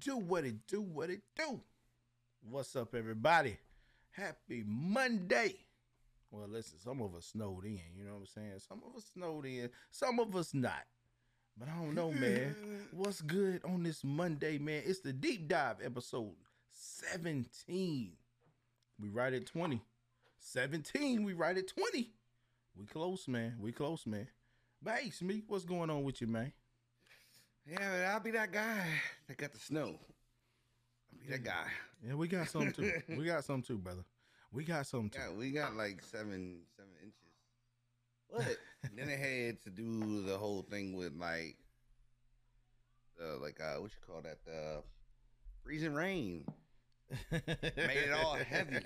do? What it do? What it do? What's up, everybody? Happy Monday. Well, listen, some of us snowed in, you know what I'm saying? Some of us snowed in, some of us not. But I don't know, man. What's good on this Monday, man? It's the deep dive episode 17. We right at 20. 17, we right at 20. We close, man. We close, man. But hey, Smee, what's going on with you, man? Yeah, but I'll be that guy that got the snow. I'll be that guy. Yeah, we got some too. we got some too, brother. We got some too. Yeah, we got like seven seven inches. What? then they had to do the whole thing with like, uh, like uh, what you call that? The freezing rain. Made it all heavy.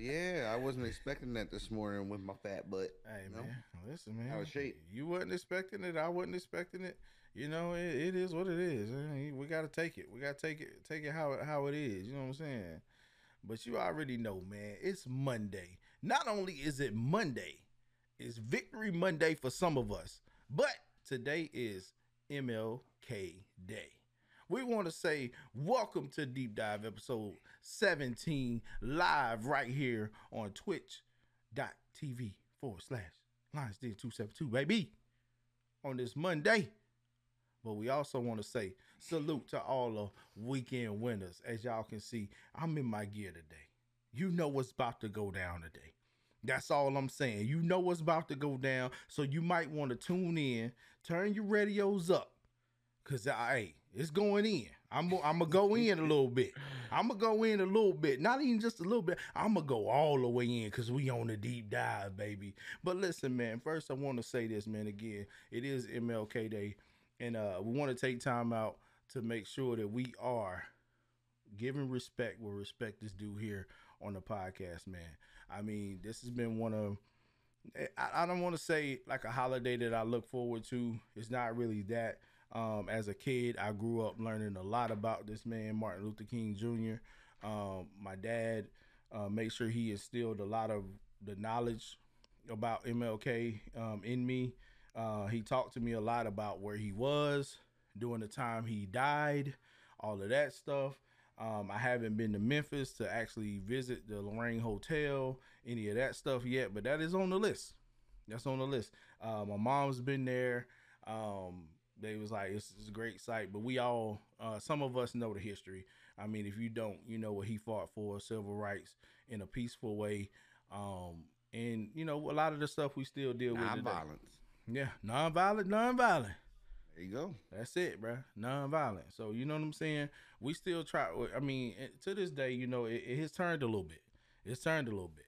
Yeah, I wasn't expecting that this morning with my fat butt. Hey man, listen, man. Out of shape. You wasn't expecting it. I wasn't expecting it. You know, it, it is what it is. We got to take it. We got to take it. Take it how it how it is. You know what I'm saying? But you already know, man. It's Monday. Not only is it Monday, it's Victory Monday for some of us. But today is MLK Day. We want to say welcome to Deep Dive episode 17 live right here on twitch.tv forward slash Lions Den 272, baby, on this Monday. But we also want to say salute to all the weekend winners. As y'all can see, I'm in my gear today. You know what's about to go down today. That's all I'm saying. You know what's about to go down. So you might want to tune in, turn your radios up. Cause I, it's going in. I'm, I'm gonna go in a little bit. I'm gonna go in a little bit, not even just a little bit. I'm gonna go all the way in because we on a deep dive, baby. But listen, man. First, I want to say this, man. Again, it is MLK Day, and uh, we want to take time out to make sure that we are giving respect where respect is due here on the podcast, man. I mean, this has been one of I, I don't want to say like a holiday that I look forward to. It's not really that. Um, as a kid, I grew up learning a lot about this man, Martin Luther King Jr. Um, my dad uh, made sure he instilled a lot of the knowledge about MLK um, in me. Uh, he talked to me a lot about where he was during the time he died, all of that stuff. Um, I haven't been to Memphis to actually visit the Lorraine Hotel, any of that stuff yet, but that is on the list. That's on the list. Uh, my mom's been there. Um, they was like, it's, it's a great site, but we all, uh, some of us know the history. I mean, if you don't, you know what he fought for civil rights in a peaceful way. Um, and you know, a lot of the stuff we still deal with today. Non-violence. Yeah, non-violent, non-violent. There you go. That's it, bro. Non-violent. So you know what I'm saying? We still try. I mean, eh, to this day, you know, it, it has turned a little bit. It's turned a little bit.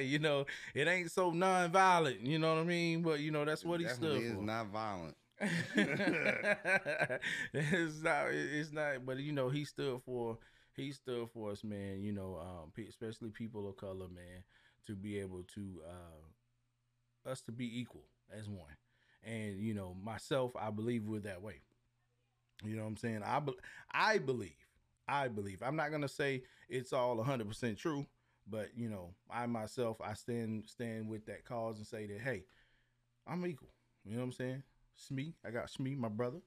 you know, it ain't so non-violent. You know what I mean? But you know, that's what he Definitely stood is for. not violent. it's not. It's not. But you know, he stood for. He stood for us, man. You know, um, especially people of color, man, to be able to uh, us to be equal as one. And you know, myself, I believe we're that way. You know what I'm saying? I be- I believe. I believe. I'm not gonna say it's all 100 percent true, but you know, I myself, I stand stand with that cause and say that, hey, I'm equal. You know what I'm saying? Smee, I got Smee, my brother,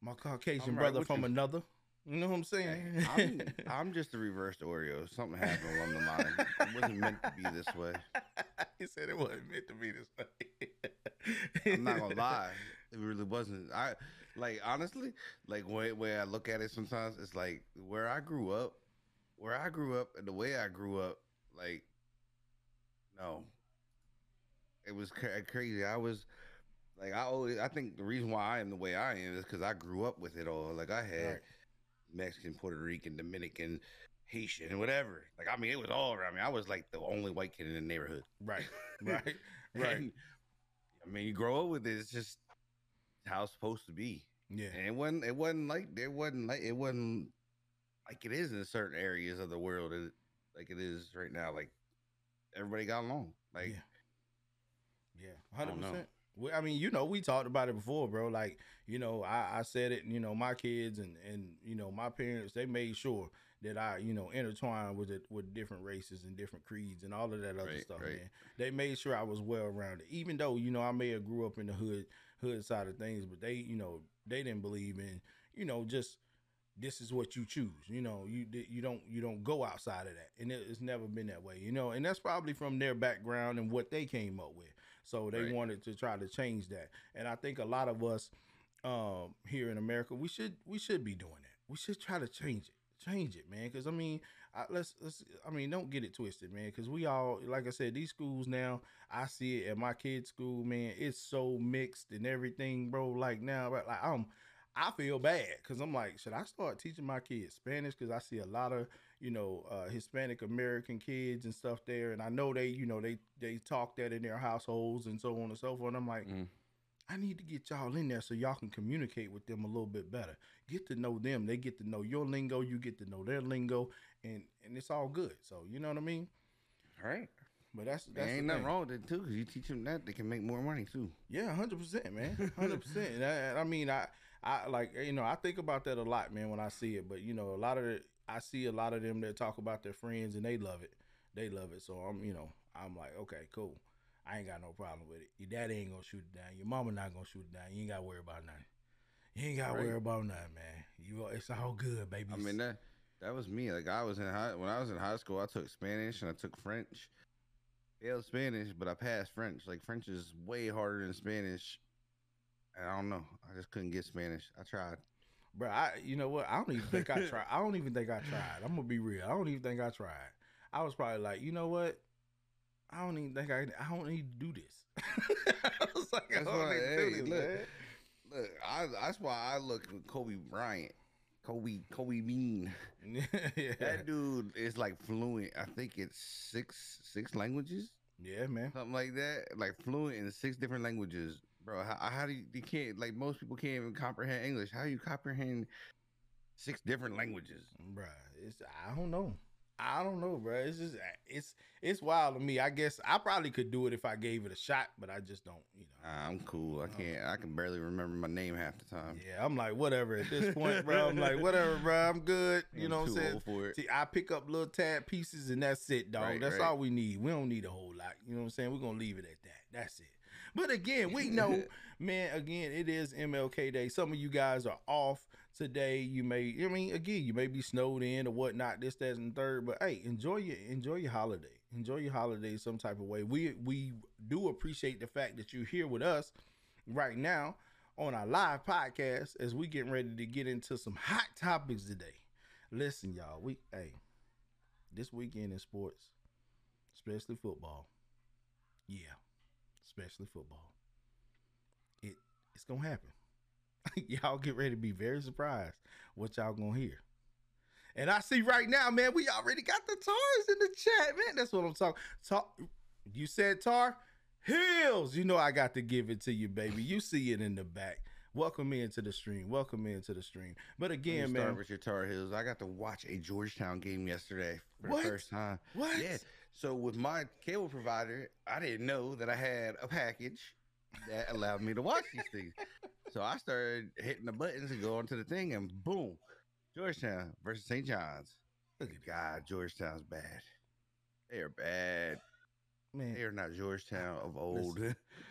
my Caucasian right brother from you. another. You know what I'm saying? I'm, I'm just a reversed Oreo. Something happened along the line. It wasn't meant to be this way. he said it wasn't meant to be this way. I'm not gonna lie. It really wasn't. I like honestly, like way way I look at it sometimes, it's like where I grew up, where I grew up and the way I grew up, like no. It was cra- crazy. I was like I always I think the reason why I am the way I am is because I grew up with it all. Like I had Right. Mexican, Puerto Rican, Dominican, Haitian, whatever. Like I mean, it was all around me. I was like the only white kid in the neighborhood. Right, right, right. And, I mean, you grow up with it. It's just how it's supposed to be. Yeah, And it wasn't. It wasn't like it wasn't like it wasn't like it is in certain areas of the world. It, like it is right now. Like everybody got along. Like yeah, yeah, hundred percent. We, I mean, you know, we talked about it before, bro. Like, you know, I, I said it. You know, my kids and and you know my parents, they made sure that I, you know, intertwined with it with different races and different creeds and all of that other Right, stuff, right. man. They made sure I was well rounded, even though you know I may have grew up in the hood, hood side of things, but they, you know, they didn't believe in, you know, just this is what you choose. You know, you you don't you don't go outside of that, and it's never been that way. You know, and that's probably from their background and what they came up with. So they Right. wanted to try to change that, and I think a lot of us um, here in America, we should we should be doing that. We should try to change it, change it, man. Because I mean, I, let's let's. I mean, don't get it twisted, man. Because we all, like I said, these schools now. I see it at my kids' school, man. It's so mixed and everything, bro. Like now, right, like I'm. I feel bad because I'm like, should I start teaching my kids Spanish? Because I see a lot of you know uh, Hispanic American kids and stuff there, and I know they you know they they talk that in their households and so on and so forth. And I'm like, Mm. I need to get y'all in there so y'all can communicate with them a little bit better. Get to know them. They get to know your lingo. You get to know their lingo, and and it's all good. So you know what I mean. Right. But that's There that's ain't nothing thing. wrong with it too, because you teach them that they can make more money too. Yeah, hundred percent, man, hundred percent. And I, I mean, I, I like you know, I think about that a lot, man, when I see it. But you know, a lot of I see a lot of them that talk about their friends and they love it, they love it. So I'm, you know, I'm like, okay, cool. I ain't got no problem with it. Your daddy ain't gonna shoot it down. Your mama not gonna shoot it down. You ain't gotta worry about nothing. You ain't gotta Right. worry about nothing, man. You, it's all good, baby. I mean that that was me. Like I was in high when I was in high school, I took Spanish and I took French. Failed Spanish, but I passed French. Like French is way harder than Spanish. And I don't know. I just couldn't get Spanish. I tried. Bro, I you know what? I don't even think I tried. I don't even think I tried. I'm gonna be real. I don't even think I tried. I was probably like, you know what? I don't even think I. I don't need to do this. I was like, I That's don't why- need to hey, do this, look. man. Look, I, that's why I look at Kobe Bryant. Kobe Kobe Bean. yeah. That dude is like fluent. I think it's six six languages. yeah, man. something like that, like fluent in six different languages, bro. How, how do you, you can't like most people can't even comprehend English? How you comprehend six different languages? bro? it's I don't know. I don't know, bro. It's just uh, it's it's wild to me. I guess I probably could do it if I gave it a shot, but I just don't. You know. I'm cool. I can't. I can barely remember my name half the time. Yeah, I'm like whatever at this point, bro. I'm like whatever, bro. I'm good. You I'm know what I'm saying? for it. See, I pick up little tad pieces and that's it, dog. Right, that's right. all we need. We don't need a whole lot. You know what I'm saying? We're gonna leave it at that. That's it. But again, we know, man, again, it is MLK Day. Some of you guys are off today. You may I mean, again, you may be snowed in or whatnot, this, that, and third. But hey, enjoy your enjoy your holiday. Enjoy your holiday some type of way. We we do appreciate the fact that you're here with us right now on our live podcast as we getting ready to get into some hot topics today. Listen, y'all, we hey, this weekend in sports, especially football. Yeah, especially football. It it's gonna happen. y'all get ready to be very surprised what y'all gonna hear. And I see right now, man, we already got the tars in the chat, man. That's what I'm talking. Tar, you said Tar Heels. You know I got to give it to you, baby. You see it in the back. Welcome into the stream. Welcome into the stream. But again, start man, with your Tar Heels. I got to watch a Georgetown game yesterday for What? the first time. what? Yeah. So with my cable provider, I didn't know that I had a package that allowed me to watch these things. So I started hitting the buttons and go onto the thing, and boom, Georgetown versus St. John's. Look at God, Georgetown's bad. They are bad. man. They are not Georgetown of old.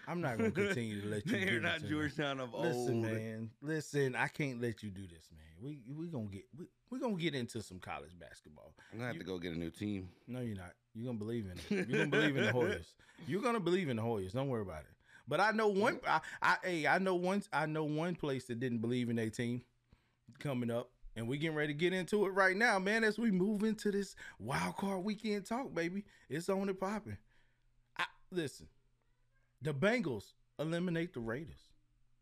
I'm not gonna continue to let you. they are not to me. Georgetown of Listen, old. man. Listen, I can't let you do this, man. We we gonna get we we gonna get into some college basketball. I'm gonna have You- to go get a new team. No, you're not. You're gonna believe in it. You're gonna believe in the Hoyas. You're gonna believe in the Hoyas. Don't worry about it. But I know one. I, I hey, I know one. I know one place that didn't believe in their team coming up, and we getting ready to get into it right now, man. As we move into this wild card weekend talk, baby, it's on and popping. I listen. The Bengals eliminate the Raiders.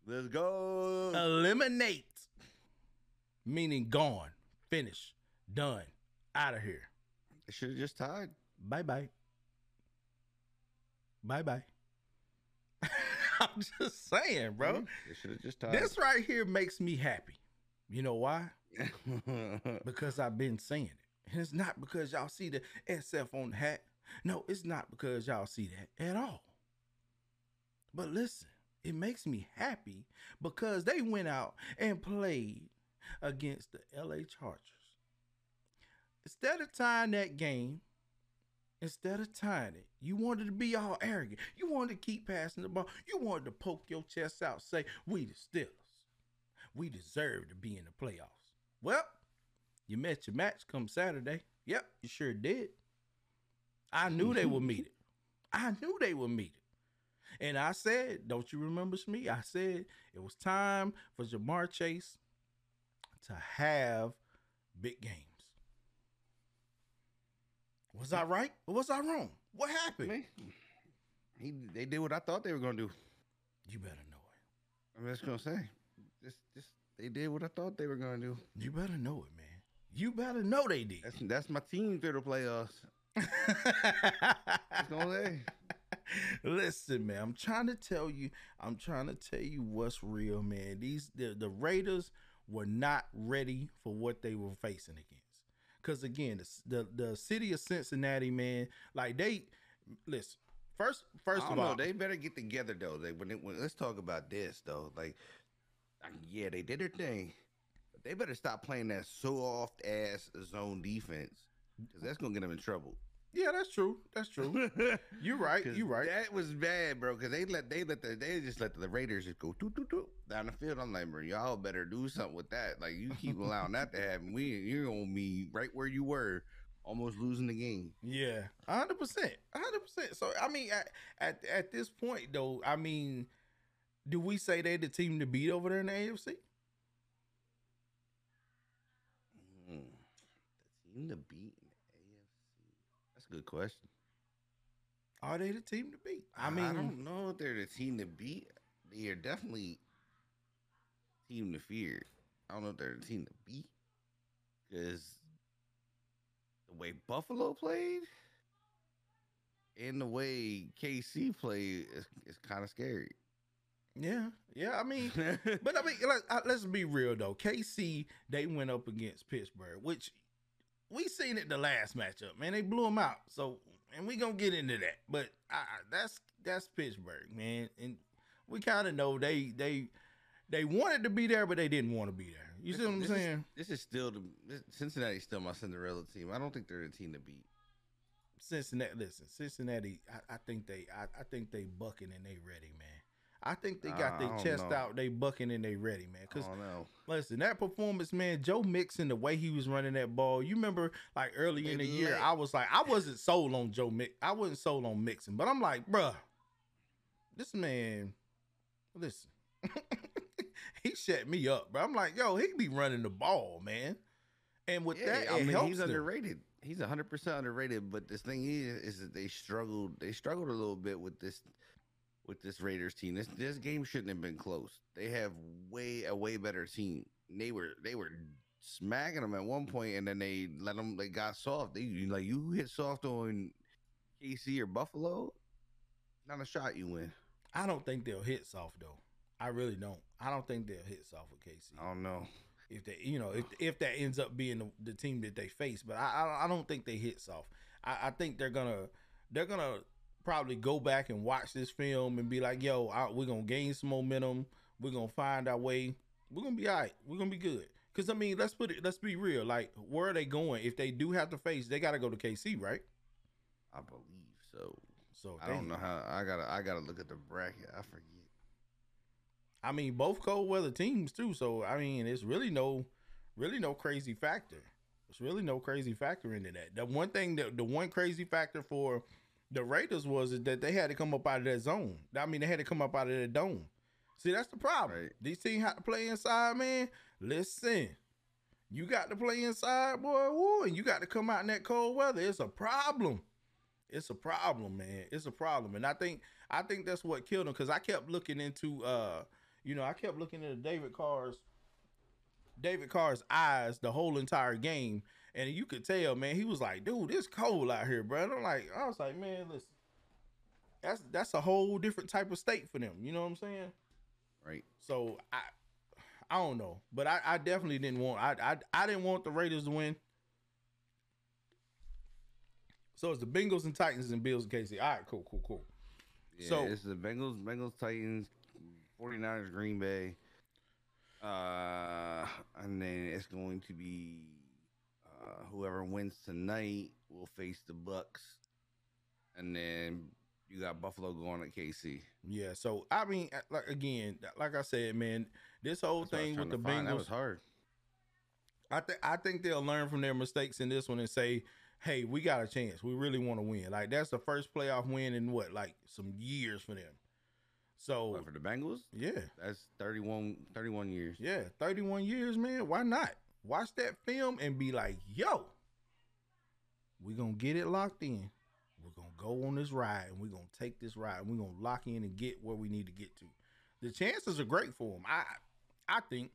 Let's go. Eliminate, meaning gone, finish, done, out of here. They should have just tied. Bye bye. Bye bye. I'm just saying, bro. Mm-hmm. They should have just tied. This right here makes me happy. You know why? Because I've been saying it. And it's not because y'all see the SF on the hat. No, it's not because y'all see that at all. But listen, it makes me happy because they went out and played against the LA Chargers. Instead of tying that game instead of tying it. You wanted to be all arrogant. You wanted to keep passing the ball. You wanted to poke your chest out, say, we the Steelers. We deserve to be in the playoffs. Well, you met your match come Saturday. Yep, you sure did. I knew they would meet it. I knew they would meet it. And I said, don't you remember me? I said it was time for Ja'Marr Chase to have big games. Was I right or was I wrong? What happened? Man, he they did what I thought they were gonna do. You better know it. I'm just gonna say, just just they did what I thought they were gonna do. You better know it, man. You better know they did. That's that's my team the playoffs. Just gonna say. Listen, man, I'm trying to tell you, I'm trying to tell you what's real, man. These the, the Raiders were not ready for what they were facing against. Cause again, the, the the city of Cincinnati, man, like they listen. First, first of don't all, know. They better get together though. They when, they, when let's talk about this though. Like, yeah, they did their thing, but they better stop playing that soft ass zone defense because that's gonna get them in trouble. Yeah, that's true. That's true. You're right. You're right. That was bad, bro. Because they let they let the they just let the Raiders just go toot, toot, toot, down the field. I'm like, bro, y'all better do something with that. Like you keep allowing that to happen, we you're gonna be right where you were, almost losing the game. Yeah, hundred percent, hundred percent. So I mean, at, at at this point though, I mean, do we say they the team to beat over there in the AFC? Mm. The team to beat in the AFC. That's a good question. Are they the team to beat? I mean, I don't know if they're the team to beat. They are definitely team to fear. I don't know if they're the team to beat because the way Buffalo played and the way KC played is, is kind of scary. yeah, yeah. I mean, but I mean, like, let's be real though. KC they went up against Pittsburgh, which we seen it the last matchup. Man, they blew them out. So, and we gonna get into that. But I, that's that's Pittsburgh, man, and we kind of know they they they wanted to be there, but they didn't want to be there. You see what I'm This is- saying? This is still the this, Cincinnati's still my Cinderella team. I don't think they're the team to beat. Cincinnati, listen, Cincinnati. I, I think they, I, I think they bucking and they ready, man. I think they got their chest know. out, they bucking and they ready, man. I Because know. Oh, listen, that performance, man, Joe Mixon, the way he was running that ball. You remember, like early in the They year, I was like, I wasn't sold on Joe Mix. I wasn't sold on Mixon, but I'm like, bruh, this man, listen, he set me up, bro. I'm like, yo, he be running the ball, man. And with Yeah, that, I mean, he's them. underrated. He's hundred percent underrated. But this thing is, is that they struggled. They struggled a little bit with this, with this Raiders team. This this game shouldn't have been close. They have way a way better team. They were they were smacking them at one point, and then they let them. They got soft. They you- like you hit soft on KC or Buffalo. Not a shot you win. I don't think they'll hit soft though. I really don't. I don't think they'll hit soft with KC. I don't know. if they, you know, if if that ends up being the, the team that they face, but I I, I don't think they hit soft. I, I think they're gonna they're gonna probably go back and watch this film and be like, yo, I, we're gonna gain some momentum. We're gonna find our way. We're gonna be all right. We're gonna be good. Cause I mean, let's put it. Let's be real. Like, where are they going? If they do have to face, they got to go to KC, right? I believe so. So I don't know how. I gotta. I gotta look at the bracket. I forget. I mean, both cold weather teams too. So I mean, it's really no, really no crazy factor. It's really no crazy factor into that. The one thing that the one crazy factor for the Raiders was is that they had to come up out of that zone. I mean, they had to come up out of that dome. See, that's the problem. Right. These teams have to play inside, man. Listen, you got to play inside, boy. Woo, and you got to come out in that cold weather. It's a problem. It's a problem, man. It's a problem, and I think I think that's what killed him because I kept looking into, uh, you know, I kept looking into David Carr's David Carr's eyes the whole entire game, and you could tell, man, he was like, "Dude, it's cold out here, bro." And I'm like, I was like, man, listen, that's that's a whole different type of state for them. You know what I'm saying? Right. So I I don't know, but I, I definitely didn't want I, I I didn't want the Raiders to win. So it's the Bengals and Titans and Bills and KC. All right, cool, cool, cool. Yeah, So- it's the Bengals, Bengals, Titans, 49ers, Green Bay. Uh, and then it's going to be uh, whoever wins tonight will face the Bucks. and then you got Buffalo going at KC. Yeah. So I mean, uh, like again, like I said, man, this whole That's what I was thing with the to find. that Bengals, was hard. I think I think they'll learn from their mistakes in this one and say, "Hey, we got a chance. We really want to win." Like that's the first playoff win in what, like some years for them. So But for the Bengals, yeah, that's 31, 31 years. yeah, thirty-one years, man. Why not watch that film and be like, "Yo, we're gonna get it locked in. We're gonna go on this ride and we're gonna take this ride and we're gonna lock in and get where we need to get to." The chances are great for them. I, I think,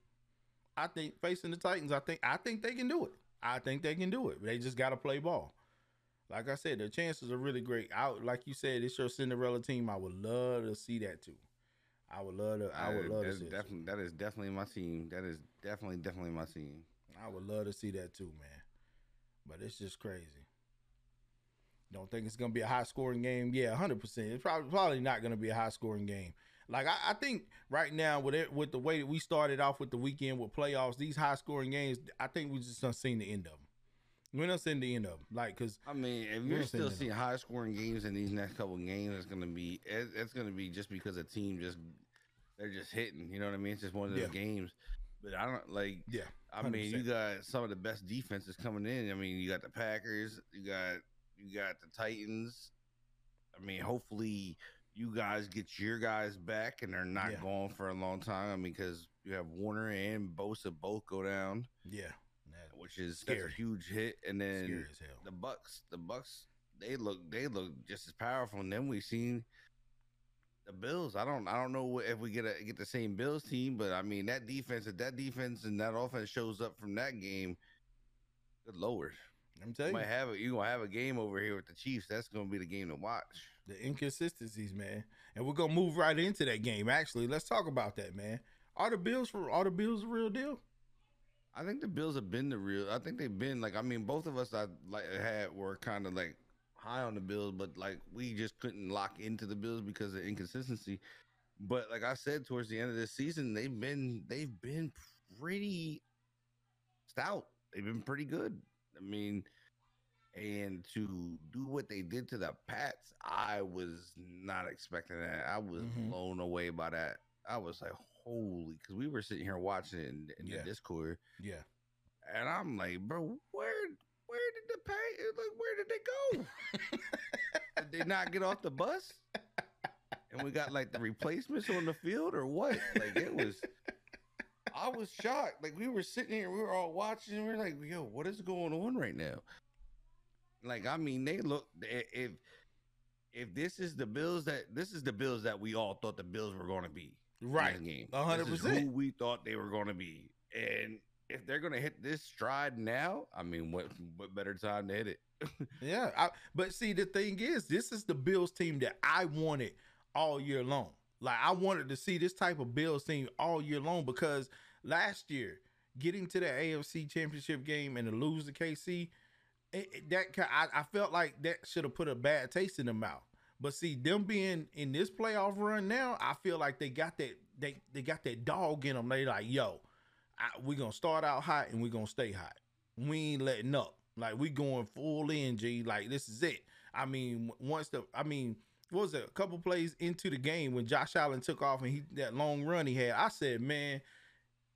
I think facing the Titans, I think, I think they can do it. I think they can do it. They just gotta play ball. Like I said, the chances are really great. I like you said, it's your Cinderella team. I would love to see that too. I would love to. I would love to see. definitely that is definitely my team. That is definitely definitely my team. I would love to see that too, man. But it's just crazy. Don't think it's gonna be a high scoring game? Yeah, hundred percent. It's probably probably not gonna be a high scoring game. Like I, I think right now with it with the way that we started off with the weekend with playoffs, these high scoring games, I think we just done seen the end of them. We're not seeing the end of them. Like, cause I mean, if We're you're still seeing high scoring games in these next couple games, it's gonna be it, it's gonna be just because a team just they're just hitting. You know what I mean? It's just one of those Yeah. games. But I don't like. yeah, I mean, you got some of the best defenses coming in. I mean, you got the Packers, you got you got the Titans. I mean, hopefully you guys get your guys back and they're not Yeah. gone for a long time. I mean, because you have Warner and Bosa both go down, yeah, That- which is Scary. a huge hit. And then scary as hell. the Bucks, the Bucks, they look they look just as powerful. And then we've seen the Bills. I don't I don't know if we get a get the same Bills team, but I mean that defense, if that defense and that offense shows up from that game, good lord, I'm telling you, might have it. You gonna have a game over here with the Chiefs. That's gonna be the game to watch. the inconsistencies, man. And we're gonna move right into that game. Actually, let's talk about that, man. Are the Bills for are the Bills the real deal? I think the Bills have been the real. I think they've been like. I mean, both of us I like had were kind of like high on the Bills, but like we just couldn't lock into the Bills because of inconsistency. But like I said, towards the end of this season, they've been they've been pretty stout. They've been pretty good. I mean, and to do what they did to the Pats, I was not expecting that. I was Mhm. blown away by that. I was like, holy, because we were sitting here watching it in, in Yeah. the Discord, Yeah. and I'm like, bro, where where did the pay? Like, where did they go? did they not get off the bus? And we got like the replacements on the field or what? Like it was. I was shocked. Like we were sitting here, we were all watching, and we are like, "Yo, what is going on right now?" Like, I mean, they look if if this is the Bills that this is the Bills that we all thought the Bills were going to be, Right. game. A hundred This is percent. Who we thought they were going to be, and if they're to hit this stride now, I mean, what what better time to hit it? Yeah, I, but see, the thing is, this is the Bills team that I wanted all year long. Like I wanted to see this type of Bills team all year long because last year, getting to the AFC Championship game and to lose to KC, it, it- that I, I felt like that should have put a bad taste in the mouth. But see, them being in this playoff run now, I feel like they got that they they got that dog in them. They like, yo, We gonna start out hot and we gonna stay hot. We ain't letting up. Like we going full in, G. Like this is it. I mean, once the I mean, what was it? A couple plays into the game when Josh Allen took off and he that long run he had. I said, man,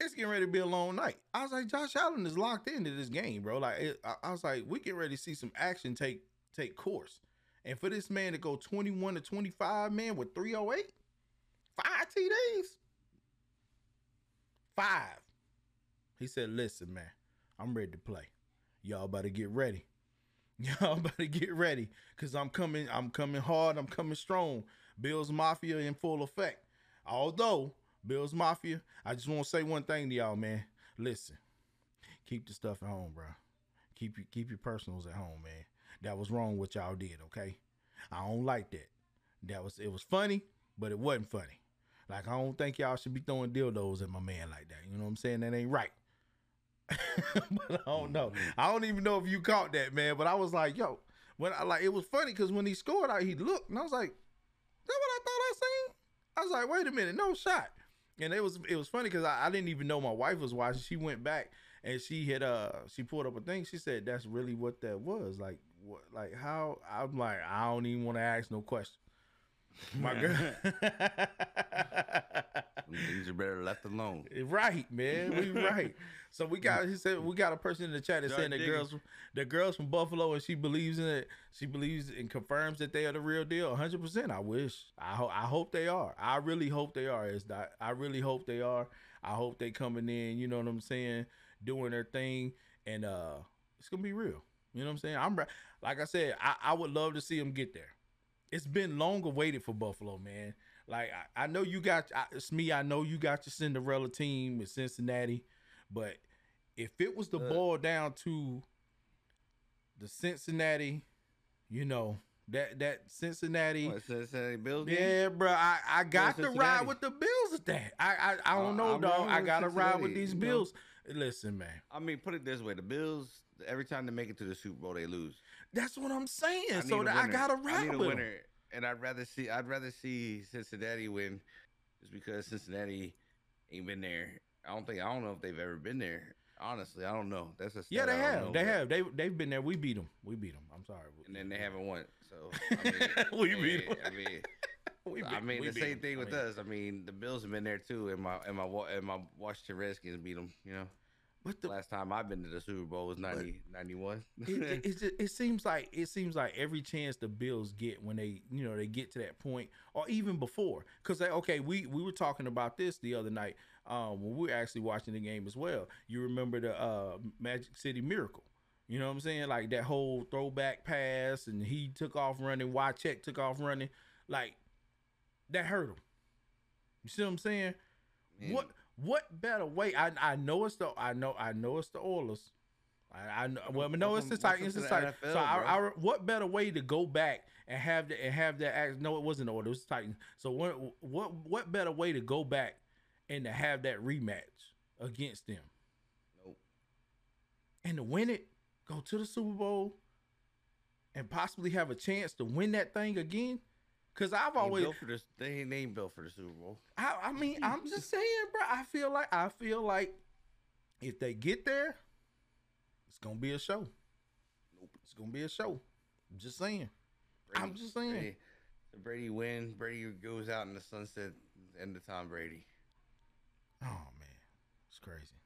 it's getting ready to be a long night. I was like, Josh Allen is locked into this game, bro. Like it, I, I was like, we get ready to see some action take take course. And for this man to go 21 to 25, man, with 308, five TDs, five. He said, listen, man, I'm ready to play. Y'all better get ready. Y'all better get ready. Cause I'm coming, I'm coming hard, I'm coming strong. Bills Mafia in full effect. Although, Bills Mafia, I just want to say one thing to y'all, man. Listen, keep the stuff at home, bro. Keep your keep your personals at home, man. That was wrong what y'all did, okay? I don't like that. That was it was funny, but it wasn't funny. Like I don't think y'all should be throwing dildos at my man like that. You know what I'm saying? That ain't right. but I don't know. I don't even know if you caught that, man. But I was like, yo, when I like it was funny because when he scored, I he looked and I was like, that what I thought I seen? I was like, wait a minute, no shot. And it was it was funny because I, I didn't even know my wife was watching. She went back and she had uh she pulled up a thing. She said that's really what that was. Like what, like how I'm like I don't even want to ask no question. My girl, Things are better left alone. right, man, we right. So we got he said we got a person in the chat that Dark saying the diggers. girls the girls from Buffalo and she believes in it. She believes and confirms that they are the real deal. 100. percent I wish. I hope. I hope they are. I really hope they are. Is that I really hope they are. I hope they coming in. You know what I'm saying? Doing their thing and uh, it's gonna be real. You know what I'm saying? I'm like I said. I, I would love to see them get there. It's been long awaited for Buffalo, man. Like I, I know you got I, it's me. I know you got your Cinderella team with Cincinnati, but if it was to Look. boil down to the Cincinnati, you know that that Cincinnati. What, Cincinnati Bills? Yeah, bro, I, I got to ride with the Bills at that. I I, I don't Uh, know, I'm dog. I gotta ride with these you know. Bills. Listen, man, I mean, put it this way: the Bills, every time they make it to the Super Bowl, they lose. that's what I'm saying. So that I gotta ride with winner, and I'd rather see I'd rather see Cincinnati win, just because Cincinnati ain't been there. I don't think I don't know if they've ever been there. Honestly, I don't know. That's a Yeah, they have. know, they have. They they've been there. We beat them. We beat them. I'm sorry. and then they haven't won. So I mean, We beat yeah, 'em. I mean, I mean the same 'em. thing I with mean, us. I mean, the Bills have been there too, and my and my Wa- and my Washington Redskins beat them. You know, But the last time I've been to the Super Bowl was 90, 91. it, it, just, it seems like it seems like every chance the Bills get when they you know they get to that point or even before because okay we we were talking about this the other night um, when we were actually watching the game as well. You remember the uh, Magic City Miracle. You know what I'm saying? Like that whole throwback pass, and he took off running. Wycheck took off running. Like that hurt him. You see what I'm saying? Man, What what better way? I I know it's the I know I know it's the Oilers. I, I know well, no, it's the Titans. It's the Titans. So I, I, what better way to go back and have the and have that? act- No, it wasn't the Oilers. It was Titans. So what what what better way to go back and to have that rematch against them Nope. and to win it, go to the Super Bowl, and possibly have a chance to win that thing again? Because I've always this. They ain't, ain't built for the Super Bowl. I, I mean, I'm just saying, bro. I feel like I feel like if they get there, it's gonna be a show. Nope. It's gonna be a show. I'm just saying. I'm just saying. Brady, the Brady win. Brady goes out in the sunset. End of Tom Brady. Oh man, it's crazy.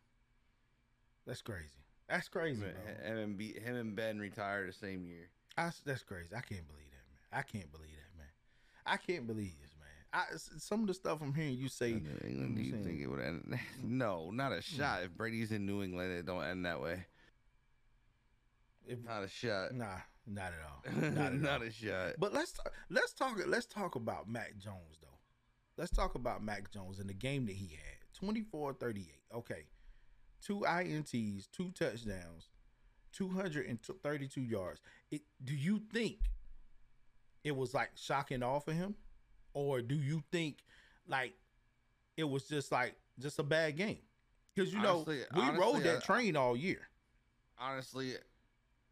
That's crazy. That's crazy, Him, him and B, him and Ben retired the same year. I, that's crazy. I can't believe that, man. I can't believe that. I can't believe this, man. I, some of the stuff I'm hearing you say. New England, do you saying- think it would end? No, not a hmm. shot. If Brady's in New England, it don't end that way. If, Not a shot. nah, not at all. Not at all. a shot. But let's talk, let's talk let's talk about Mac Jones though. Let's talk about Mac Jones and the game that he had. 24-38. Okay. Two INTs, two touchdowns, 232 yards. It, do you think it was like shocking off of him? Or do you think like it was just like just a bad game? Because you Honestly- know, we rode that I- train all year. honestly,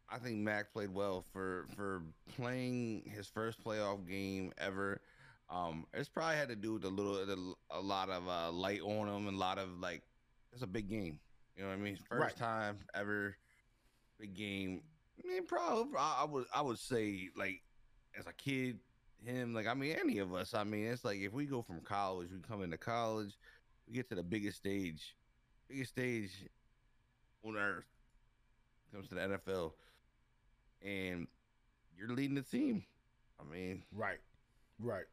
I think Mac played well for for playing his first playoff game ever. Um, it's probably had to do with a little, the, a lot of uh, light on him, and a lot of like, it's a big game. You know what I mean? First Right. time ever, big game. I mean, probably I, I would I would say like as a kid, him like I mean any of us. I mean, it's like if we go from college, we come into college, we get to the biggest stage, biggest stage on earth comes to the NFL, and you're leading the team. I mean, Right. Right.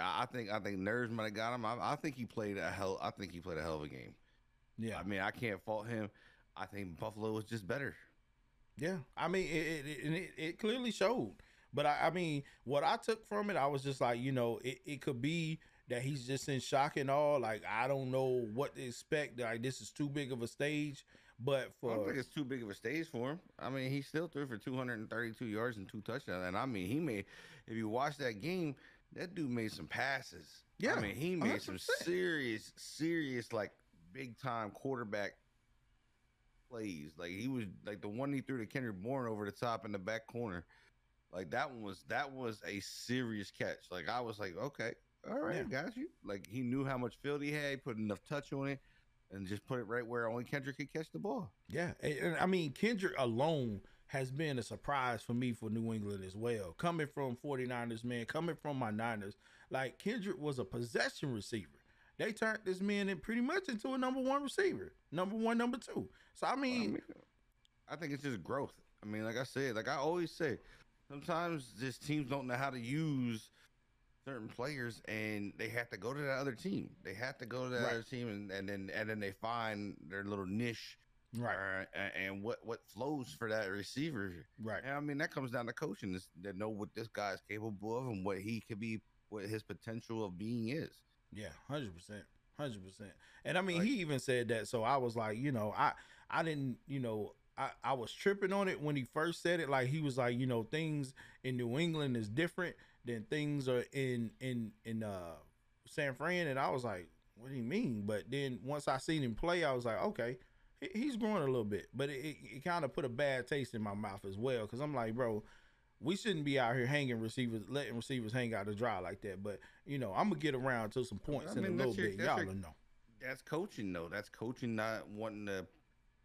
I think I think nerves might have got him. I, I think he played a hell. I think he played a hell of a game. Yeah. I mean, I can't fault him. I think Buffalo was just better. Yeah, I mean, it, it, it, it clearly showed. But I, I mean, what I took from it, I was just like, you know, it, it could be that he's just in shock and all. Like, I don't know what to expect. Like, this is too big of a stage. But for I don't think it's too big of a stage for him. I mean, he still threw for 232 yards and two touchdowns. And I mean, he made. If you watch that game, that dude made some passes. Yeah, I mean, he made some 100%. serious, serious, like big time quarterback plays. Like he was like the one he threw to Kendrick Bourne over the top in the back corner. Like that one was that was a serious catch. Like I was like, okay, all right, Yeah. got you. Like he knew how much field he had, he put enough touch on it, and just put it right where only Kendrick could catch the ball. yeah, and, and I mean, Kendrick alone has been a surprise for me for New England as well. Coming from 49ers, man, coming from my Niners, like Kendrick was a possession receiver. They turned this man in pretty much into a number one receiver, number one, number two. So I mean, I mean, I think it's just growth. I mean, like I said, like I always say, sometimes just teams don't know how to use certain players and they have to go to that other team. They have to go to that Right. other team and, and then and then they find their little niche right, uh, or- and, what what flows for that receiver. right, And I mean that comes down to coaching that know what this guy is capable of and what he could be what his potential of being is. yeah, hundred percent, hundred percent. And I mean, Like- he even said that. So I was like, you know, I I didn't, you know. I, I was tripping on it when he first said it. Like he was like, you know, things in New England is different than things are in in in uh San Fran, and I was like, what do you mean? But then once I seen him play, I was like, okay, he- he's growing a little bit. But it, it, it kind of put a bad taste in my mouth as well, because I'm like, bro, we shouldn't be out here hanging receivers, letting receivers hang out to dry like that. But you know, I'm gonna get around to some points I in a little your- bit. Y'all your- know. That's coaching though. That's coaching not wanting to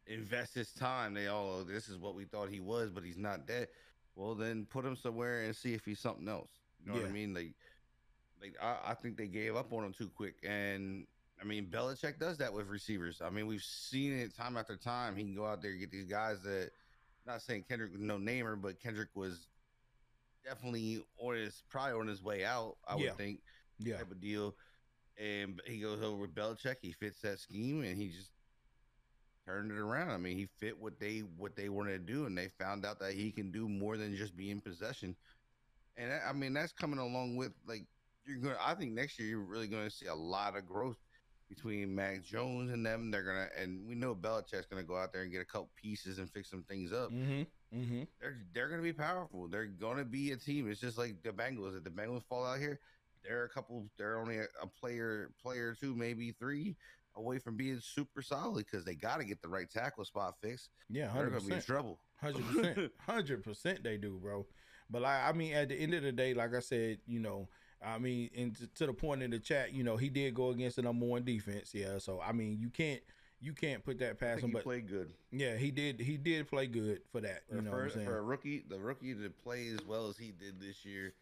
invest his time. They all oh, this is what we thought he was, but he's not that. Well, then put him somewhere and see if he's something else. You know what I mean? Like, like I, I think they gave up on him too quick. And I mean, Belichick does that with receivers. I mean, we've seen it time after time. He can go out there and get these guys that. Not saying Kendrick was no namer, but Kendrick was definitely on his probably on his way out. I Yeah. would think Yeah, type of deal. And he goes over with Belichick. He fits that scheme, and he just turned it around. I mean, he fit what they what they wanted to do, and they found out that he can do more than just be in possession. And I mean, that's coming along with like you're going. to I think next year you're really going to see a lot of growth between Mac Jones and them. They're gonna, and we know Belichick's gonna go out there and get a couple pieces and fix some things up mm-hmm, mm-hmm. they're they're gonna be powerful. They're gonna be a team. It's just like the Bengals. If the Bengals fall out here, they're a couple. They're only a, a player, player two, maybe three away from being super solid because they got to get the right tackle spot fixed. Yeah, 100%. They're gonna be in trouble. Hundred percent, hundred percent, they do, bro. But like, I mean, at the end of the day, like I said, you know, I mean, and to, to the point in the chat, you know, he did go against the number one defense, yeah. So I mean, you can't, you can't put that past him. he But played good. yeah, he did, he did play good for that. For, You know for, what I'm saying? for a rookie, the rookie to play as well as he did this year,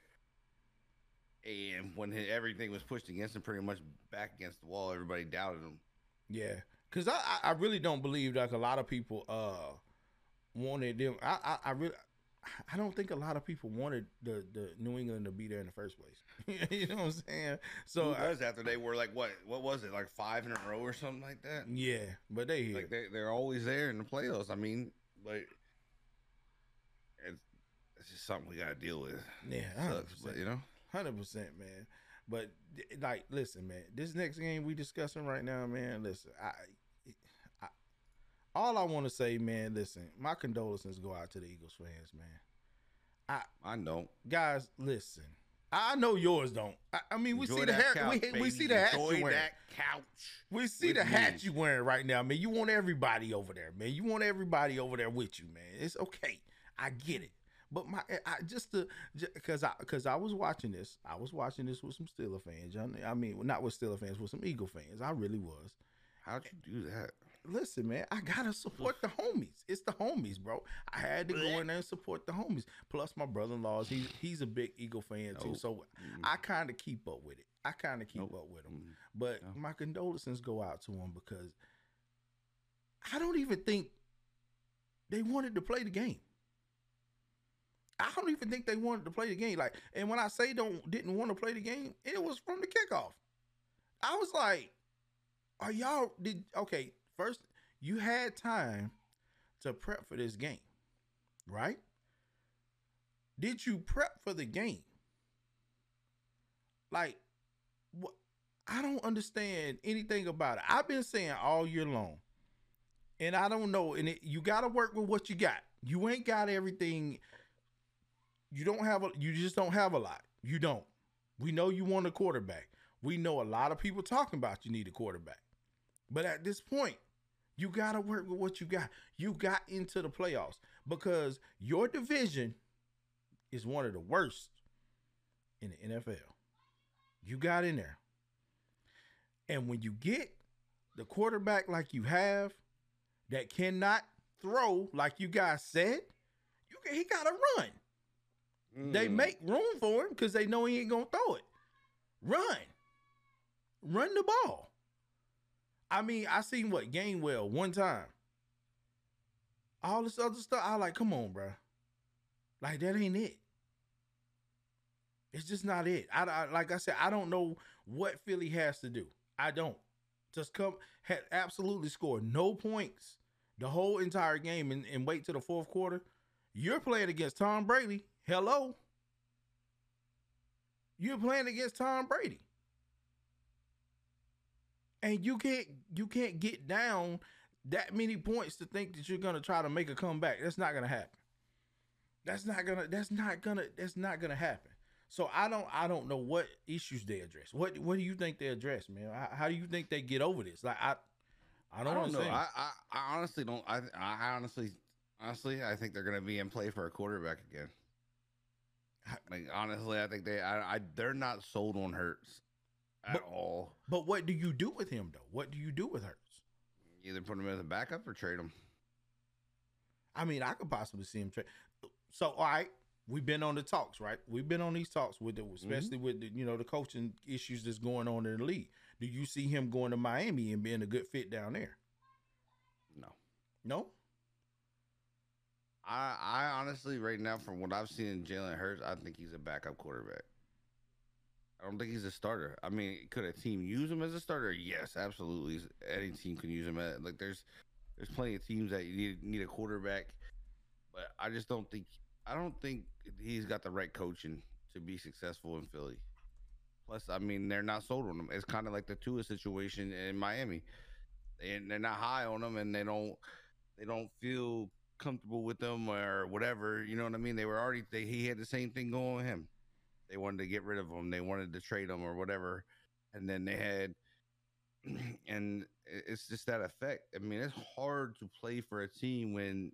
and when he- everything was pushed against him, pretty much back against the wall, everybody doubted him. Yeah, because I, I really don't believe like a lot of people uh wanted them. I I, I really. I don't think a lot of people wanted the, the New England to be there in the first place. you know what I'm saying? So Who I- after they were like what? What was it? Like five in a row or something like that? yeah, but they. Like they they're always there in the playoffs. I mean, like it's, it's just something we gotta deal with. yeah, Sucks, but you know, Hundred percent, man. But like, listen, man. This next game we discussing right now, man. Listen, I, I all I want to say, man. Listen, my condolences go out to the Eagles fans, man. I I know. Guys, listen. I know yours don't. I, I mean, we Enjoy see the hair. couch, we, we see the hat Enjoy you wearing. that couch. We see the hat you wearing right now, man. You want everybody over there, man. You want everybody over there with you, man. It's okay. I get it. But my, I just to, because I, because I was watching this, I was watching this with some Steeler fans. I mean, not with Steeler fans, with some Eagle fans. I really was. How'd you do that? Listen, man, I gotta support the homies. It's the homies, bro. I had to go in there and support the homies. Plus, my brother-in-law, he's he's a big Eagle fan too. Nope. So Mm. I kind of keep up with it. I kind of keep Nope. up with him. Mm. But No. my condolences go out to him because I don't even think they wanted to play the game. I don't even think they wanted to play the game. Like, and when I say don't didn't want to play the game, it was from the kickoff. I was like, "Are y'all did okay?" First, you had time to prep for this game, right? Did you prep for the game? Like, what? I don't understand anything about it. I've been saying all year long, and I don't know. And it, you got to work with what you got. You ain't got everything. You don't have a. You just don't have a lot. You don't. We know you want a quarterback. We know a lot of people talking about you need a quarterback. But at this point, you got to work with what you got. You got into the playoffs because your division is one of the worst in the NFL. You got in there. And when you get the quarterback like you have that cannot throw like you guys said, You he got to run. They Mm. make room for him because they know he ain't gonna throw it. Run, run the ball. I mean, I seen what Gainwell one time. All this other stuff, I like. Come on, bro. Like that ain't it. It's just not it. I, I like I said, I don't know what Philly has to do. I don't. Just come had absolutely scored no points the whole entire game and, and wait till the fourth quarter. You're playing against Tom Brady. Hello. You're playing against Tom Brady. And you can't you can't get down that many points to think that you're gonna try to make a comeback. That's not gonna happen. That's not gonna that's not gonna that's not gonna happen. So I don't I don't know what issues they address. What what do you think they address, man? How, do you think they get over this? Like I I I don't, don't know. I, I, I honestly don't. I, I honestly, honestly, I think they're gonna be in play for a quarterback again. Like honestly, I think they, I, I they're not sold on Hurts at But- all. But what do you do with him though? What do you do with Hurts? Either put him as a backup or trade him. I mean, I could possibly see him trade. So, all right, we've been on the talks, right? We've been on these talks with the, especially mm-hmm. with the, you know the coaching issues that's going on in the league. Do you see him going to Miami and being a good fit down there? No, No. I, I honestly, right now, from what I've seen in Jalen Hurts, I think he's a backup quarterback. I don't think he's a starter. I mean, could a team use him as a starter? Yes, absolutely. Any team can use him. At, like, there's there's plenty of teams that need need a quarterback, but I just don't think I don't think he's got the right coaching to be successful in Philly. Plus, I mean, they're not sold on him. It's kind of like the Tua situation in Miami. and they're not high on him, and they don't they don't feel comfortable with them or whatever. You know what I mean? They were already they, he had the same thing going with him. They wanted to get rid of him. They wanted to trade him or whatever, and then they had, and it's just that effect. I mean, it's hard to play for a team when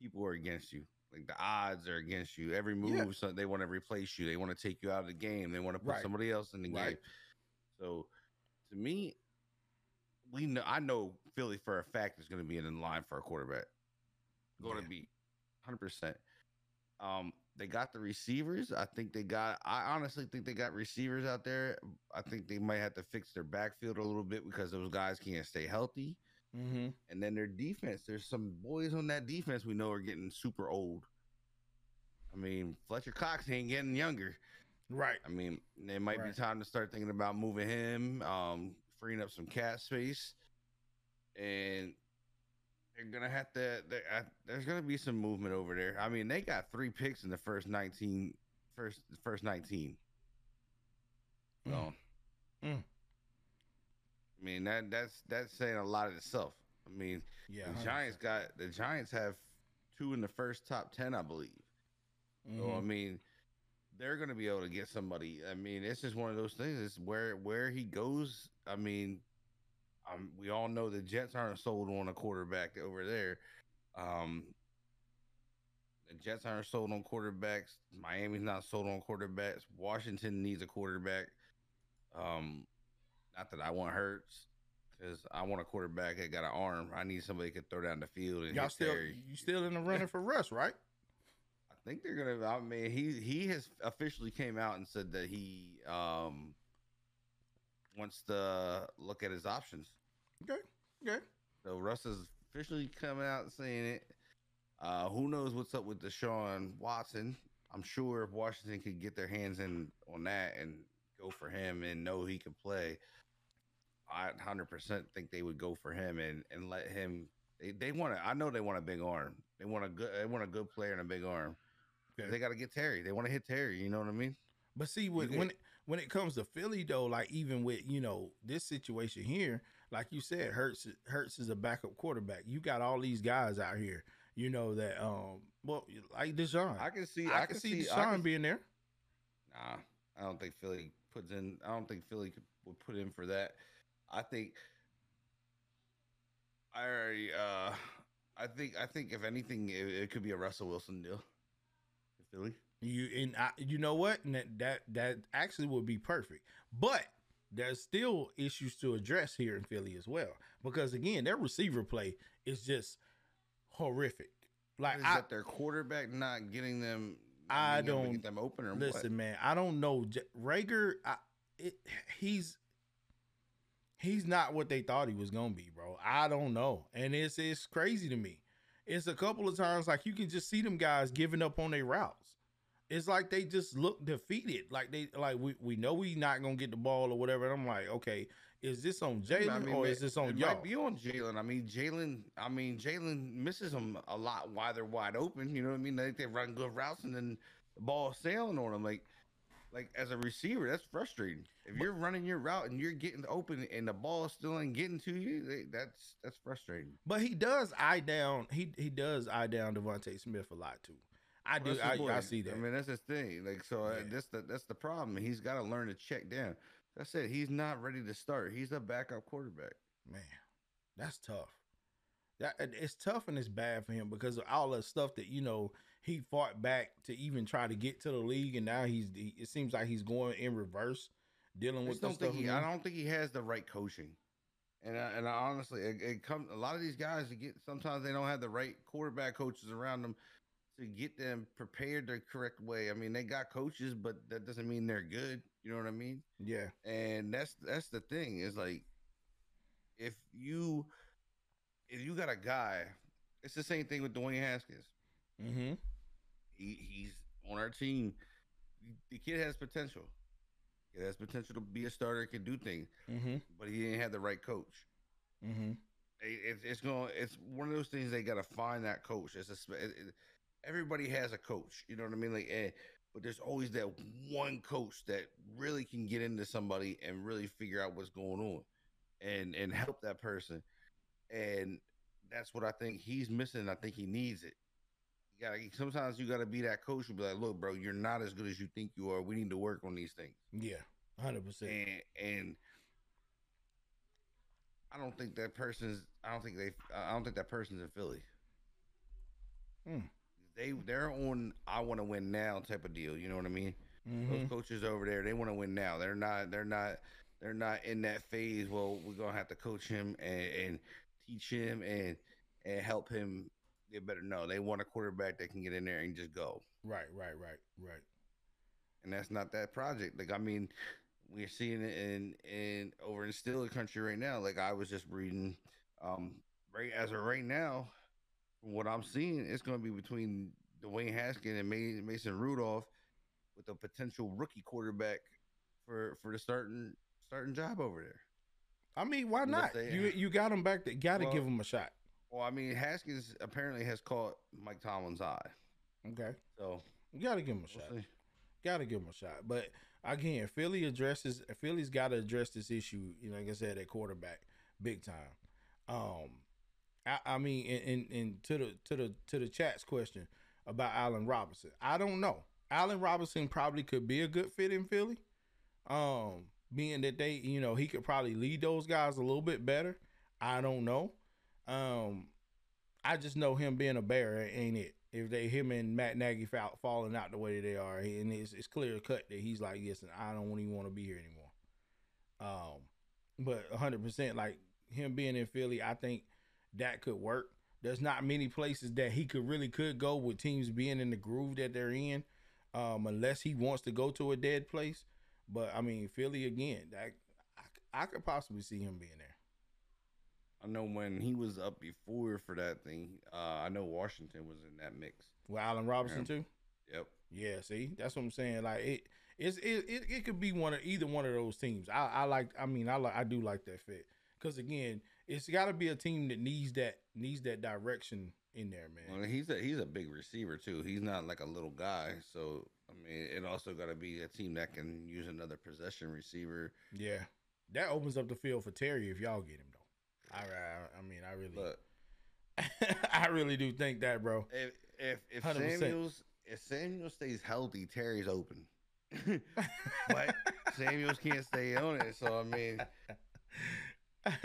people are against you. Like the odds are against you. Every move, Yeah. so they want to replace you. They want to take you out of the game. They want to put Right. somebody else in the Right. game. So, to me, we know. I know Philly for a fact is going to be in the line for a quarterback. Going Yeah. to be, hundred percent. Um, they got the receivers. I think they got. I honestly think they got receivers out there. I think they might have to fix their backfield a little bit because those guys can't stay healthy. Mm-hmm. And then their defense. There's some boys on that defense we know are getting super old. I mean, Fletcher Cox ain't getting younger. Right. I mean, it might Right. be time to start thinking about moving him, um, freeing up some cap space, and they're gonna have to. I- There's gonna be some movement over there. I mean, they got three picks in the first 19, first first nineteen. So, Mm. Mm. I mean that that's that's saying a lot of itself. I mean, Yeah. the Giants got the Giants have two in the first top ten, I believe. So I Mhm. mean, they're going to be able to get somebody. I mean, it's just one of those things. It's where where he goes. I mean, um, we all know the Jets aren't sold on a quarterback over there. Um, the Jets aren't sold on quarterbacks. Miami's not sold on quarterbacks. Washington needs a quarterback. Um, not that I want Hurts. Because I want a quarterback that got an arm. I need somebody that can throw down the field and Y'all still Terry. you still in the running for Russ, right? I think they're gonna. I mean, he he has officially came out and said that he um wants to look at his options. Okay. Okay. So Russ is officially coming out and saying it. Uh, who knows what's up with Deshaun Watson? I'm sure if Washington could get their hands in on that and go for him and know he could play, I 100% think they would go for him and and let him. They, they want to. I know they want a big arm. They want a good. They want a good player and a big arm. Okay. They got to get Terry. They want to hit Terry. You know what I mean? But see, when when it comes to Philly though, like even with you know this situation here, like you said, Hurts Hurts is a backup quarterback. You got all these guys out here, you know that um, well, like Deshaun. I can see. I, can see, I Deshaun can- being there. Nah, I don't think Philly puts in. I don't think Philly could, would put in for that. I think. I already. Uh, I think. I think if anything, it, it could be a Russell Wilson deal. Philly. You and I, you know what? And that, that that actually would be perfect. But there's still issues to address here in Philly as well. Because again, their receiver play is just horrific. Like Is I that their quarterback not getting them? I being able to don't- get them open or listen, man. I don't know Reagor. I, it, he's he's not what they thought he was gonna be, bro. I don't know, and it's it's crazy to me. It's a couple of times like you can just see them guys giving up on their routes. It's like they just look defeated. Like they like we, we know we not gonna get the ball or whatever. And I'm like, okay, is this on? Jalen I mean, or is this on y'all? Might be on Jalen. I mean, Jalen. I mean, Jalen misses them a lot while they're wide open. You know what I mean? They they run good routes and then the ball sailing on them. Like, like as a receiver, that's frustrating. If you're running your route and you're getting open and the ball still ain't getting to you, they, that's that's frustrating. But he does eye down. He he does eye down DeVonta Smith a lot too. I do. I. I see that. I mean, that's his thing. Like, so uh, that's the that's the problem. He's got to learn to check down. That's it. He's not ready to start. He's a backup quarterback. Man, that's tough. That it's tough and it's bad for him because of all the stuff that you know he fought back to even try to get to the league, and now he's he- it seems like he's going in reverse, dealing with the don't stuff. think he. I don't think he has the right coaching. And I, and I honestly, it, it comes. A lot of these guys get sometimes they don't have the right quarterback coaches around them to get them prepared the correct way. I mean, they got coaches, but that doesn't mean they're good. You know what I mean? yeah, And that's that's the thing is like if you if you got a guy, it's the same thing with Dwayne Haskins. mm-hmm. He, he's on our team. The kid has potential. He has potential to be a starter, can do things, Mm-hmm. but he didn't have the right coach. Mm-hmm. It, it's it's going. It's one of those things they got to find that coach. It's a, it, it- everybody has a coach. You know what I mean? Like, eh, but there's always that one coach that really can get into somebody and really figure out what's going on, and and help that person. And that's what I think he's missing. I think he needs it. You gotta sometimes you gotta be that coach and be like, look, bro, you're not as good as you think you are. We need to work on these things. Yeah, hundred percent. And and I don't think that person's. I don't think they. I don't think that person's in Philly. Hmm. They they're on. I want to win now type of deal. You know what I mean? Mm-hmm. Those coaches over there, they want to win now. They're not. They're not. They're not in that phase. Well, we're gonna have to coach him and, and teach him and and help him get better. No, they want a quarterback that can get in there and just go. Right, right, right, right. and that's not that project. Like I mean, we're seeing it in in over in Steeler country right now. Like I was just reading, um, right as of right now, from what I'm seeing, it's going to be between Dwayne Haskins and Mason Rudolph with a potential rookie quarterback for for the starting starting job over there. I mean, why Unless not? they- You you got him back. Got to Well- give him a shot. Well, I mean, Haskins apparently has caught Mike Tomlin's eye, Okay, so you got to give him a we'll shot. see. Got to give him a shot. But again, Philly addresses Philly's got to address this issue. You know, like I said, at quarterback, big time. Um, I, I mean, and, and, and to the to the to the chat's question about Allen Robinson, I don't know. Allen Robinson probably could be a good fit in Philly. Um, being that they, you know, he could probably lead those guys a little bit better. I don't know. Um, I just know him being a bear ain't it. If they him and Matt Nagy fall, falling out the way that they are, and it's, it's clear cut that he's like, listen, I don't even want to be here anymore. Um, but 100 percent like him being in Philly, I think that could work. There's not many places that he could really could go with teams being in the groove that they're in, um, unless he wants to go to a dead place. But I mean, Philly again, that I, I could possibly see him being there. I know when he was up before for that thing. Uh, I know Washington was in that mix. With Allen Robinson too. Yep. Yeah, see, that's what I'm saying. Like it, it's it, it, it could be one of either one of those teams. I, I like. I mean, I like. I do like that fit because again, it's got to be a team that needs that needs that direction in there, man. Well, he's a he's a big receiver too. He's not like a little guy. So I mean, it also got to be a team that can use another possession receiver. Yeah, that opens up the field for Terry if y'all get him though. I, I, I mean, I really, But I really do think that, bro. if if if 100%. Samuels if Samuels stays healthy, Terry's open. but Samuels can't stay on it. So I mean,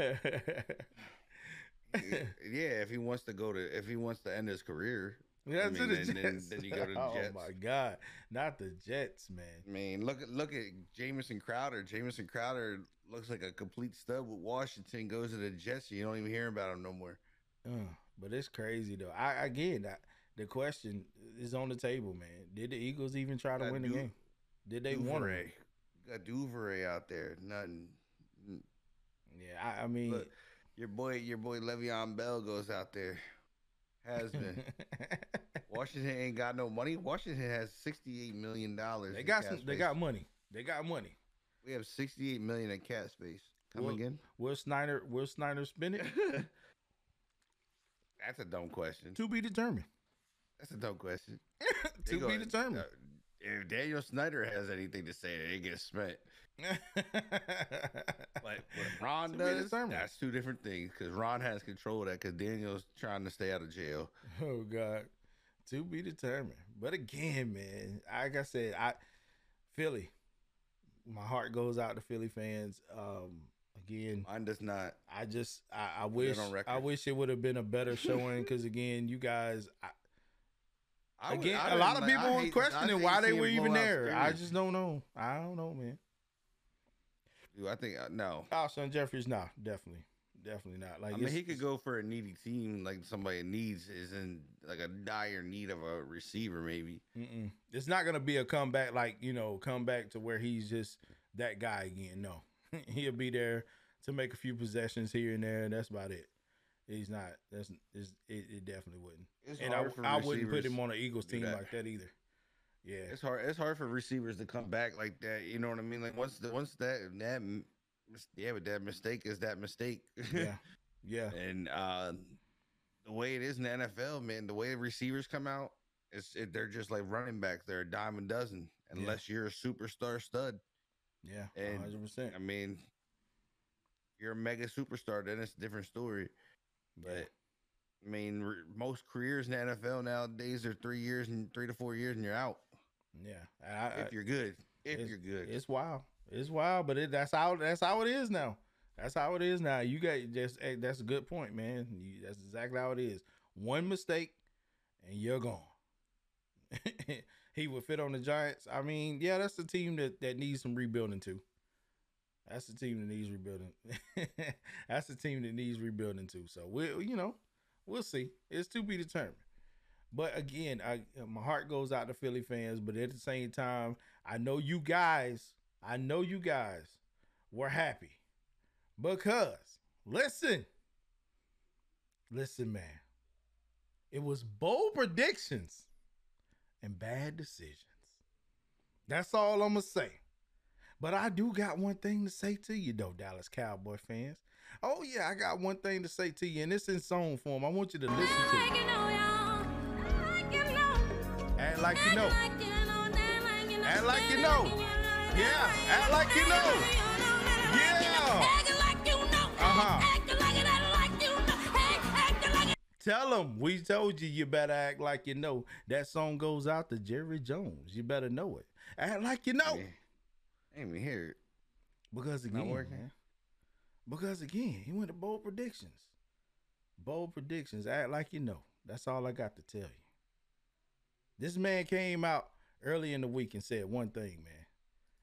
yeah, if he wants to go to if he wants to end his career, Yeah, I to the then- then- Jets. then you go to the oh Jets. Oh my god, not the Jets, man. I mean, look at look at Jamison Crowder. Jamison Crowder looks like a complete stud with Washington. Goes to the Jets, you don't even hear about him no more. Uh, but it's crazy though. I again, I, the question is on the table, man. Did the Eagles even try to Got win the game? Did they want Duvernay. it? Got Duvernay out there. Nothing. Yeah, I, I mean, Look, Your boy, your boy Le'Veon Bell goes out there. Has been. Washington ain't got no money. Washington has sixty-eight million dollars. they got some. They got money. They got money. We have sixty-eight million in cap space. Come Well, again? Will Snyder? Will Snyder spin it? That's a dumb question. to be determined. That's a dumb question. To go- be determined. uh, if Daniel Snyder has anything to say, it gets spent. But what Ron does, that's two different things. Because Ron has control of that. Because Daniel's trying to stay out of jail. oh God, to be determined. But again, man, like I said, I Philly. My heart goes out to Philly fans. Um, again, Mine does not. I just I, I wish it. I wish it would have been a better showing because again, you guys. I, I would- again, I a lot of like- people were questioning why they were even blowout there. I just don't know. I don't know, man. I think uh, no. Alshon Jeffries, nah, definitely, definitely not. Like I mean, he could go for a needy team, like somebody needs is in like a dire need of a receiver, maybe. Mm-mm. It's not gonna be a comeback like you know, comeback to where he's just that guy again. No, he'll be there to make a few possessions here and there, and that's about it. He's not. That's it. It definitely wouldn't. It's and I, I wouldn't put him on an Eagles team like that either. Yeah, It's hard. It's hard for receivers to come back like that. You know what I mean? Like once the once that that yeah, but that mistake is that mistake. yeah, yeah. and uh, the way it is in the NFL, man, the way receivers come out, it's it, they're just like running backs. They're a dime a dozen, unless you're a superstar stud. Yeah, And, hundred percent. I mean, you're a mega superstar, then it's a different story. But I mean, re- most careers in the NFL nowadays are three years and three to four years, and you're out Yeah, I, if you're good. If you're good, it's wild. It's wild, but it, that's how that's how it is now. That's how it is now. You got just hey, that's a good point, man. You, that's exactly how it is. One mistake, and you're gone. he would fit on the Giants. I mean, yeah, that's the team that that needs some rebuilding too. That's the team that needs rebuilding. that's the team that needs rebuilding too. So we, you know, we'll see. It's to be determined. But again, I my heart goes out to Philly fans. But at the same time, I know you guys. I know you guys were happy because listen, listen, man. It was bold predictions and bad decisions. That's all I'm gonna say. But I do got one thing to say to you, though, Dallas Cowboy fans. Oh yeah, I got one thing to say to you, and it's in song form. I want you to listen to it. Act like you know. Act like you know. Yeah, act like you know. Yeah. Uh-huh. Tell them we told you you better act like you know. That song goes out to Jerry Jones. You better know it. Act like you know. Yeah. I ain't even hear it. Because again, Not working? man, because again, he went to bold predictions. Bold predictions. Act like you know. That's all I got to tell you. This man came out early in the week and said one thing, man.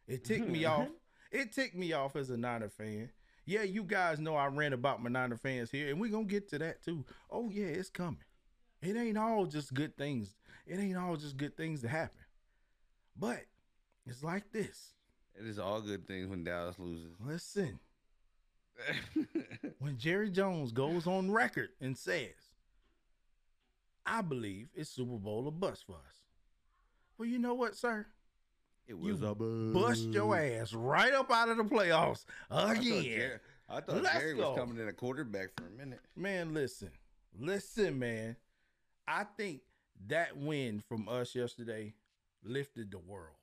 It ticked me mm-hmm. off. It ticked me off as a Niner fan. Yeah, you guys know I ran about my Niner fans here, and we're gonna get to that too. Oh, yeah, it's coming. It ain't all just good things. It ain't all just good things to happen. But it's like this. It is all good things when Dallas loses. Listen, when Jerry Jones goes on record and says, I believe it's Super Bowl or bust for us. Well, you know what, sir? it You was a Bust your ass right up out of the playoffs I thought, again. Jerry, I thought Jerry was coming in a quarterback for a minute. Man, listen. Listen, man. I think that win from us yesterday lifted the world.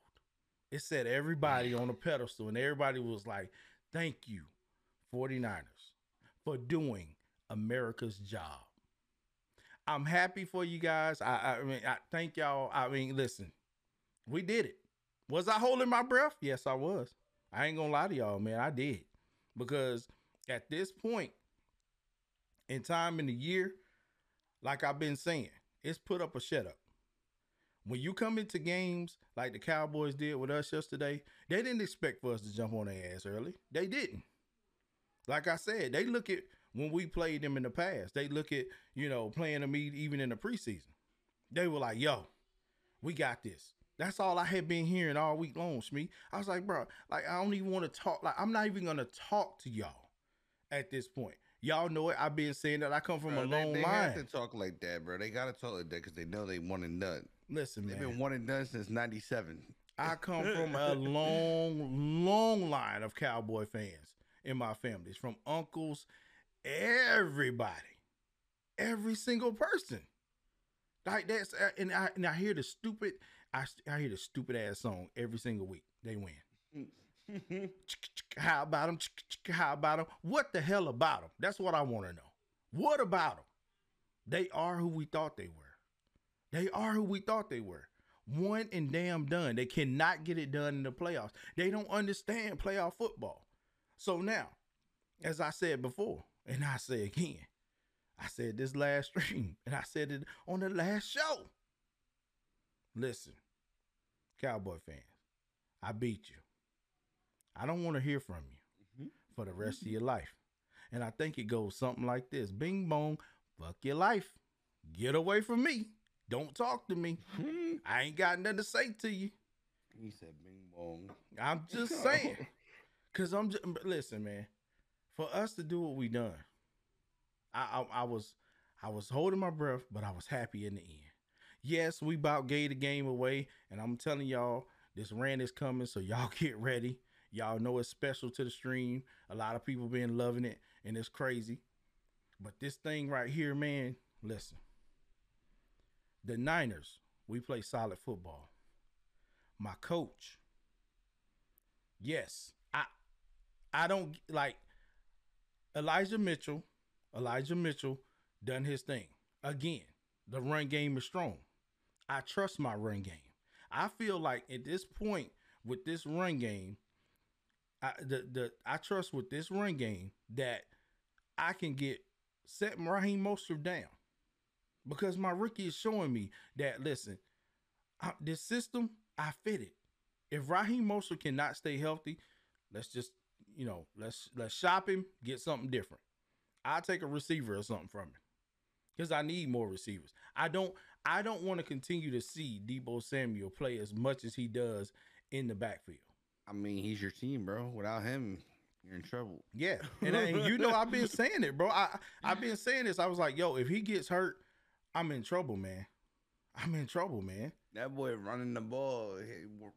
It set everybody on a pedestal, and everybody was like, Thank you, 49ers, for doing America's job. I'm happy for you guys. I, I mean, I thank y'all. I mean, listen, we did it. Was I holding my breath? Yes, I was. I ain't gonna lie to y'all, man. I did. Because at this point in time in the year, like I've been saying, it's put up a shut up. When you come into games like the Cowboys did with us yesterday, they didn't expect for us to jump on their ass early. They didn't. Like I said, they look at when we played them in the past. They look at, you know, playing them even in the preseason. They were like, yo, we got this. That's all I had been hearing all week long, Shmee. I was like, bro, like I don't even want to talk. Like, I'm not even gonna talk to y'all at this point. Y'all know it. I've been saying that I come from Bro, a they, long they line. have to talk like that, bro. They gotta talk like that because they know they one and done. Listen, They've man. been one and done since '97. I come from a long, long line of cowboy fans in my family. It's from uncles, everybody, every single person. Like that's uh, and I and I hear the stupid I I hear the stupid ass song every single week. They win. How about them? How about them? What the hell about them? That's what I want to know. What about them? They are who we thought they were. They are who we thought they were. One and damn done. They cannot get it done in the playoffs. They don't understand playoff football. So now, as I said before, and I say again, I said this last stream, and I said it on the last show. Listen, Cowboy fans, I beat you. I don't want to hear from you Mhm. for the rest of your life. And I think it goes something like this Bing bong, fuck your life. Get away from me. Don't talk to me. I ain't got nothing to say to you. he said, "Bing bong." I'm just saying. Cause I'm just listen, man. For us to do what we done, I, I I was I was holding my breath, but I was happy in the end. Yes, we about gave the game away, and I'm telling y'all, this rant is coming, so y'all get ready. Y'all know it's special to the stream. A lot of people been loving it, and it's crazy. But this thing right here, man, listen. The Niners, we play solid football. My coach, yes, I I don't like Elijah Mitchell. Elijah Mitchell done his thing. Again, the run game is strong. I trust my run game. I feel like at this point with this run game, I the, the I trust with this run game that I can get set Raheem Mostert down because my rookie is showing me that listen, I, this system I fit it. If Raheem Mostert cannot stay healthy, let's just you know let's let's shop him, get something different. I'll take a receiver or something from him because I need more receivers. I don't I don't want to continue to see Deebo Samuel play as much as he does in the backfield. I mean, he's your team, bro. Without him, you're in trouble. Yeah, and, and you know I've been saying it, bro. I I've been saying this. I was like, yo, if he gets hurt, I'm in trouble, man. I'm in trouble, man. That boy running the ball,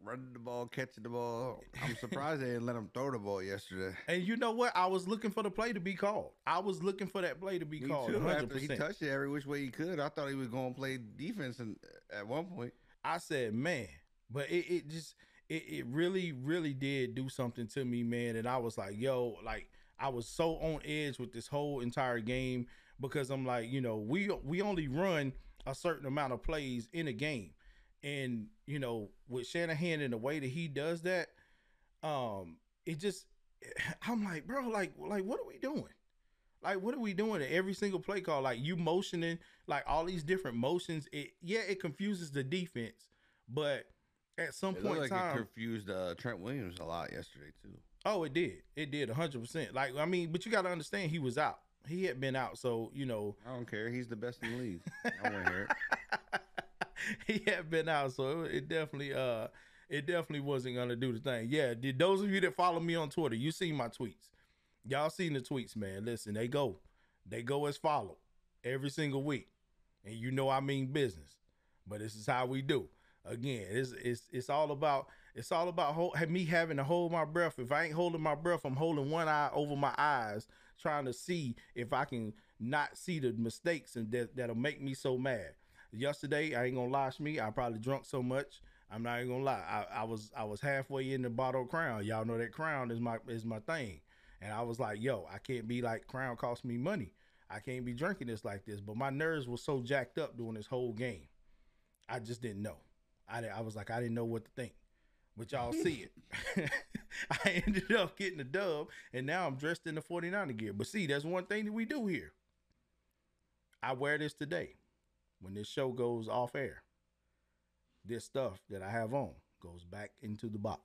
running the ball, catching the ball. I'm surprised they didn't let him throw the ball yesterday. And you know what? I was looking for the play to be called. I was looking for that play to be Me called. too. 100%. After he touched it every which way he could, I thought he was going to play defense and at one point. I said, man, but it, it just it, it really, really did do something to me, man. And I was like, yo, like I was so on edge with this whole entire game because I'm like, you know, we we only run a certain amount of plays in a game. And, you know, with Shanahan and the way that he does that, um, it just I'm like, bro, like like what are we doing? Like, what are we doing at every single play call? Like, you motioning, like all these different motions. It yeah, it confuses the defense, but at some It point like it confused uh, Trent Williams a lot yesterday too. oh, it did, it did, hundred percent. Like, I mean, but you got to understand, he was out. He had been out, so you know, I don't care. He's the best in the league. I want to hear it. he had been out, so it definitely, uh, it definitely wasn't gonna do the thing. Yeah, did those of you that follow me on Twitter, you seen my tweets? Y'all seen the tweets, man? Listen, they go, they go as follow every single week, and you know I mean business. But this is how we do. Again, it's it's it's all about it's all about hold, me having to hold my breath. If I ain't holding my breath, I'm holding one eye over my eyes, trying to see if I can not see the mistakes and that that'll make me so mad. Yesterday, I ain't gonna lie to me. I probably drunk so much. I'm not even gonna lie. I, I was I was halfway in the bottle Crown. Y'all know that Crown is my is my thing. And I was like, yo, I can't be like Crown cost me money. I can't be drinking this like this. But my nerves were so jacked up during this whole game. I just didn't know. I, I was like, I didn't know what to think. But y'all see it. I ended up getting the dub, and now I'm dressed in the 49er gear. But see, that's one thing that we do here. I wear this today. When this show goes off air, this stuff that I have on goes back into the box.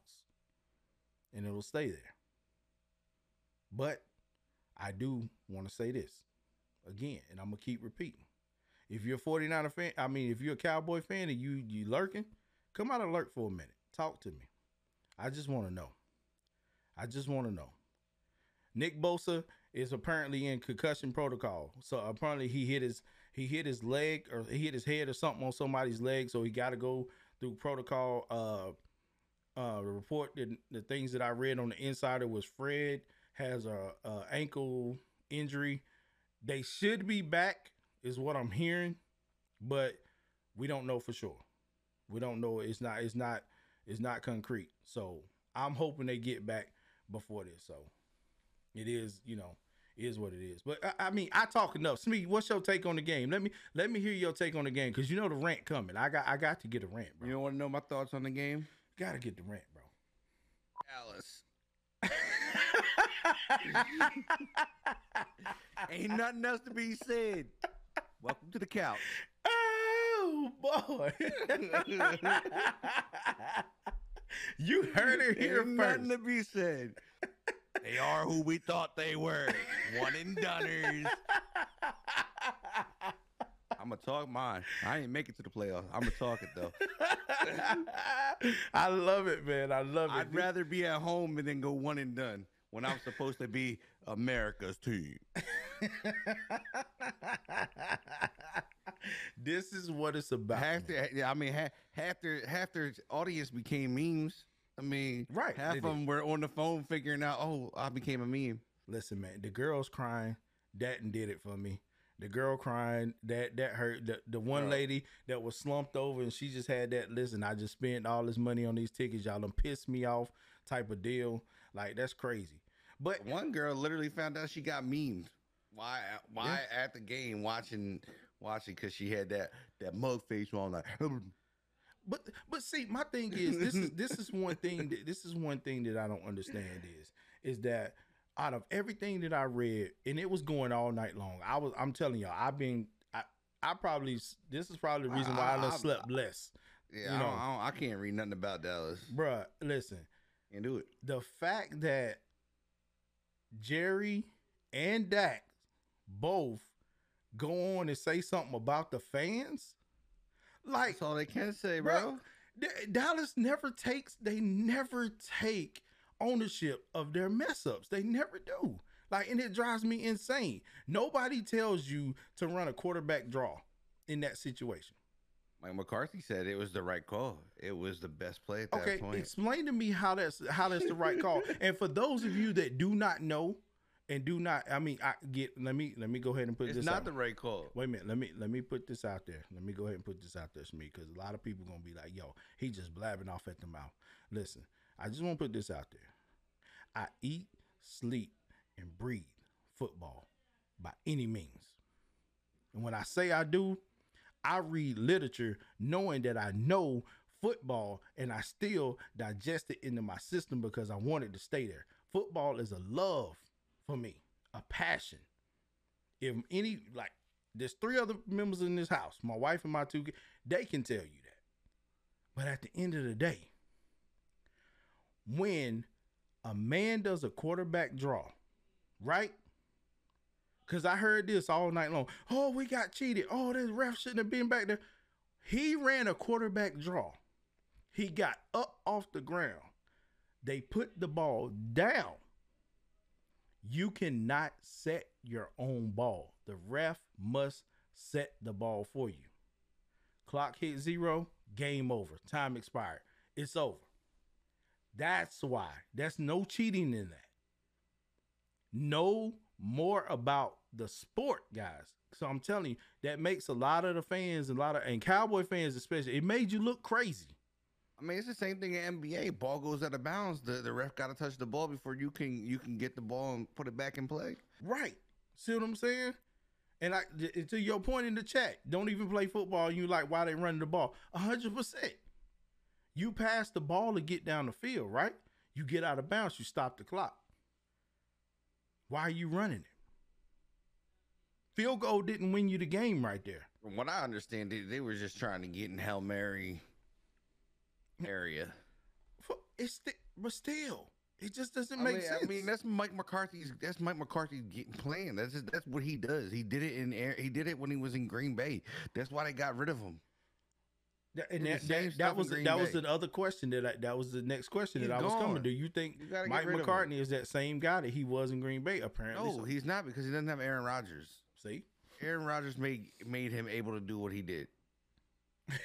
And it'll stay there. But I do want to say this again, and I'm gonna keep repeating. If you're a 49er fan, I mean, if you're a Cowboy fan and you you lurking, come out and lurk for a minute. Talk to me. I just want to know. I just want to know. Nick Bosa is apparently in concussion protocol. So apparently he hit his he hit his leg or he hit his head or something on somebody's leg. So he got to go through protocol. Uh, uh, the report the things that I read on the insider was Fred has a, a ankle injury. They should be back, is what I'm hearing, but we don't know for sure. We don't know. It's not. It's not. It's not concrete. So I'm hoping they get back before this. So it is. You know, is what it is. But I, I mean, I talk enough. Smee, what's your take on the game? Let me let me hear your take on the game because you know the rant coming. I got I got to get a rant, bro. You want to know my thoughts on the game? Got to get the rant, bro. Alice. Ain't nothing else to be said. Welcome to the couch. Oh boy. you heard it here Ain't first. nothing to be said. They are who we thought they were. One and doneers. I'm gonna talk mine. I ain't make it to the playoffs. I'm gonna talk it though. I love it, man. I love it. I'd rather be at home and then go one and done when I'm supposed to be America's team. this is what it's about. Half man. their, I mean, half, half their half their audience became memes. I mean, Right, Half of them were on the phone figuring out, oh, I became a meme. Listen, man, the girl's crying. That did it for me. The girl crying, that that hurt. The the one Bro. lady that was slumped over and she just had that. Listen, I just spent all this money on these tickets. Y'all done pissed me off. Type of deal. Like that's crazy. But One girl literally found out she got memed. Why? Why at the game watching watching because she had that that mug face on like. But but see, my thing is this is this is one thing that this is one thing that I don't understand is is that out of everything that I read and it was going all night long. I was I'm telling y'all, I've been I I probably this is probably the reason why I, I- I- slept less. Yeah, You I, don't, know. I, don't, I can't read nothing about Dallas. Bruh, listen, Can't do it. the fact that Jerry and Dak both go on and say something about the fans, like That's all they can say, Bro, bro. Dallas never takes they never take ownership of their mess ups. They never do. Like and it drives me insane. Nobody tells you to run a quarterback draw in that situation. Mike McCarthy said it was the right call. It was the best play at that Okay, point. explain to me how that's how that's the right call. and for those of you that do not know and do not I mean I get let me let me go ahead and put It's this It's not out. the right call. Wait a minute. Let me let me put this out there. Let me go ahead and put this out there me because a lot of people gonna be like, "Yo, he just blabbing off at the mouth." Listen, I just want to put this out there. I eat, sleep, and breathe football by any means. And when I say I do, I read literature knowing that I know football and I still digest it into my system because I want it to stay there. Football is a love for me, a passion if any like there's three other members in this house, my wife and my two they can tell you that. But at the end of the day, when a man does a quarterback draw, right? Because I heard this all night long. Oh, we got cheated. Oh, this ref shouldn't have been back there. He ran a quarterback draw. He got up off the ground. They put the ball down. You cannot set your own ball. The ref must set the ball for you. Clock hit zero, game over. Time expired. It's over. That's why. That's no cheating in that. Know more about the sport, guys. So I'm telling you, that makes a lot of the fans, and a lot of and Cowboy fans especially, it made you look crazy. I mean, it's the same thing in NBA. Ball goes out of bounds. The, the ref got to touch the ball before you can you can get the ball and put it back in play. Right. See what I'm saying? And I to your point in the chat, don't even play football. You like why they running the ball? hundred percent. You pass the ball to get down the field, right? You get out of bounds, you stop the clock. Why are you running it? Field goal didn't win you the game right there. From what I understand, they, they were just trying to get in Hail Mary area. It's sti- but still, It just doesn't I make mean, sense. I mean, that's Mike McCarthy's. That's Mike McCarthy's getting plan. That's just, that's what he does. He did it in air. He did it when he was in Green Bay. That's why they got rid of him. That- and that, that, that was Green that was Bay. the other question that I, that was the next question He's that I was coming gone. to. You think You Mike rid. McCarthy is that same guy that he was in Green Bay? Apparently, No, he's not because he doesn't have Aaron Rodgers. see. Aaron Rodgers made made him able to do what he did.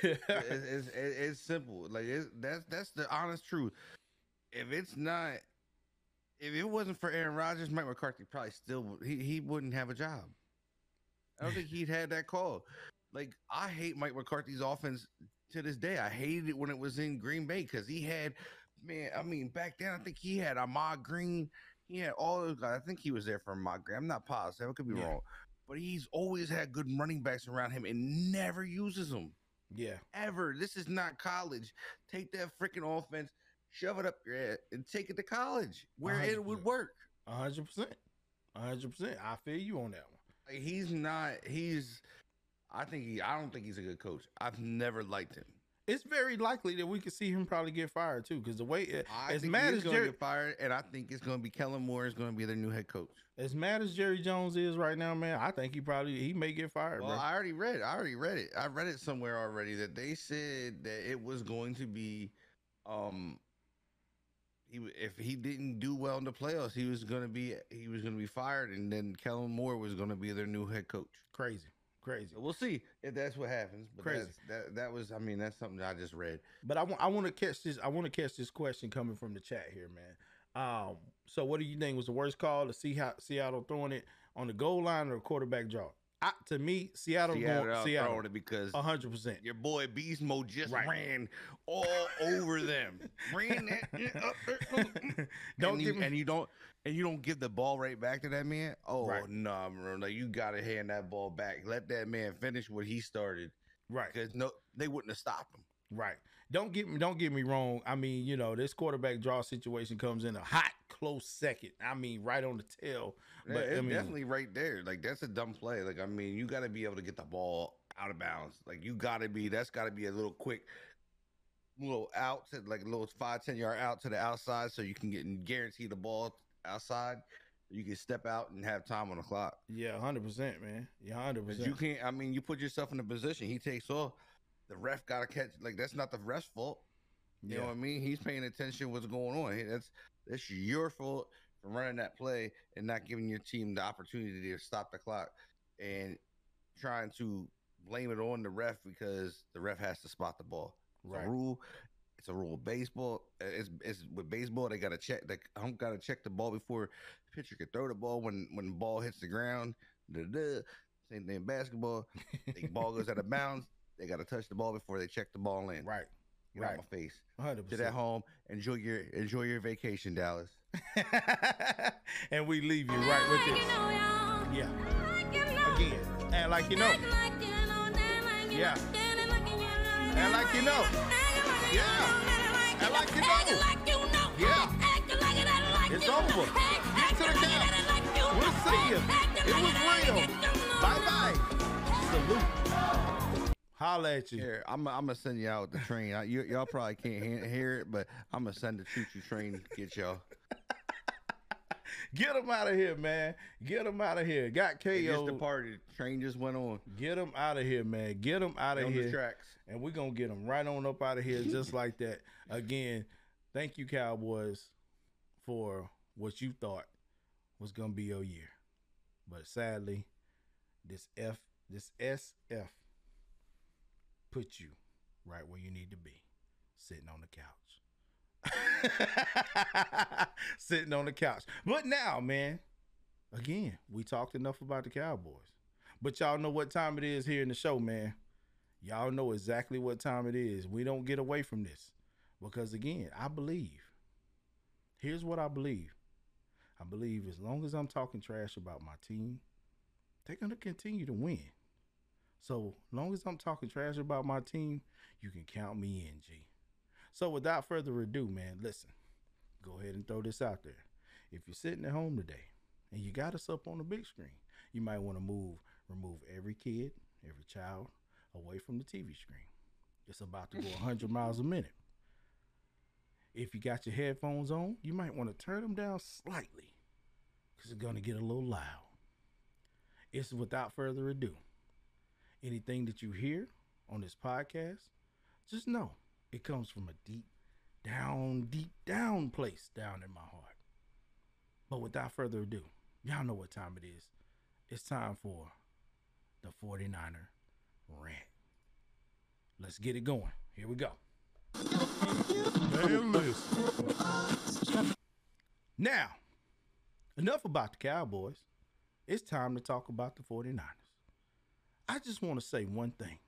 It's, it's, simple. Like it's, that's that's the honest truth. If it's not, if it wasn't for Aaron Rodgers, Mike McCarthy probably still he he wouldn't have a job. I don't think he'd had that call. Like I hate Mike McCarthy's offense to this day. I hated it when it was in Green Bay because he had, man. I mean, back then I think he had Ahman Green. He had all those guys. I think he was there for Ahman Green. I'm not positive. I could be Yeah. wrong, but he's always had good running backs around him and never uses them yeah, ever. This is not college. Take that freaking offense, shove it up your head, and take it to college where it would work. hundred percent, hundred percent. I feel you on that one. Like, he's not. He's. I think he. I don't think he's a good coach. I've never liked him. It's very likely that we could see him probably get fired too, because the way I as think mad as going to Jerry, get fired, and I think it's going to be Kellen Moore is going to be their new head coach. as mad as Jerry Jones is right now, man, I think he probably he may get fired, Well, bro. I already read. I already read it. I read it somewhere already that they said that it was going to be, um, he if he didn't do well in the playoffs, he was going to be he was going to be fired, and then Kellen Moore was going to be their new head coach. crazy, crazy. So we'll see if that's what happens. But Crazy. That that was. I mean, that's something I just read. But I want I want to catch this. I want to catch this question coming from the chat here, man. Um, so what do you think was the worst call to see how Seattle throwing it on the goal line or a quarterback draw? I, to me, Seattle, Seattle, going Seattle, throwing it because hundred percent. your boy Beast Mode just Right. ran all over them. ran that. up there. Don't and give you, me and you don't and you don't give the ball right back to that man. Oh Right. no, bro, no, you gotta hand that ball back. Let that man finish what he started right, because no, they wouldn't have stopped him. right. Don't get me don't get me wrong. I mean, you know, this quarterback draw situation comes in a hot close second. I mean, right on the tail. But But it's I mean, definitely right there. Like that's a dumb play. Like I mean, you got to be able to get the ball out of bounds. Like you got to be. That's got to be a little quick, little out to like a little five ten yard out to the outside, so you can get and guarantee the ball outside. You can step out and have time on the clock. yeah, hundred percent, man. Yeah, hundred percent. you can't. I mean, you put yourself in a position. He takes off. The ref got to catch. Like that's not the ref's fault. You know what I mean? He's paying attention what's going on. Hey, That's that's your fault for running that play and not giving your team the opportunity to stop the clock and trying to blame it on the ref because the ref has to spot the ball. Right. a rule. It's a rule of baseball. Uh, It's it's with baseball. They gotta check. The hump gotta check the ball before the pitcher can throw the ball. When when the ball hits the ground, da-da. same thing in basketball. The ball goes out of bounds. They gotta touch the ball before they check the ball in. Right, Get out right. my face. hundred Get at home. Enjoy your enjoy your vacation, Dallas. and we leave you right with this. Yeah. Again, and like you know. Yeah. And like you know. Yeah. And like you know. Yeah. It's over. Get to the couch. We'll see you. It was real. Bye bye. Salute. Holla at you. Here, I'm I'm gonna send you out with the train. I, you, y'all probably can't hear it, but I'm gonna send the choo choo train to get y'all. Get them out of here, man. Get them out of here. Got It just KO. departed. Train just went on. Get them out of here, man. Get them out of on here. tracks. and we're gonna get them right on up out of here just like that. Again, thank you, Cowboys, for what you thought was gonna be your year, but sadly, this F, this SF, put you right where you need to be, sitting on the couch. sitting on the couch. But now, man, again, we talked enough about the Cowboys. But y'all know what time it is here in the show, man. Y'all know exactly what time it is. We don't get away from this. Because again, I believe. Here's what I believe. I believe as long as I'm talking trash about my team, they're going to continue to win. So, long as I'm talking trash about my team, you can count me in, G. So, without further ado, man, listen. Go ahead and throw this out there. If you're sitting at home today and you got us up on the big screen, you might want to move, remove every kid, every child away from the TV screen. It's about to go 100 miles a minute. If you got your headphones on, you might want to turn them down slightly because it's going to get a little loud. It's without further ado. Anything that you hear on this podcast, just know it comes from a deep down, deep down place down in my heart. But without further ado, y'all know what time it is. It's time for the 49er rant. Let's get it going. Here we go. Now, enough about the Cowboys. It's time to talk about the 49ers. I just want to say one thing.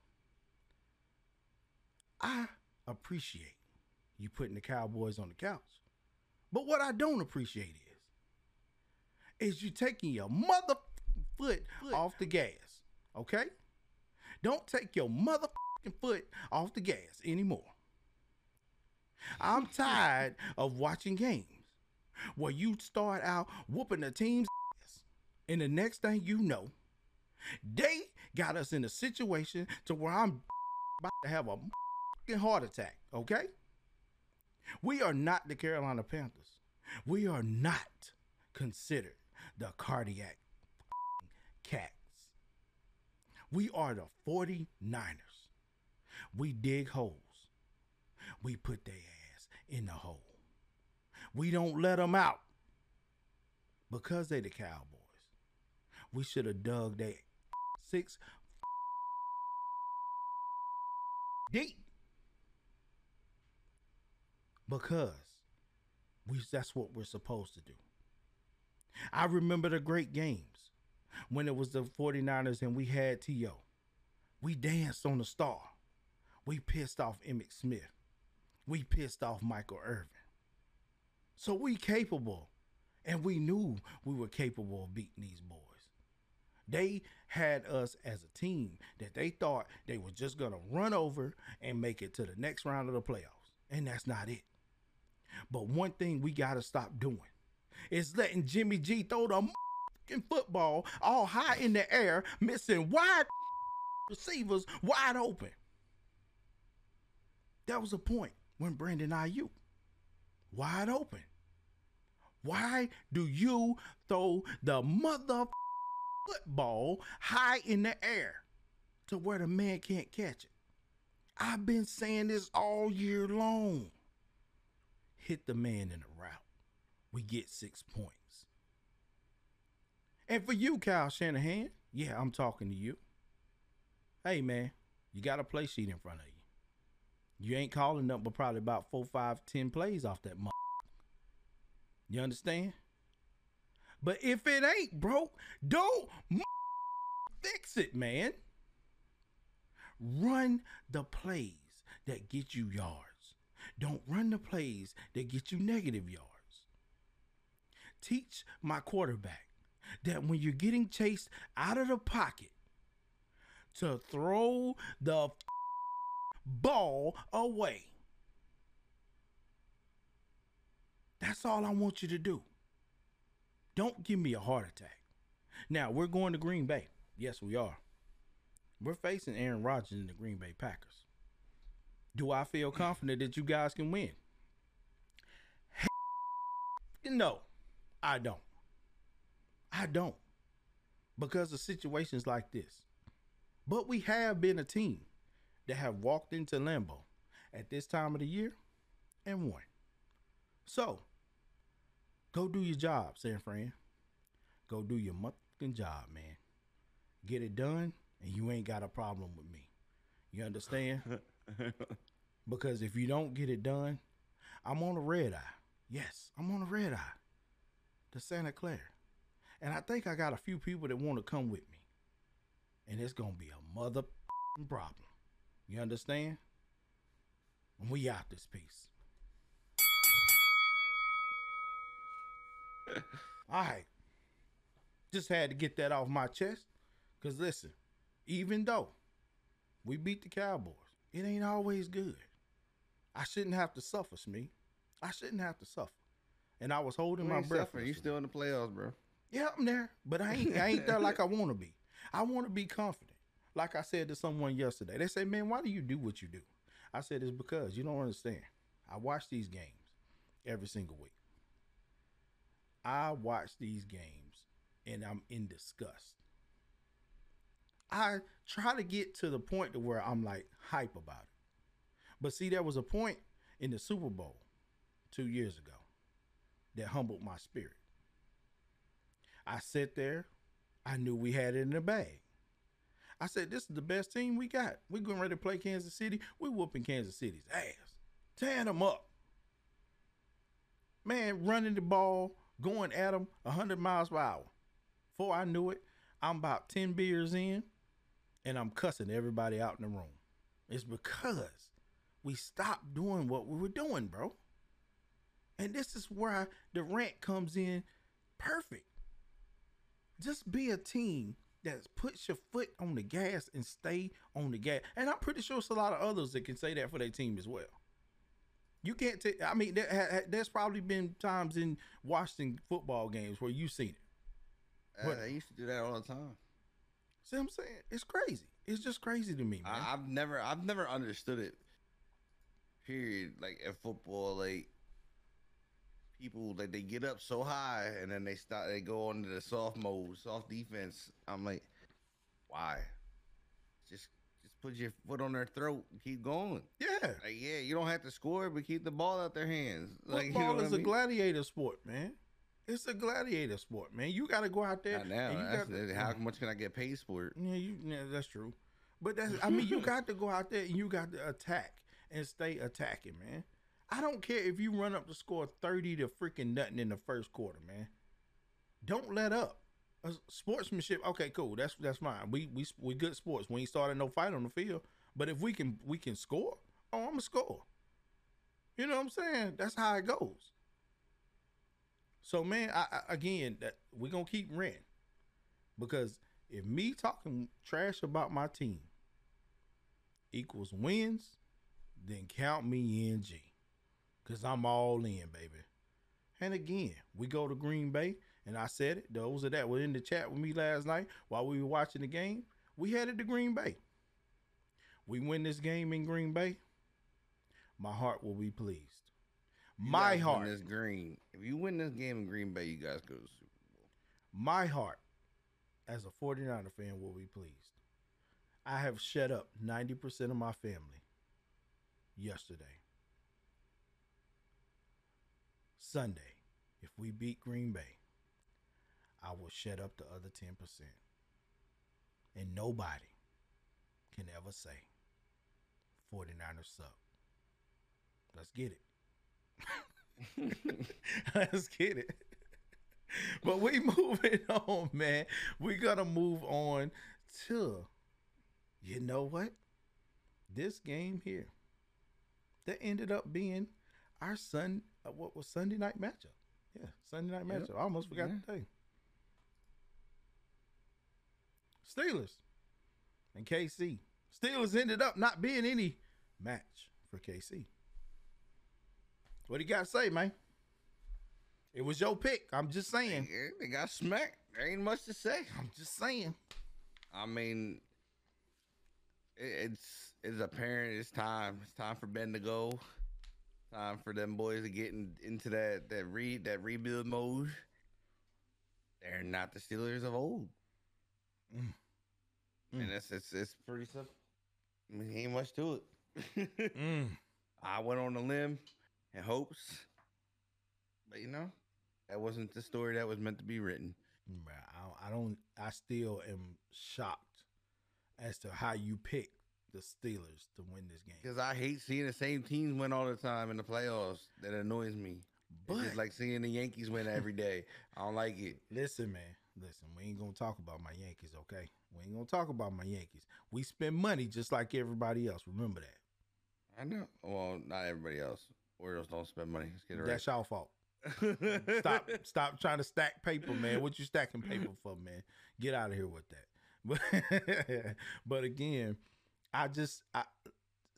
I appreciate you putting the Cowboys on the couch. But what I don't appreciate is, is you taking your mother foot off the gas. Okay? Don't take your mother foot off the gas anymore. I'm tired of watching games where you start out whooping the team's ass, and the next thing you know, they got us in a situation to where I'm about to have a heart attack. Okay? We are not the Carolina Panthers. We are not considered the cardiac cats. We are the 49ers. We dig holes. We put their ass in the hole. We don't let them out because they the Cowboys. We should have dug their six deep because we that's what we're supposed to do. I remember the great games when it was the 49ers and we had T.O. We danced on the star. We pissed off Emmitt Smith. We pissed off Michael Irvin. So we capable, and we knew we were capable of beating these boys. They had us as a team that they thought they were just gonna run over and make it to the next round of the playoffs, and that's not it. But one thing we gotta stop doing is letting Jimmy G throw the football all high in the air, missing wide receivers wide open. That was the point when Brandon Aiyuk wide open. Why do you throw the mother football high in the air to where the man can't catch it? I've been saying this all year long. Hit the man in the route. We get six points. And for you, Kyle Shanahan, yeah, I'm talking to you. Hey, man, you got a play sheet in front of you. You ain't calling up but probably about four, five, ten plays off that mother. You understand? But if it ain't broke, don't fix it, man. Run the plays that get you yards. Don't run the plays that get you negative yards. Teach my quarterback that when you're getting chased out of the pocket, to throw the ball away. That's all I want you to do. Don't give me a heart attack. Now, we're going to Green Bay. Yes, we are. We're facing Aaron Rodgers and the Green Bay Packers. Do I feel confident that you guys can win? No, I don't. I don't. Because of situations like this. But we have been a team that have walked into Lambeau at this time of the year and won. So, go do your job, San Fran. Go do your motherfucking job, man. Get it done, and you ain't got a problem with me. You understand? because if you don't get it done, I'm on a red eye. Yes, I'm on a red eye to Santa Clara. And I think I got a few people that want to come with me. And it's going to be a mother problem. You understand? And we out this piece. All right. Just had to get that off my chest. Because listen, even though we beat the Cowboys, it ain't always good. I shouldn't have to suffer, Smee. I shouldn't have to suffer. And I was holding You my breath. You still in the playoffs, bro. Yeah, I'm there, but I ain't I ain't there like I want to be. I want to be confident. Like I said to someone yesterday, they say, "Man, why do you do what you do?" I said, "It's because you don't understand. I watch these games, every single week. I watch these games and I'm in disgust. I try to get to the point to where I'm like hype about it. But see, there was a point in the Super Bowl two years ago that humbled my spirit. I sat there, I knew we had it in the bag. I said, This is the best team we got. We're going ready to play Kansas City. we whooping Kansas City's ass, tearing them up. Man, running the ball, going at them 100 miles per hour. Before I knew it, I'm about 10 beers in and I'm cussing everybody out in the room. It's because we stopped doing what we were doing, bro. And this is where the rant comes in perfect. Just be a team that puts your foot on the gas and stay on the gas. And I'm pretty sure it's a lot of others that can say that for their team as well. You can't take. I mean, there, there's probably been times in Washington football games where you've seen it. Uh, I used to do that all the time. See what I'm saying? It's crazy. It's just crazy to me, man. I, I've never, I've never understood it. Period. Like in football, like people like they get up so high and then they start they go into the soft mode, soft defense. I'm like, why? Just just put your foot on their throat and keep going. Yeah. Like, yeah, you don't have to score, but keep the ball out their hands. Like Football you know is I a mean? gladiator sport, man. It's a gladiator sport, man. You got to go out there. Not now. and you That's, got to- how much can I get paid for it? Yeah, you. Yeah, that's true. But that's. I mean, you got to go out there and you got to attack and stay attacking, man. I don't care if you run up to score thirty to freaking nothing in the first quarter, man. Don't let up. Uh, Sportsmanship. Okay, cool. That's that's fine. We we we good sports. We ain't starting no fight on the field. But if we can we can score, oh, I'm gonna score. You know what I'm saying? That's how it goes. So man, I, I again that we gonna keep renting because if me talking trash about my team equals wins, then count me in G. Cause I'm all in, baby. And again, we go to Green Bay, and I said it. Those of that were in the chat with me last night while we were watching the game. We headed to Green Bay. We win this game in Green Bay. My heart will be pleased. My win heart. This green. If you win this game in Green Bay, you guys go to the Super Bowl. my heart as a 49er fan will be pleased. I have shut up 90% of my family yesterday. Sunday, if we beat Green Bay, I will shut up the other 10%. And nobody can ever say 49ers suck. Let's get it. Let's get it. But we moving on, man. We gotta move on to you know what? This game here that ended up being our Sun uh, what was Sunday night matchup. Yeah, Sunday night Yep. matchup. I almost forgot Yeah. the day. Steelers and KC. Steelers ended up not being any match for KC. What do you got to say, man? It was your pick. I'm just saying. Yeah, they got smacked. There ain't much to say. I'm just saying. I mean, it's it's apparent. It's time. It's time for Ben to go. Time for them boys to get in, into that that re that rebuild mode. They're not the Steelers of old, Mm. Mm. and it's it's it's pretty simple. I mean, ain't much to it. Mm. I went on a limb in hopes, but you know, that wasn't the story that was meant to be written. I don't, I don't. I still am shocked as to how you picked the Steelers to win this game. Because I hate seeing the same teams win all the time in the playoffs. That annoys me. But it's just like seeing the Yankees win every day. I don't like it. listen, man. Listen, we ain't gonna talk about my Yankees, okay? We ain't gonna talk about my Yankees. We spend money just like everybody else. Remember that. I know. Well, not everybody else. Orioles don't spend money. Let's get it That's y'all fault. Stop, stop trying to stack paper, man. What you stacking paper for, man? Get out of here with that. But, but again, I just I,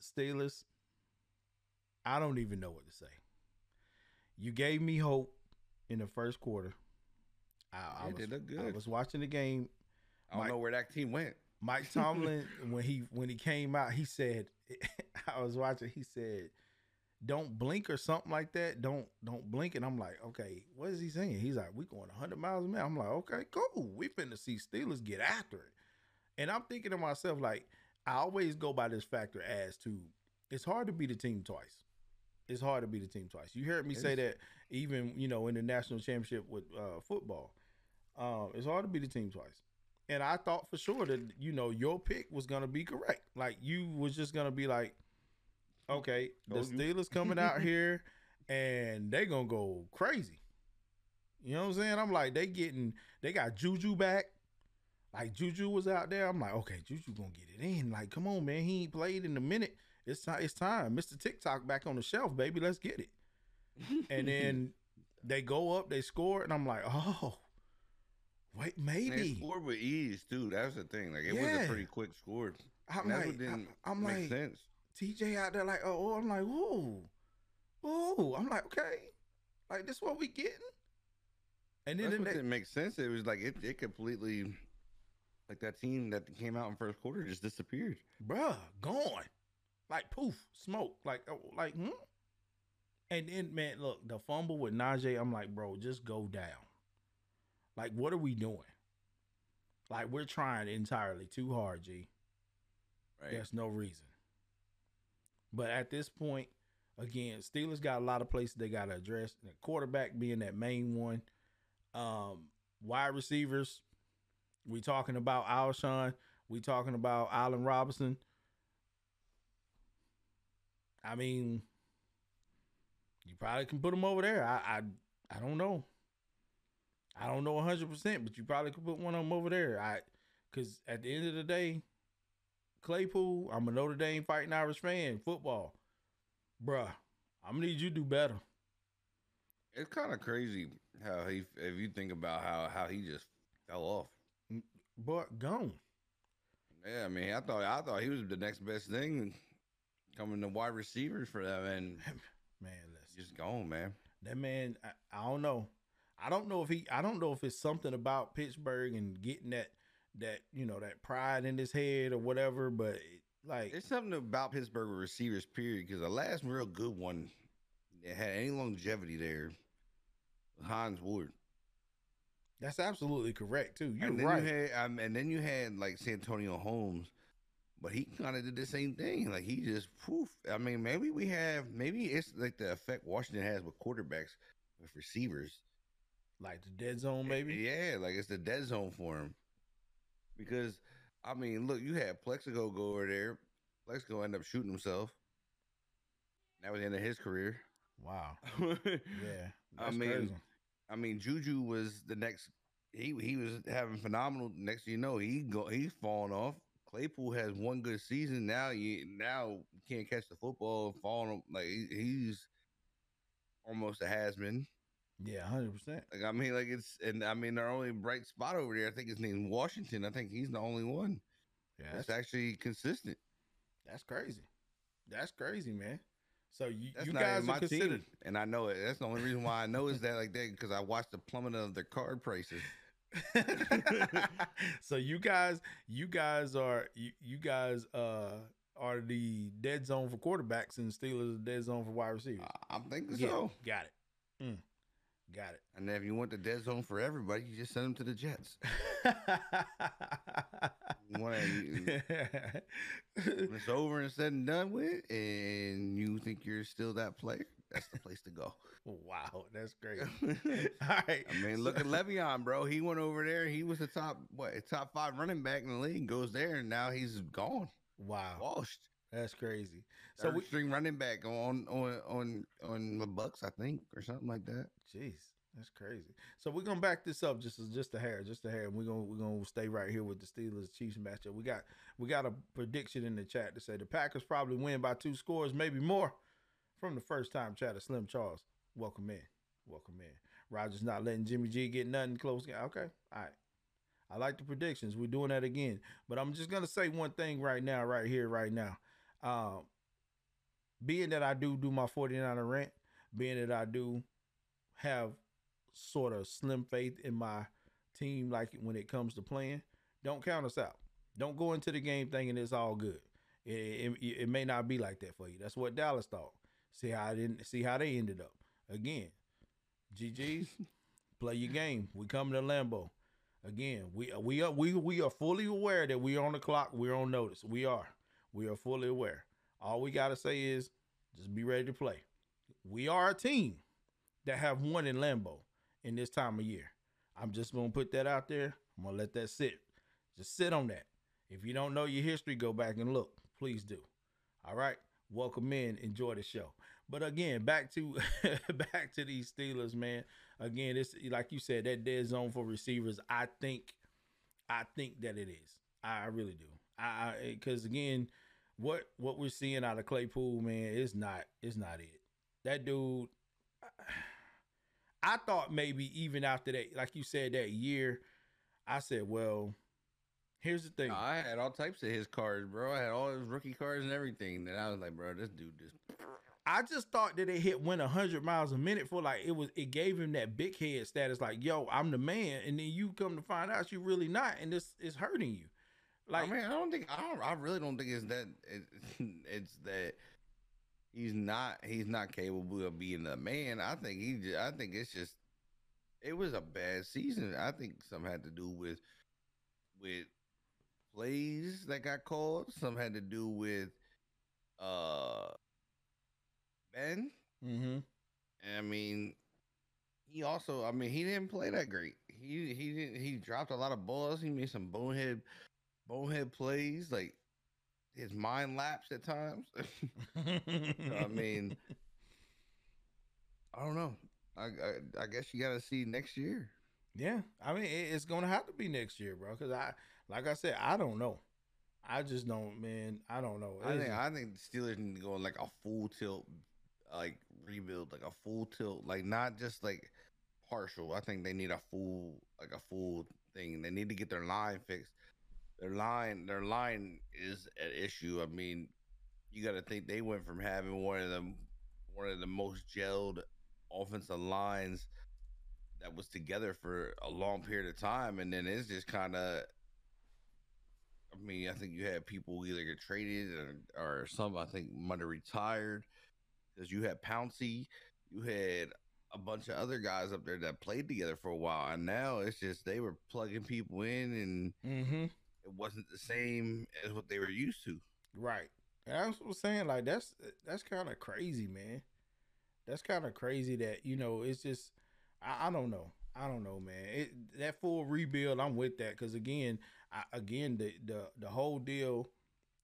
Steelers. I don't even know what to say. You gave me hope in the first quarter. I, I was, look I was watching the game. I don't Mike- know where that team went. Mike Tomlin, when he when he came out, he said, I was watching. He said, don't blink or something like that. Don't don't blink. And I'm like, okay, what is he saying? He's like, we going 100 miles a minute. I'm like, okay, cool. We finna see Steelers get after it. And I'm thinking to myself, like, I always go by this factor as to it's hard to beat the team twice. It's hard to beat the team twice. You heard me say that even you know in the national championship with uh, football. Um, it's hard to beat the team twice. And I thought for sure that you know your pick was gonna be correct. Like you was just gonna be like, okay, the. Steelers coming out here and they gonna go crazy. You know what I'm saying? I'm like, they getting they got Juju back. Like Juju was out there. I'm like, okay, Juju gonna get it in. Like, come on, man. He ain't played in a minute. It's time. It's time. Mr. TikTok back on the shelf, baby. Let's get it. And then they go up, they score, and I'm like, oh, wait, And they maybe. scored with ease too. That's the thing. Like it was a pretty quick score. I'm And like, what didn't I, am make like, sense. TJ out there, like, oh, I'm like, ooh, ooh. I'm like, okay, like this what we getting. And then That's the what next, didn't make sense. It was like it, it completely like that team that came out in first quarter just disappeared. bruh, gone. Like poof, smoke. Like, oh, like, hmm. And then, man, look, the fumble with Najee, I'm like, bro, just go down. Like, what are we doing? Like, we're trying entirely too hard, G. Right. There's no reason. But at this point, again, Steelers got a lot of places they got to address. The quarterback being that main one. Um, wide receivers, we talking about Alshon. We talking about Allen Robinson. I mean, you probably can put them over there. I I, I don't know. I don't know hundred percent, but you probably could put one of them over there. I because at the end of the day, Claypool, I'm a Notre Dame fighting Irish fan, football. Bruh, I'm gonna need you to do better. It's kind of crazy how he, if you think about how how he just fell off. Mm, but gone. Yeah, I mean, I thought I thought he was the next best thing coming to wide receivers for them, and Man, listen. just gone, man. That man, I, I don't know. I don't know if he. I don't know if it's something about Pittsburgh and getting that that you know that pride in his head or whatever. But like, There's something about Pittsburgh with receivers, period, because the last real good one that had any longevity there, was Hines Ward. that's absolutely correct too. You're and then right. You had, um, and then you had like Santonio Holmes, but he kind of did the same thing. Like he just poof. I mean, maybe we have maybe it's like the effect Washington has with quarterbacks with receivers. like the dead zone, maybe. Yeah, like it's the dead zone for him. Because I mean, look, you had Plaxico go over there. Plaxico end up shooting himself. That was the end of his career. Wow. yeah. I mean, crazy. I mean, Juju was the next. He he was having phenomenal. Next, thing you know, he go he's falling off. Claypool has one good season. Now you now you can't catch the football. Falling like he, he's almost a has been. Yeah, hundred percent. Like I mean, like it's and I mean, their only bright spot over there. I think his name's Washington. I think he's the only one Yeah, that's that's, actually consistent. that's crazy. That's crazy, man. So you, That's you not guys are my considered. team, and I know it. That's the only reason why I know is that like that because I watched the plummet of their card prices. so you guys, you guys are you, you guys uh are the dead zone for quarterbacks and Steelers are the dead zone for wide receivers. I- I'm thinking Yeah, so. got it. Mm, got it. And if you want the dead zone for everybody, you just send them to the Jets. it. You want to, when it's over and said and done with, and you think you're still that player, that's the place to go. wow, that's great. All right. I mean, look at Le'Veon, bro. He went over there. He was the top, what, top five running back in the league. Goes there, and now he's gone, wow, washed. That's crazy. So So we, string running back on on on on the Bucks, I think, or something like that. Jeez, that's crazy. So we're gonna back this up just just a hair, just a hair. And we're gonna we're gonna stay right here with the Steelers Chiefs matchup. We got we got a prediction in the chat to say the Packers probably win by two scores, maybe more. From the first time chatter, Slim Charles. Welcome in. Welcome in. Rodgers not letting Jimmy G get nothing close. Okay. All right. I like the predictions. We're doing that again. But I'm just gonna say one thing right now, right here, right now. Um, being that I do do my 49er rant, being that I do have sort of slim faith in my team, like when it comes to playing, don't count us out. Don't go into the game thinking it's all good. It, it, it may not be like that for you. That's what Dallas thought. See how I didn't see how they ended up. Again, GG's, play your game. We coming to Lambeau. Again, we we are we we are fully aware that we are on the clock. We're on notice. We are. We are fully aware. All we gotta say is just be ready to play. We are a team that have won in Lambeau in this time of year. I'm just gonna put that out there. I'm gonna let that sit. Just sit on that. If you don't know your history, go back and look. Please do. All right. Welcome in. Enjoy the show. But again, back to back to these Steelers, man. Again, it's like you said, that dead zone for receivers. I think, I think that it is. I, I really do. I because again, what what we're seeing out of Claypool, man, is not it's not it. That dude. I thought maybe even after that, like you said, that year, I said, well, here's the thing. I had all types of his cards, bro. I had all his rookie cards and everything. And I was like, bro, this dude just. I just thought that it hit went hundred miles a minute for like it was it gave him that big head status, like, yo, I'm the man, and then you come to find out you really not, and this is hurting you. Like, I mean, I don't think I don't. I really don't think it's that. It, it's that he's not. He's not capable of being a man. I think he. Just, I think it's just. It was a bad season. I think some had to do with, with plays that got called. Some had to do with, uh, Ben. Mm-hmm. I mean, he also. I mean, he didn't play that great. He he didn't. He dropped a lot of balls. He made some bonehead bonehead plays, like his mind lapsed at times. I mean, I don't know. I, I, I guess you got to see next year. Yeah, I mean it, it's gonna have to be next year, bro. Because I, like I said, I don't know. I just don't, man. I don't know. I think I think the Steelers need to go like a full tilt, like rebuild, like a full tilt, like not just like partial. I think they need a full, like a full thing. They need to get their line fixed their line their line is an issue. I mean, you got to think they went from having one of the one of the most gelled offensive lines that was together for a long period of time, and then it's just kind of. I mean, I think you had people either get traded or, or some. I think might have retired because you had Pouncey, you had a bunch of other guys up there that played together for a while, and now it's just they were plugging people in and. Mm-hmm it wasn't the same as what they were used to. Right. And I was saying like that's that's kind of crazy, man. That's kind of crazy that you know it's just I, I, don't know. I don't know, man. It that full rebuild, I'm with that because again, I, again the the the whole deal,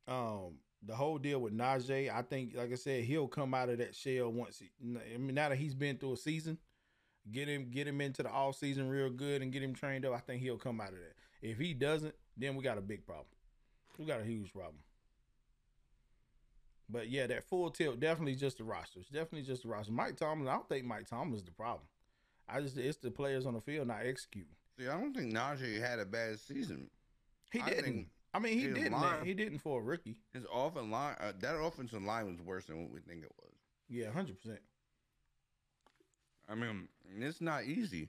um, the whole deal with Najee. I think, like I said, he'll come out of that shell once. He, I mean, now that he's been through a season, get him get him into the off season real good and get him trained up. I think he'll come out of that. If he doesn't, then we got a big problem. We got a huge problem. But yeah, that full tilt definitely just the rosters. Definitely just the roster. Mike Tomlin, I don't think Mike Tomlin is the problem. I just it's the players on the field not executing. See, I don't think Najee had a bad season. He didn't. I, I mean, he didn't. Line, he didn't for a rookie. His offensive line, uh, that offensive line was worse than what we think it was. Yeah, hundred percent. I mean, it's not easy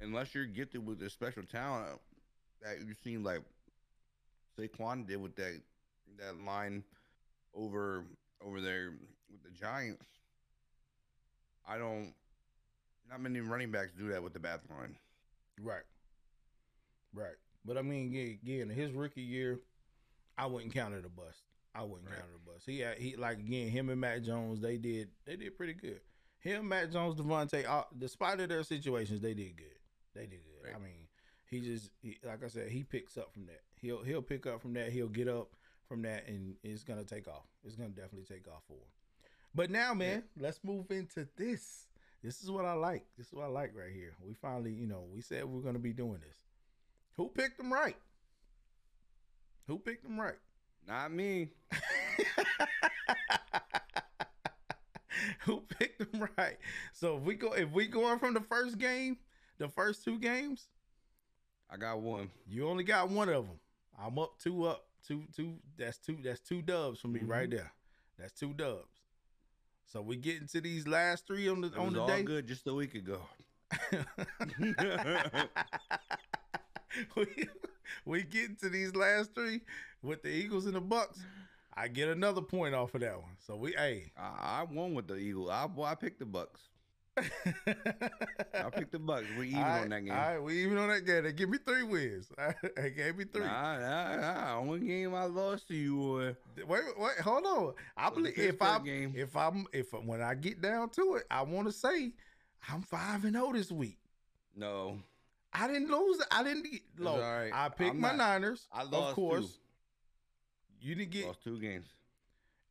unless you're gifted with a special talent that you've seen like Saquon did with that that line over over there with the Giants. I don't. Not many running backs do that with the back line. Right. Right. But I mean, again, his rookie year, I wouldn't count it a bust. I wouldn't right. count it a bust. He had, he like again, him and Mac Jones, they did they did pretty good. Him, Mac Jones, DeVonta, uh, despite of their situations, they did good. They did good. Right. I mean, he just he, like I said, he picks up from that. He'll he'll pick up from that. He'll get up from that, and it's gonna take off. It's gonna definitely take off for him. But now, man, yeah. let's move into this. This is what I like. This is what I like right here. We finally, you know, we said we are gonna be doing this. Who picked them right? Who picked them right? Not me. Who picked them right? So if we go, if we going from the first game, the first two games, I got one. You only got one of them. I'm up two up. Two two that's two that's two dubs for me mm-hmm. right there. That's two dubs. So we get into these last three on the it on the all day. good just a week ago. we, we get into these last three with the Eagles and the Bucks. I get another point off of that one. So we, hey, I, I won with the Eagle. I, boy, I picked the Bucks. I picked the Bucks. We even on that game. All right, we even on that game. They give me three wins. They gave me three. Nah, nah, nah. Only game I lost to you, boy. Wait, wait, hold on. I believe if I'm game. if I'm if when I get down to it, I want to say I'm five and zero this week. No, I didn't lose. I didn't get low. right. I picked I'm my not- Niners. I of lost course. two. You didn't get, lost two games.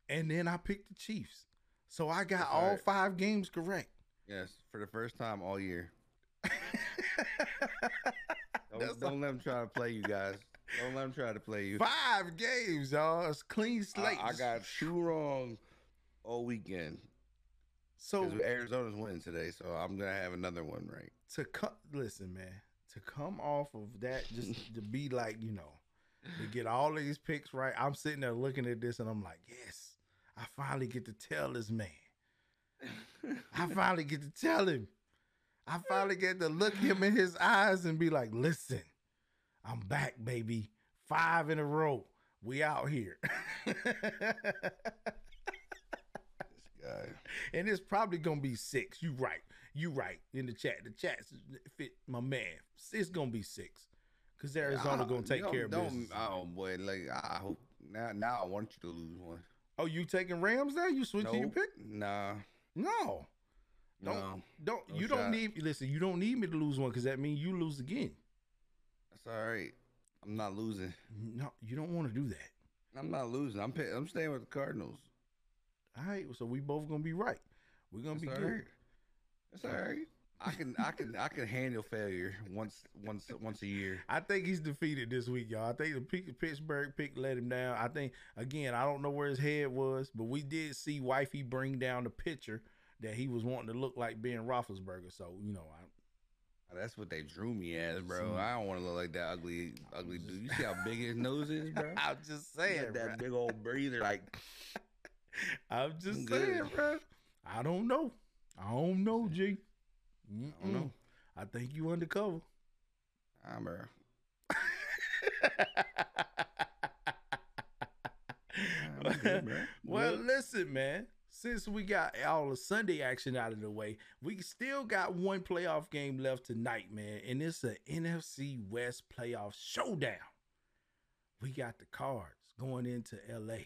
and then I picked the Chiefs. So I got That's all all right. five games correct. Yes, for the first time all year. Don't, don't let them try to play you guys. Don't let them try to play you. five games, y'all. It's clean slate. I, I got two wrong all weekend. So Arizona's winning today, so I'm gonna have another one right. to come. Listen, man. To come off of that, just to be like, you know, to get all these picks right. I'm sitting there looking at this, and I'm like, yes, I finally get to tell this man. I finally get to tell him. I finally get to look him in his eyes and be like, listen, I'm back, baby. Five in a row. We out here. This guy. and it's probably gonna be six. You right. You right. In the chat. The chat fit my man. It's gonna be six. Cause Arizona I- gonna take care of business. Oh boy, like I hope now. Now I want you to lose one. oh, you taking Rams now? You switching your pick? Nah, No. Don't no, don't No you don't need listen, you don't need me to lose one because that means you lose again. that's all right. I'm not losing. No, you don't want to do that. I'm not losing. I'm pick, I'm staying with the Cardinals. All right, so we both gonna be right. We're gonna That's be good. right. That's all right. I can I can I can handle failure once once once a year. I think he's defeated this week, y'all. I think the Pittsburgh pick let him down. I think again, I don't know where his head was, but we did see Wifey bring down the picture that he was wanting to look like Ben Roethlisberger. So you know, I, That's what they drew me as, bro. I don't want to look like that ugly ugly dude. You see how big his nose is, bro? I'm just saying, that big old breather, like I'm just I'm saying, good. bro. I don't know. I don't know, G. I don't know. I think you undercover. Ah, bro. I'm good, well, listen, man. Since we got all the Sunday action out of the way, we still got one playoff game left tonight, man. And it's a NFC West playoff showdown. We got the cards going into LA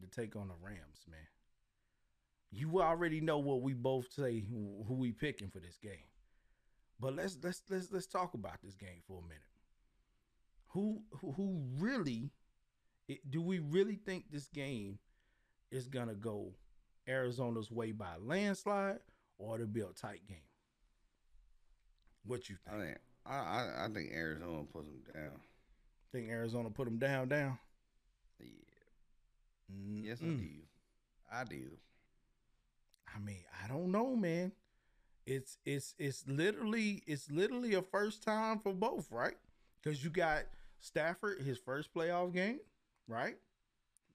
to take on the Rams, man. You already know what we both say who we picking for this game. But let's let's let's let's talk about this game for a minute. Who who, who really it, do we really think this game is gonna go Arizona's way by landslide or it'll be a tight game? What you I think? think I, I I think Arizona puts them down. Think Arizona put them down, down? Yeah, mm, yes, I mm. do. I do. I mean, I don't know, man. It's it's it's literally it's literally a first time for both, right? Because you got Stafford, his first playoff game, right?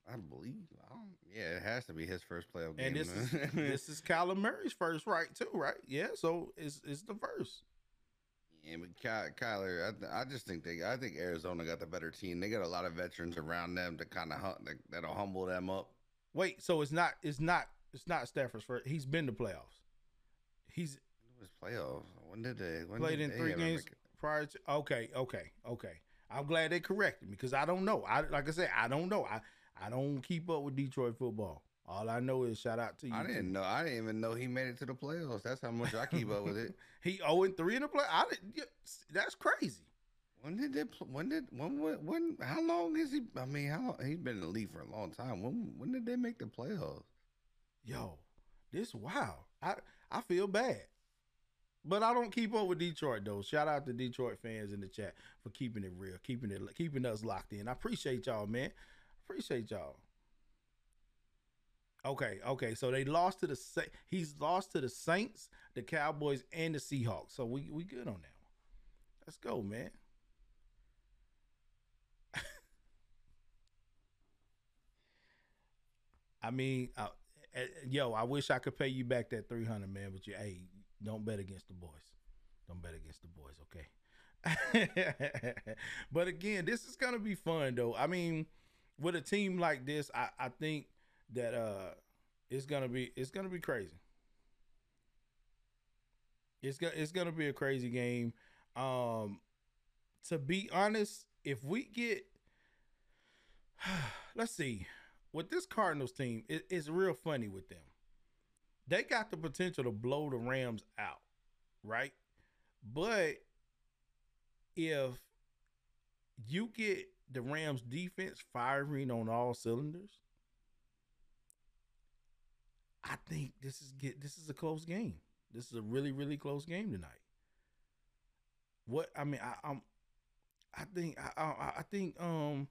I believe. I don't, yeah, it has to be his first playoff game. And this is this is Kyler Murray's first, right? Too, right? Yeah. So it's it's the first. Yeah, but Ky- Kyler, I, th- I just think they, I think Arizona got the better team. They got a lot of veterans around them to kind of that'll humble them up. Wait, so it's not it's not it's not Stafford's first. He's been to playoffs. He's It was playoffs. When did they? When played did in they three games prior to. Okay, okay, okay. I'm glad they corrected me because I don't know. I like I said, I don't know. I I don't keep up with Detroit football. All I know is shout out to you. I didn't know. I didn't even know he made it to the playoffs. That's how much I keep up with it. He 0 and 3 in the play. I didn't, that's crazy. When did they? When did? When? When? when how long is he? I mean, how long? He's been in the league for a long time. When? When did they make the playoffs? Yo, this wow. I I feel bad. But I don't keep up with Detroit though. Shout out to Detroit fans in the chat for keeping it real, keeping it keeping us locked in. I appreciate y'all, man. Appreciate y'all. Okay, okay. So they lost to the he's lost to the Saints, the Cowboys, and the Seahawks. So we we good on that one. Let's go, man. I mean, uh, yo, I wish I could pay you back that three hundred, man. But you, hey, don't bet against the boys. Don't bet against the boys, okay? but again, this is gonna be fun, though. I mean, with a team like this, I, I think that uh it's gonna be it's gonna be crazy. It's gonna it's gonna be a crazy game. Um, to be honest, if we get, let's see, with this Cardinals team, it, it's real funny with them. They got the potential to blow the Rams out, right? But if you get the Rams defense firing on all cylinders, I think this is get this is a close game. This is a really really close game tonight. What I mean, I, I'm, I think I I, I think um,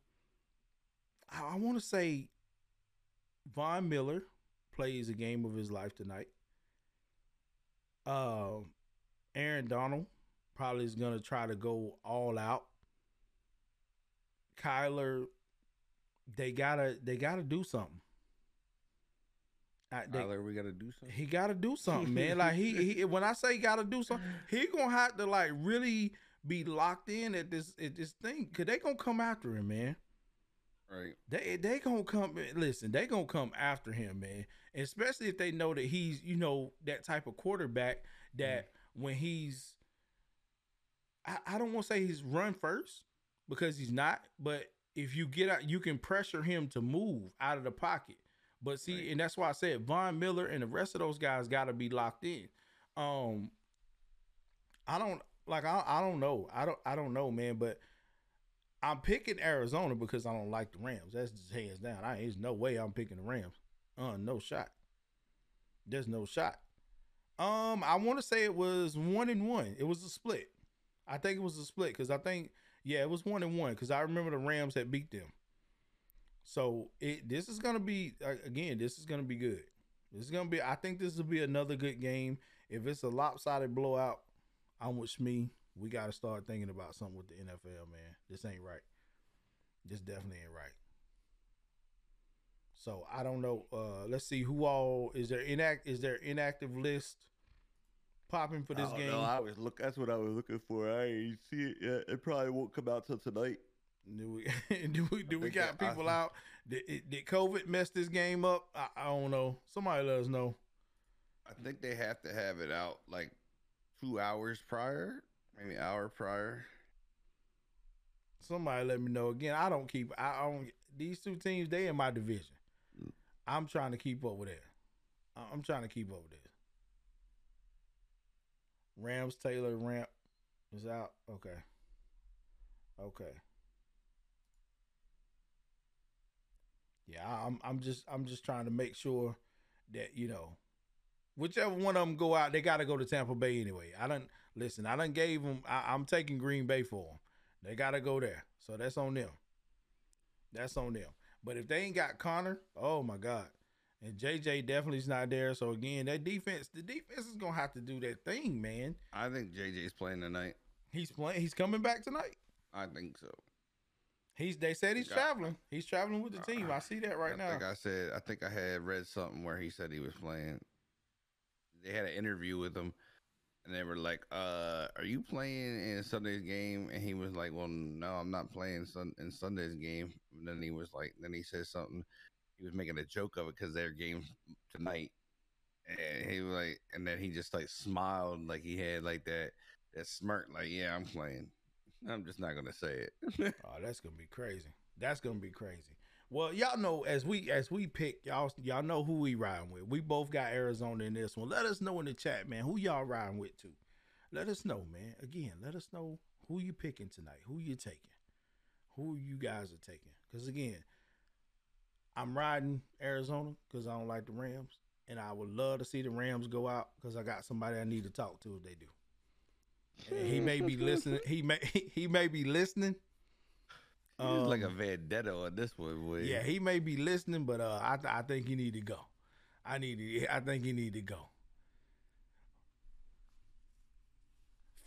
I, I want to say Von Miller plays a game of his life tonight. Um, Aaron Donald probably is gonna try to go all out. Kyler, they gotta they gotta do something. I, they, Tyler, we gotta do something. he got to do something, man. Like he, he when I say he got to do something, he gonna have to like really be locked in at this at this thing, cause they gonna come after him, man. Right. They they gonna come. Listen, they gonna come after him, man. Especially if they know that he's you know that type of quarterback that when he's, I, I don't want to say he's run first because he's not, but if you get out, you can pressure him to move out of the pocket. But see, Right. and that's why I said Von Miller and the rest of those guys got to be locked in. Um, I don't like. I, I don't know. I don't. I don't know, man. But I'm picking Arizona because I don't like the Rams. That's just hands down. I there's no way I'm picking the Rams. Uh, no shot. There's no shot. Um, I want to say it was one and one. It was a split. I think it was a split because I think yeah, it was one and one because I remember the Rams had beat them. So it this is gonna be again. This is gonna be good. This is gonna be. I think this will be another good game. If it's a lopsided blowout, I'm with me. We got to start thinking about something with the NFL, man. This ain't right. This definitely ain't right. So I don't know. Uh Let's see who all is there inact. Is there inactive list popping for this I don't game? know, I was look. That's what I was looking for. I ain't see it yet. It probably won't come out till tonight. Do we do we do we got that- I people out? Did, did COVID mess this game up? I, I don't know. Somebody let us know. I think they have to have it out like two hours prior, maybe an hour prior. Somebody let me know. Again, I don't keep. I, don't. These two teams, they in my division. Mm. I'm trying to keep up with that. I'm trying to keep up with this. Rams Taylor Rapp is out. Okay. Okay. Yeah, I'm. I'm just. I'm just trying to make sure that you know, whichever one of them go out, they got to go to Tampa Bay anyway. I don't listen. I done gave them. I, I'm taking Green Bay for them. They got to go there. So that's on them. That's on them. But if they ain't got Conner, oh my God. And JJ definitely is not there. So again, that defense, the defense is gonna have to do that thing, man. I think JJ's playing tonight. He's playing. He's coming back tonight. I think so. He's. They said he's traveling. He's traveling with the team. I see that right I now. think I said I think I had read something where he said he was playing. They had an interview with him, and they were like, "Uh, are you playing in Sunday's game?" And he was like, "Well, no, I'm not playing sun- in Sunday's game." And then he was like, then he said something. He was making a joke of it because their game tonight, and he was like, and then he just like smiled, like he had like that that smirk, like, "Yeah, I'm playing." I'm just not gonna say it. Oh, that's gonna be crazy. That's gonna be crazy. Well, y'all know as we as we pick y'all y'all know who we riding with. We both got Arizona in this one. Let us know in the chat, man, who y'all riding with too. Let us know, man. Again, let us know who you picking tonight. Who you taking? Who you guys are taking? Because again, I'm riding Arizona because I don't like the Rams, and I would love to see the Rams go out because I got somebody I need to talk to if they do. And he may be listening. He may he may be listening. He was like a Um, vendetta on this one, boy. yeah, he may be listening, but uh, I I think he need to go. I need to. I think he need to go.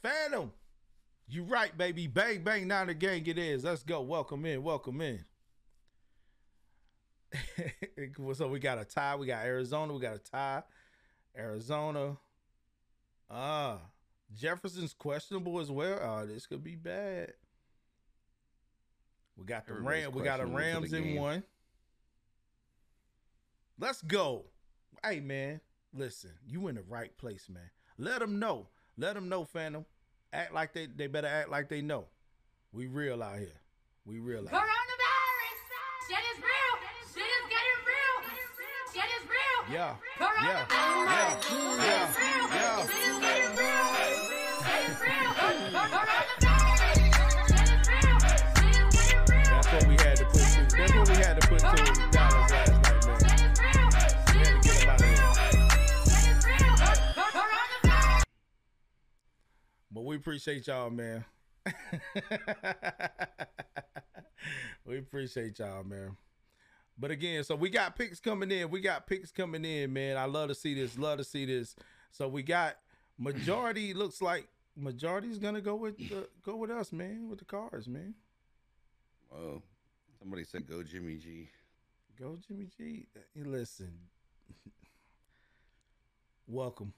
Phantom, you right, baby. Bang bang, now the gang it is. Let's go. Welcome in. Welcome in. so we got a tie. We got Arizona. We got a tie. Arizona. Ah, Jefferson's questionable as well. Oh, this could be bad. We got the Everybody's Ram. We got a Rams in one. Let's go. Hey man, listen, you in the right place, man. Let them know. Let them know, Phantom. Act like they they better act like they know. We real out here. We real out here. Coronavirus. Shit is real. Shit is getting real. Shit is real. Yeah. Coronavirus. Yeah. Shit Yeah. Yeah. Shit is getting real. Shit is real. But we appreciate y'all, man. we appreciate y'all, man. But again, so we got picks coming in. We got picks coming in, man. I love to see this. Love to see this. So we got majority. looks like majority's gonna go with the, go with us, man. With the cars, man. Oh, somebody said go Jimmy G. Go Jimmy G. Hey, Listen. Welcome.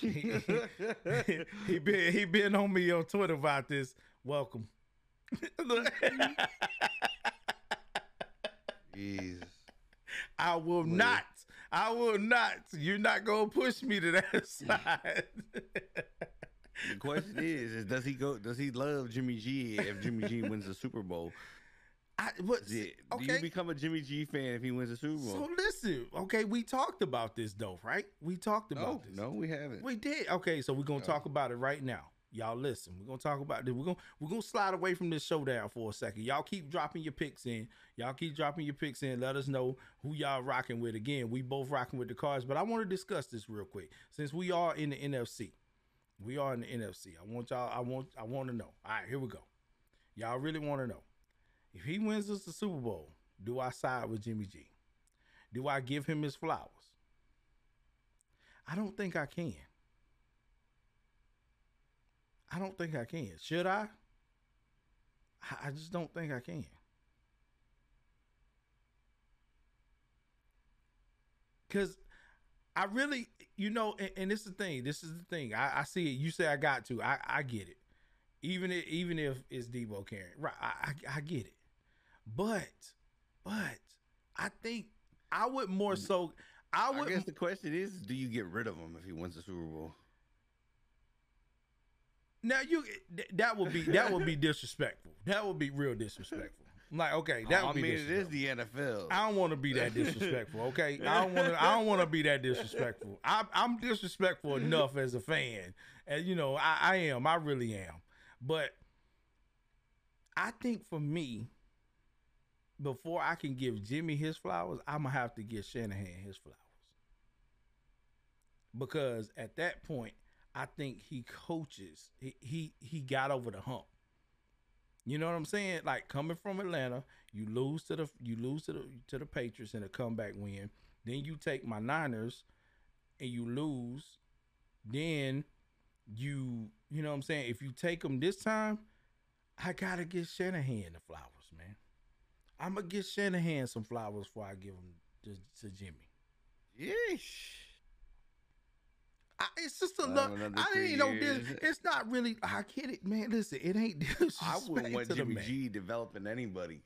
He been he been on me on Twitter about this. Welcome. Jesus. I will not. I will not. You're not gonna push me to that side. The question is, is does he go? Does he love Jimmy G if Jimmy G wins the Super Bowl? I, what, it- Do you become a Jimmy G fan if he wins the Super Bowl? so listen. Okay, we talked about this though, right? We talked about no, this. no, we haven't. We did. Okay, so we're gonna No. talk about it right now. Y'all listen. We're gonna talk about this. We're gonna we're gonna slide away from this showdown for a second. Y'all keep dropping your picks in. Y'all keep dropping your picks in. Let us know who y'all rocking with. Again, we both rocking with the cards, but I want to discuss this real quick. Since we are in the NFC. We are in the NFC. I want y'all, I want I want to know. All right, here we go. Y'all really want to know. If he wins us the Super Bowl, do I side with Jimmy G? Do I give him his flowers? I don't think I can. I don't think I can. Should I? I- just don't think I can. Cause I really, you know, and, and this is the thing. This is the thing. I, I see it. You say I got to. I, I get it. Even if, even if it's Deebo carrying, right? I, I I get it. But, but I think I would more so. I I would. guess the question is, do you get rid of him if he wins the Super Bowl? Now you that would be that would be disrespectful. That would be real disrespectful. I'm like, okay, that would I be mean, it is the NFL. I don't want to be that disrespectful. Okay, I don't want to. I don't want to be that disrespectful. I, I'm disrespectful enough as a fan, and you know, I, I am. I really am. But I think for me, before I can give Jimmy his flowers, I'm gonna have to give Shanahan his flowers because at that point, I think he coaches. He he, he got over the hump. You know what I'm saying? Like coming from Atlanta, you lose to the you lose to the to the Patriots in a comeback win. Then you take my Niners and you lose. Then you you know what I'm saying? If you take them this time, I gotta get Shanahan the flowers, man. I'm gonna give Shanahan some flowers before I give them to, to Jimmy. Yeesh. I, it's just a look. I ain't know this. It's not really. I get it, man. Listen, it ain't this. I wouldn't want Jimmy G developing anybody.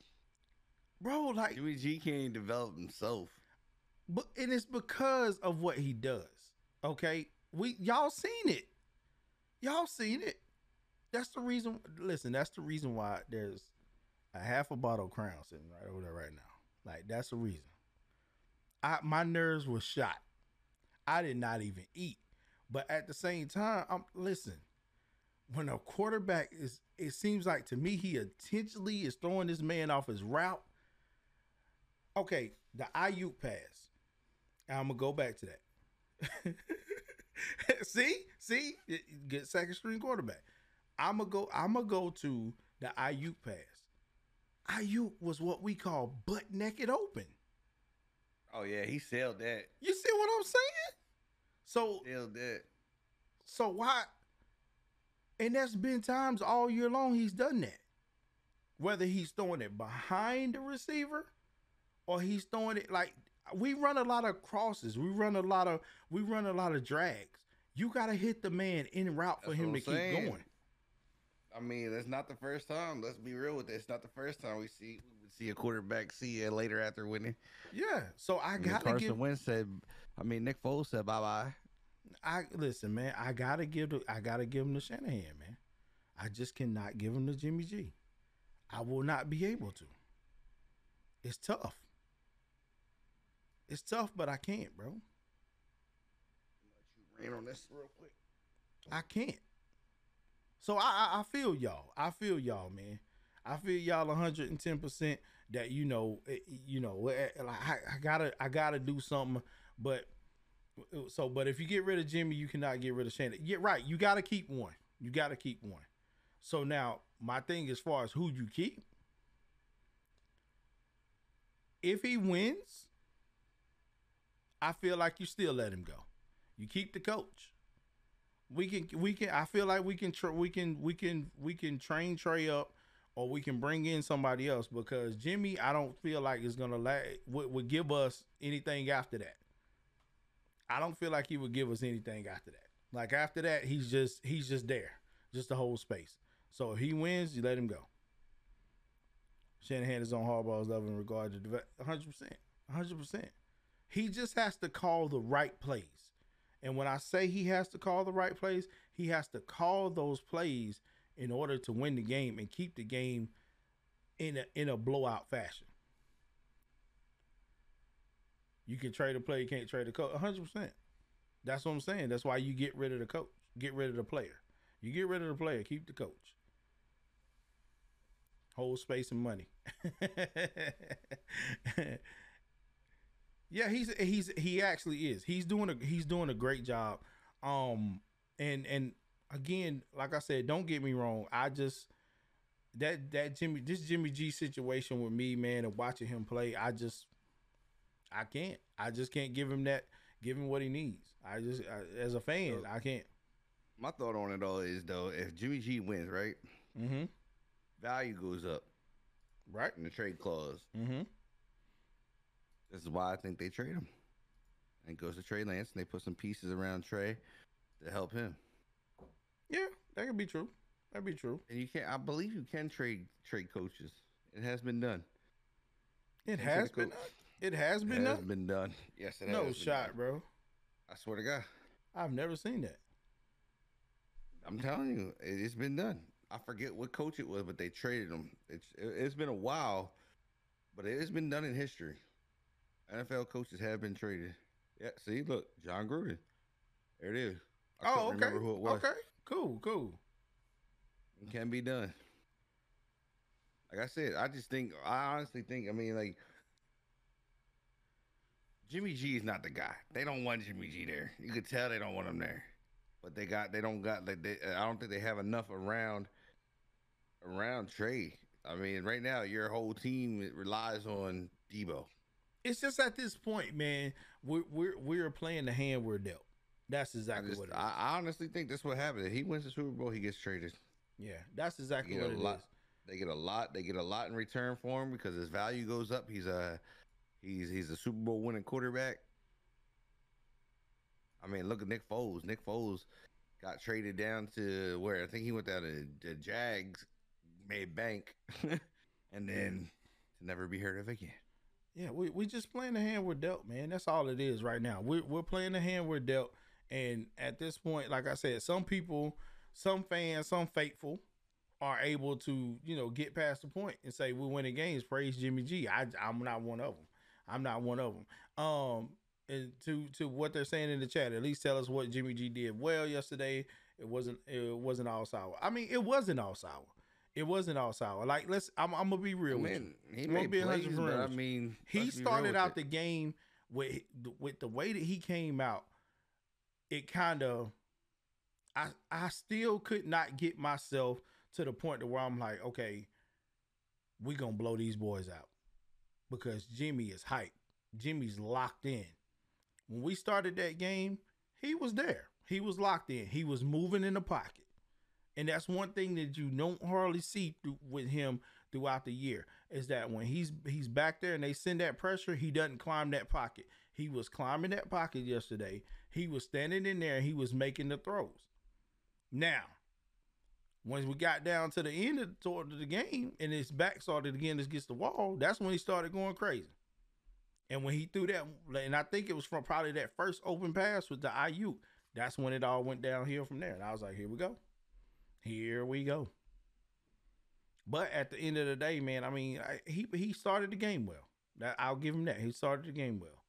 bro. Like, Jimmy G can't develop himself. but and it's because of what he does. Okay, we y'all seen it. Y'all seen it. That's the reason. Listen, that's the reason why there's a half a bottle of Crown sitting right over there right now. Like that's the reason. I my nerves were shot. I did not even eat. But at the same time, I'm listen. When a quarterback is, it seems like to me he intentionally is throwing this man off his route. Okay, the Aiyuk pass. I'm gonna go back to that. see, see, get second string quarterback. I'm gonna go. I'm gonna go to the Aiyuk pass. Aiyuk was what we call butt naked open. Oh yeah, he sailed that. You see what I'm saying? So Sailed that. So why? And that's been times all year long he's done that. Whether he's throwing it behind the receiver or he's throwing it like we run a lot of crosses. We run a lot of we run a lot of drags. You gotta hit the man in route for That's him to keep saying. going. I mean, it's not the first time. Let's be real with it. It's not the first time we see we would see a quarterback see it later after winning. Yeah. So I gotta Carson give. Wentz said. I mean, Nick Foles said bye bye. I listen, man. I gotta give. The, I gotta give him to Shanahan, man. I just cannot give him to Jimmy G. I will not be able to. It's tough. It's tough, but I can't, bro. Rain on this real quick. I can't. So I, I I feel y'all. I feel y'all, man. I feel y'all 110 percent that you know eh, you know eh, like I, I gotta I gotta do something. But so but if you get rid of Jimmy, you cannot get rid of Shannon. Yeah, right. You gotta keep one. You gotta keep one. So now my thing as far as who you keep, if he wins, I feel like you still let him go. You keep the coach we can we can I feel like we can tr- we can we can we can train Trey up or we can bring in somebody else because Jimmy I don't feel like is gonna la- would, would give us anything after that. I don't feel like he would give us anything after that. Like after that he's just he's just there, just to hold space. So if he wins, you let him go. Shanahan is on Harbaugh's level in regard to deve- 100%. 100%. He just has to call the right plays. And when I say he has to call the right plays, he has to call those plays in order to win the game and keep the game in a in a blowout fashion. You can trade a player, you can't trade a coach. 100%. That's what I'm saying. That's why you get rid of the coach, get rid of the player. You get rid of the player, keep the coach. Hold space and money. yeah, he's he's he actually is. He's doing a he's doing a great job. Um and and again, like I said, don't get me wrong. I just that that Jimmy this Jimmy G situation with me, man, and watching him play, I just I can't. I just can't give him that give him what he needs. I just I, as a fan, I can't. My thought on it all is though, if Jimmy G wins, right, Mhm. value goes up Right? in the trade clause. Mhm. This is why I think they trade him. And goes to Trey Lance, and they put some pieces around Trey to help him. Yeah, that could be true. That'd be true. And you can not I believe, you can trade trade coaches. It has been done. It has been. It has It been has done. been done. Yes, it No has been shot, bro. I swear to God, I've never seen that. I'm telling you, it, it's been done. I forget what coach it was, but they traded him. It's it's been a while, but it has been done in history. NFL coaches have been traded. Yeah, see, look, Jon Gruden. There it is. I oh, okay. who it was. Okay. Cool, cool. It can be done. Like I said, I just think I honestly think I mean like Jimmy G is not the guy. They don't want Jimmy G there. You could tell they don't want him there. But they got they don't got like they I don't think they have enough around around Trey. I mean, right now your whole team relies on Deebo. It's just at this point, man, we're we're we're playing the hand we're dealt. That's I, exactly just, what it is. I, I honestly think that's what happened. If he wins the Super Bowl, he gets traded. yeah, that's exactly what it is. lot. They get a lot. They get a lot in return for him because his value goes up. He's a he's he's a Super Bowl winning quarterback. I mean, look at Nick Foles. Nick Foles got traded down to where I think he went down to the Jags, made bank, and then to never be heard of again. Yeah, we we just playing the hand we're dealt, man. That's all it is right now. We're we're playing the hand we're dealt, and at this point, like I said, some people, some fans, some faithful, are able to you know get past the point and say we're winning games. Praise Jimmy G. I I'm not one of them. I'm not one of them. Um, and to to what they're saying in the chat, at least tell us what Jimmy G did well yesterday. It wasn't it wasn't all sour. I mean, it wasn't all sour. It wasn't all sour. Like let's I'm, I'm gonna be I real with you. he made be plays, but I mean, He real started out it. the game with with the way that he came out. It kind of, I I still could not get myself to the point to where I'm like, okay, we gonna blow these boys out because Jimmy is hype. Jimmy's locked in. When we started that game, he was there. He was locked in. He was moving in the pocket. And that's one thing that you don't hardly see through, with him throughout the year is that when he's he's back there and they send that pressure, he doesn't climb that pocket. He was climbing that pocket yesterday. He was standing in there and he was making the throws. Now, Once we got down to the end of toward the game and his back started again against the wall, that's when he started going crazy. And when he threw that, and I think it was from probably that first open pass with the Aiyuk, that's when it all went downhill from there. And I was like, here we go. Here we go. But at the end of the day, man, I mean, I, he he started the game well. I'll give him that. He started the game well.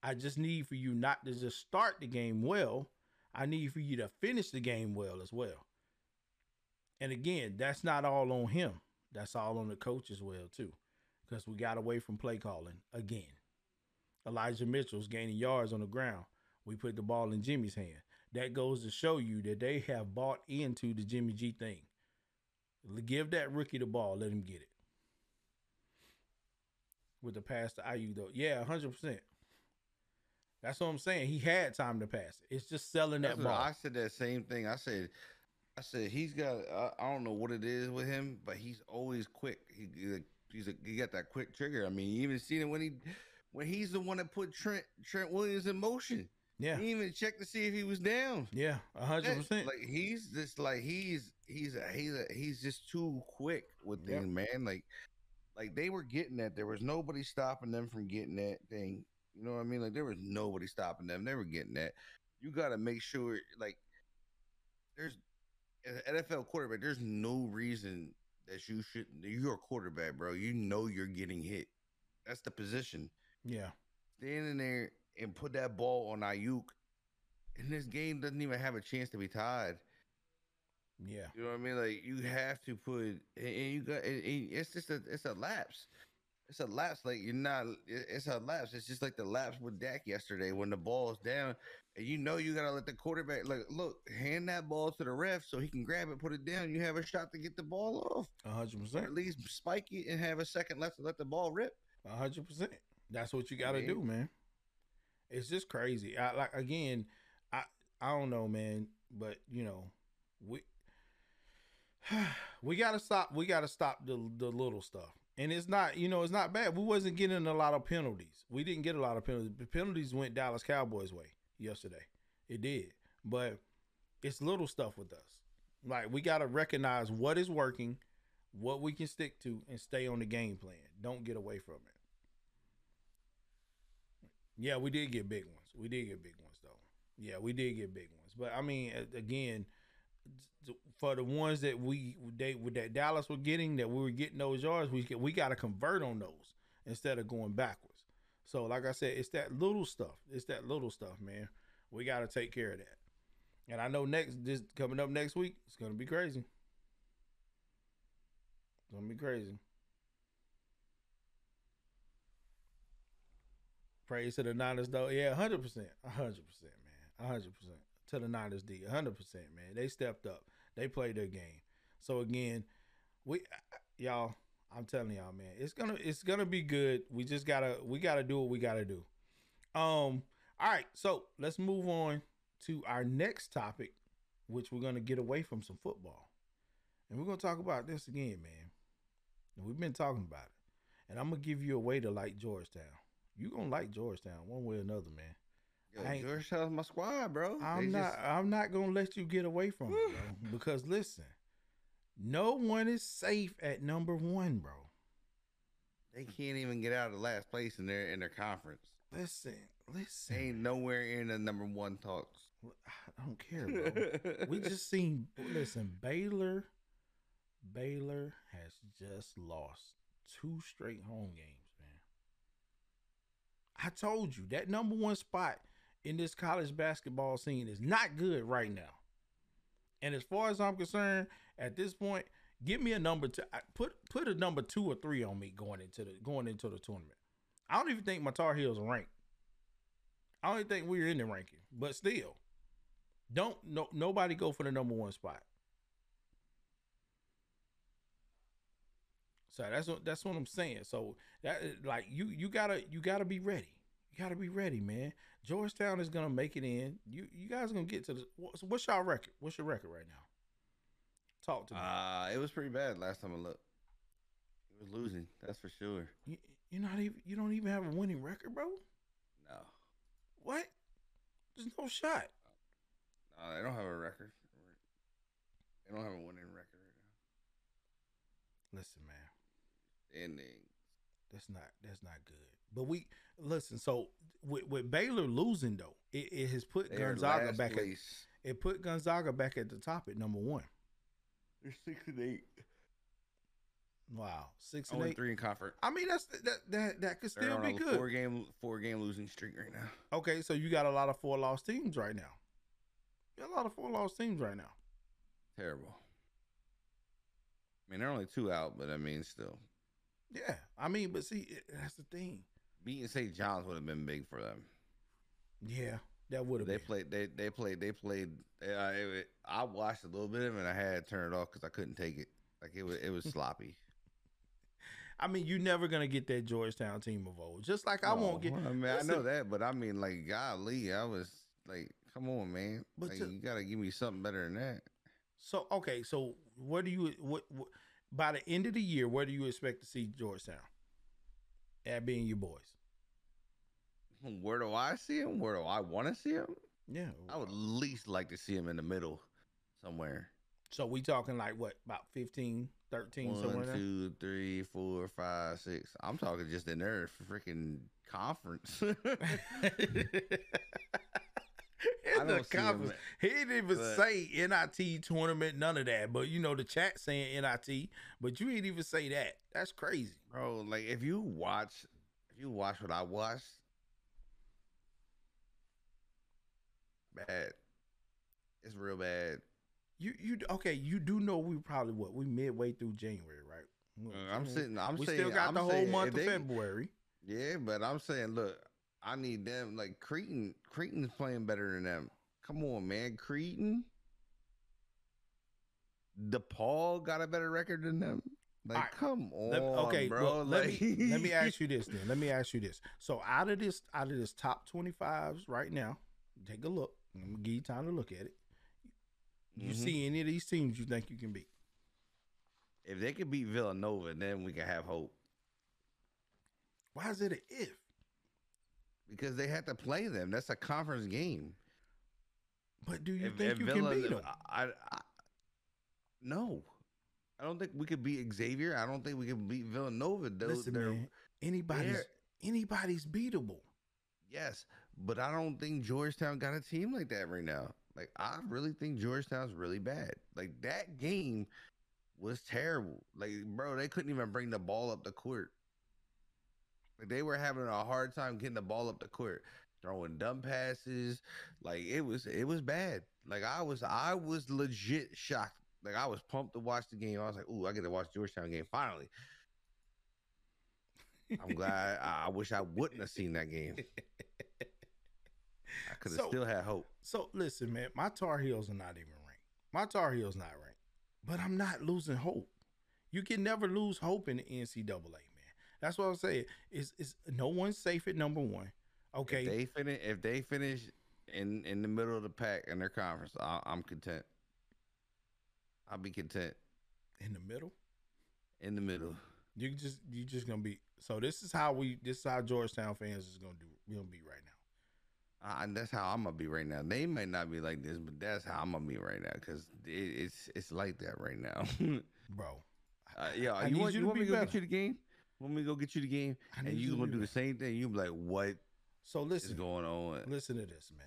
I just need for you not to just start the game well. I need for you to finish the game well as well. And again, that's not all on him. That's all on the coach as well too, because we got away from play calling again. Elijah Mitchell's gaining yards on the ground. We put the ball in Jimmy's hand. That goes to show you that they have bought into the Jimmy G thing. Give that rookie the ball. Let him get it. With the pass to Aiyuk though, yeah, hundred percent. That's what I'm saying. He had time to pass it. It's just selling that That's ball. I said that same thing. I said, I said he's got. I, I don't know what it is with him, but he's always quick. He he- he's a, he got that quick trigger. I mean, you even seen it when he when he's the one that put Trent Trent Williams in motion. Yeah, He even checked to see if he was down. yeah, hundred percent. Like he's just like he's he's a, he's a, he's just too quick with things, man. Like like they were getting that. There was nobody stopping them from getting that thing. You know what I mean? Like there was nobody stopping them. They were getting that. You got to make sure like there's an NFL quarterback. There's no reason that you should. You're a quarterback, bro. You know you're getting hit. That's the position Yeah, standing there and put that ball on Aiyuk, and this game doesn't even have a chance to be tied. yeah, You know what I mean? Like you have to put, and you got, and- it's just a, it's a lapse. It's a lapse. Like you're not. It's a lapse. It's just like the lapse with Dak yesterday when the ball's down, and you know you gotta let the quarterback like look, hand that ball to the ref so he can grab it, put it down. You have a shot to get the ball off, hundred percent. at least spike it and have a second left to let the ball rip. Hundred percent. That's what you got to Man. do, man. It's just crazy. I like again. I I don't know, man, but you know, we we got to stop. We got to stop the the little stuff. And it's not, you know, it's not bad. We wasn't getting a lot of penalties. We didn't get a lot of penalties. The penalties went Dallas Cowboys way yesterday. It did, but it's little stuff with us. Like we got to recognize what is working, what we can stick to, and stay on the game plan. Don't get away from it. Yeah, we did get big ones. We did get big ones though. Yeah, we did get big ones. But I mean, again, for the ones that we they that Dallas were getting, that we were getting those yards, we we got to convert on those instead of going backwards. So, like I said, it's that little stuff. It's that little stuff, man. We got to take care of that. And I know next this coming up next week, it's gonna be crazy. It's gonna be crazy. Praise to the Niners though. Yeah, hundred percent. hundred percent, man. hundred percent. To the Niners D. hundred percent, man. They stepped up. They played their game. So again, we y'all, I'm telling y'all, man, it's gonna it's gonna be good. We just gotta we gotta do what we gotta do. Um, all right, so let's move on to our next topic, which we're gonna get away from some football. And we're gonna talk about this again, man. And we've been talking about it. And I'm gonna give you a way to like Georgetown. You gonna like Georgetown one way or another, man. Yo, Georgetown's my squad, bro. I'm They not just- I'm not gonna let you get away from it, bro. Because listen, no one is safe at number one, bro. They can't even get out of last place in their in their conference. Listen, They listen. ain't nowhere in the number one talks. I don't care, bro. we just seen listen, Baylor Baylor has just lost two straight home games. I told you that number one spot in this college basketball scene is not good right now. And as far as I'm concerned, at this point, give me a number to put put a number two or three on me going into the going into the tournament. I don't even think my Tar Heels are ranked. I don't even think we're in the ranking, but still, don't no nobody go for the number one spot. So that's what that's what I'm saying. So that like you you gotta you gotta be ready. You gotta be ready, man. Georgetown is gonna make it in. You you guys gonna get to the. What's, what's your record? What's your record right now? Talk to me. Uh it was pretty bad last time I looked. It was losing, that's for sure. you, you're not even. You don't even have a winning record, bro. No, What? There's no shot. no, they don't have a record. They don't have a winning record right now. Listen, man, now. Ending. that's not that's not good. But we listen. So with, with Baylor losing though, it, it has put They are Gonzaga last back. At, it put Gonzaga back at the top at number one. They're six and eight. Wow, six and Only eight. three in conference. I mean, that's that that that could They're still on be a good. four game four game losing streak right now. Okay, so you got a lot of four loss teams right now. You got a lot of four loss teams right now. Terrible. I mean, they're only two out, but I mean, still Yeah, I mean, but see, it- that's the thing. beating St. John's would have been big for them. Yeah, that would have They been. played. They they played. They played. Uh, it, I watched a little bit of it. and I had to turn it off because I couldn't take it. Like it was. It was sloppy. I mean, you're never gonna get that Georgetown team of old. Just like I won't get. I mean, I know that, but I mean, like, golly, I was like, come on, man. But like, ju- you gotta give me something better than that. So okay, so what do you what, what by the end of the year? Where do you expect to see Georgetown? At being your boys. Where do I see him? Where do I want to see him? Yeah. I would least like to see him in the middle somewhere. So we talking like what about 15, 13, One, somewhere two, three, four, five, six. I'm talking just in their freaking conference. In the don't see him, conference. He didn't even but- say NIT tournament, none of that. But you know the chat saying NIT, but you ain't even say that. That's crazy. bro. Like if you watch, if you watch what I watched, bad. It's real bad. You you okay? You do know we probably what we midway through January, right? Uh, I'm sitting. I'm we saying. still got I'm the whole saying month of they- February. Yeah, but I'm saying, look, I need them. Like Creighton, Creighton's playing better than them. Come on, man, Creighton. DePaul got a better record than them. Like, Alright, come on, Let- okay, bro. well, let like, me let me ask you this then. Let me ask you this. So out of this out of this top twenty fives right now, take a look. I'm gonna give you time to look at it. You Mhm. see any of these teams you think you can beat? if they could beat Villanova, then we can have hope Why is it an if? Because they had to play them. That's a conference game. But do you If- think if you can beat them? I, I, no, I don't think we could beat Xavier. I don't think we can beat Villanova. Those, Listen, man, anybody's anybody's beatable. Yes, but I don't think Georgetown got a team like that right now. Like I really think Georgetown's really bad. Like that game was terrible. Like bro, they couldn't even bring the ball up the court. They were having a hard time getting the ball up the court, throwing dumb passes. Like it was it was bad. Like I was I was legit shocked. Like I was pumped to watch the game. I was like, "Ooh, I get to watch Georgetown game finally." I'm glad. I, I wish I wouldn't have seen that game. I could have So- still had hope. So listen, man, my Tar Heels are not even ranked. My Tar Heels not ranked, but I'm not losing hope. You can never lose hope in the NCAA. That's what I'm saying. Is is no one's safe at number one. Okay, If they finish, if they finish in in the middle of the pack in their conference, I, I'm content. I'll be content in the middle. in the middle. You just you just gonna be. So this is how we. This is how Georgetown fans is gonna do. We gonna be right now. Uh, and that's how I'm gonna be right now. They might not be like this, but that's how I'm gonna be right now because it, it's it's like that right now. bro. uh, yeah, I you want you you to want me to go get you the game? Want me to go get you the game? And you to gonna do the same thing? You be like, what So is listen, going on? listen to this, man.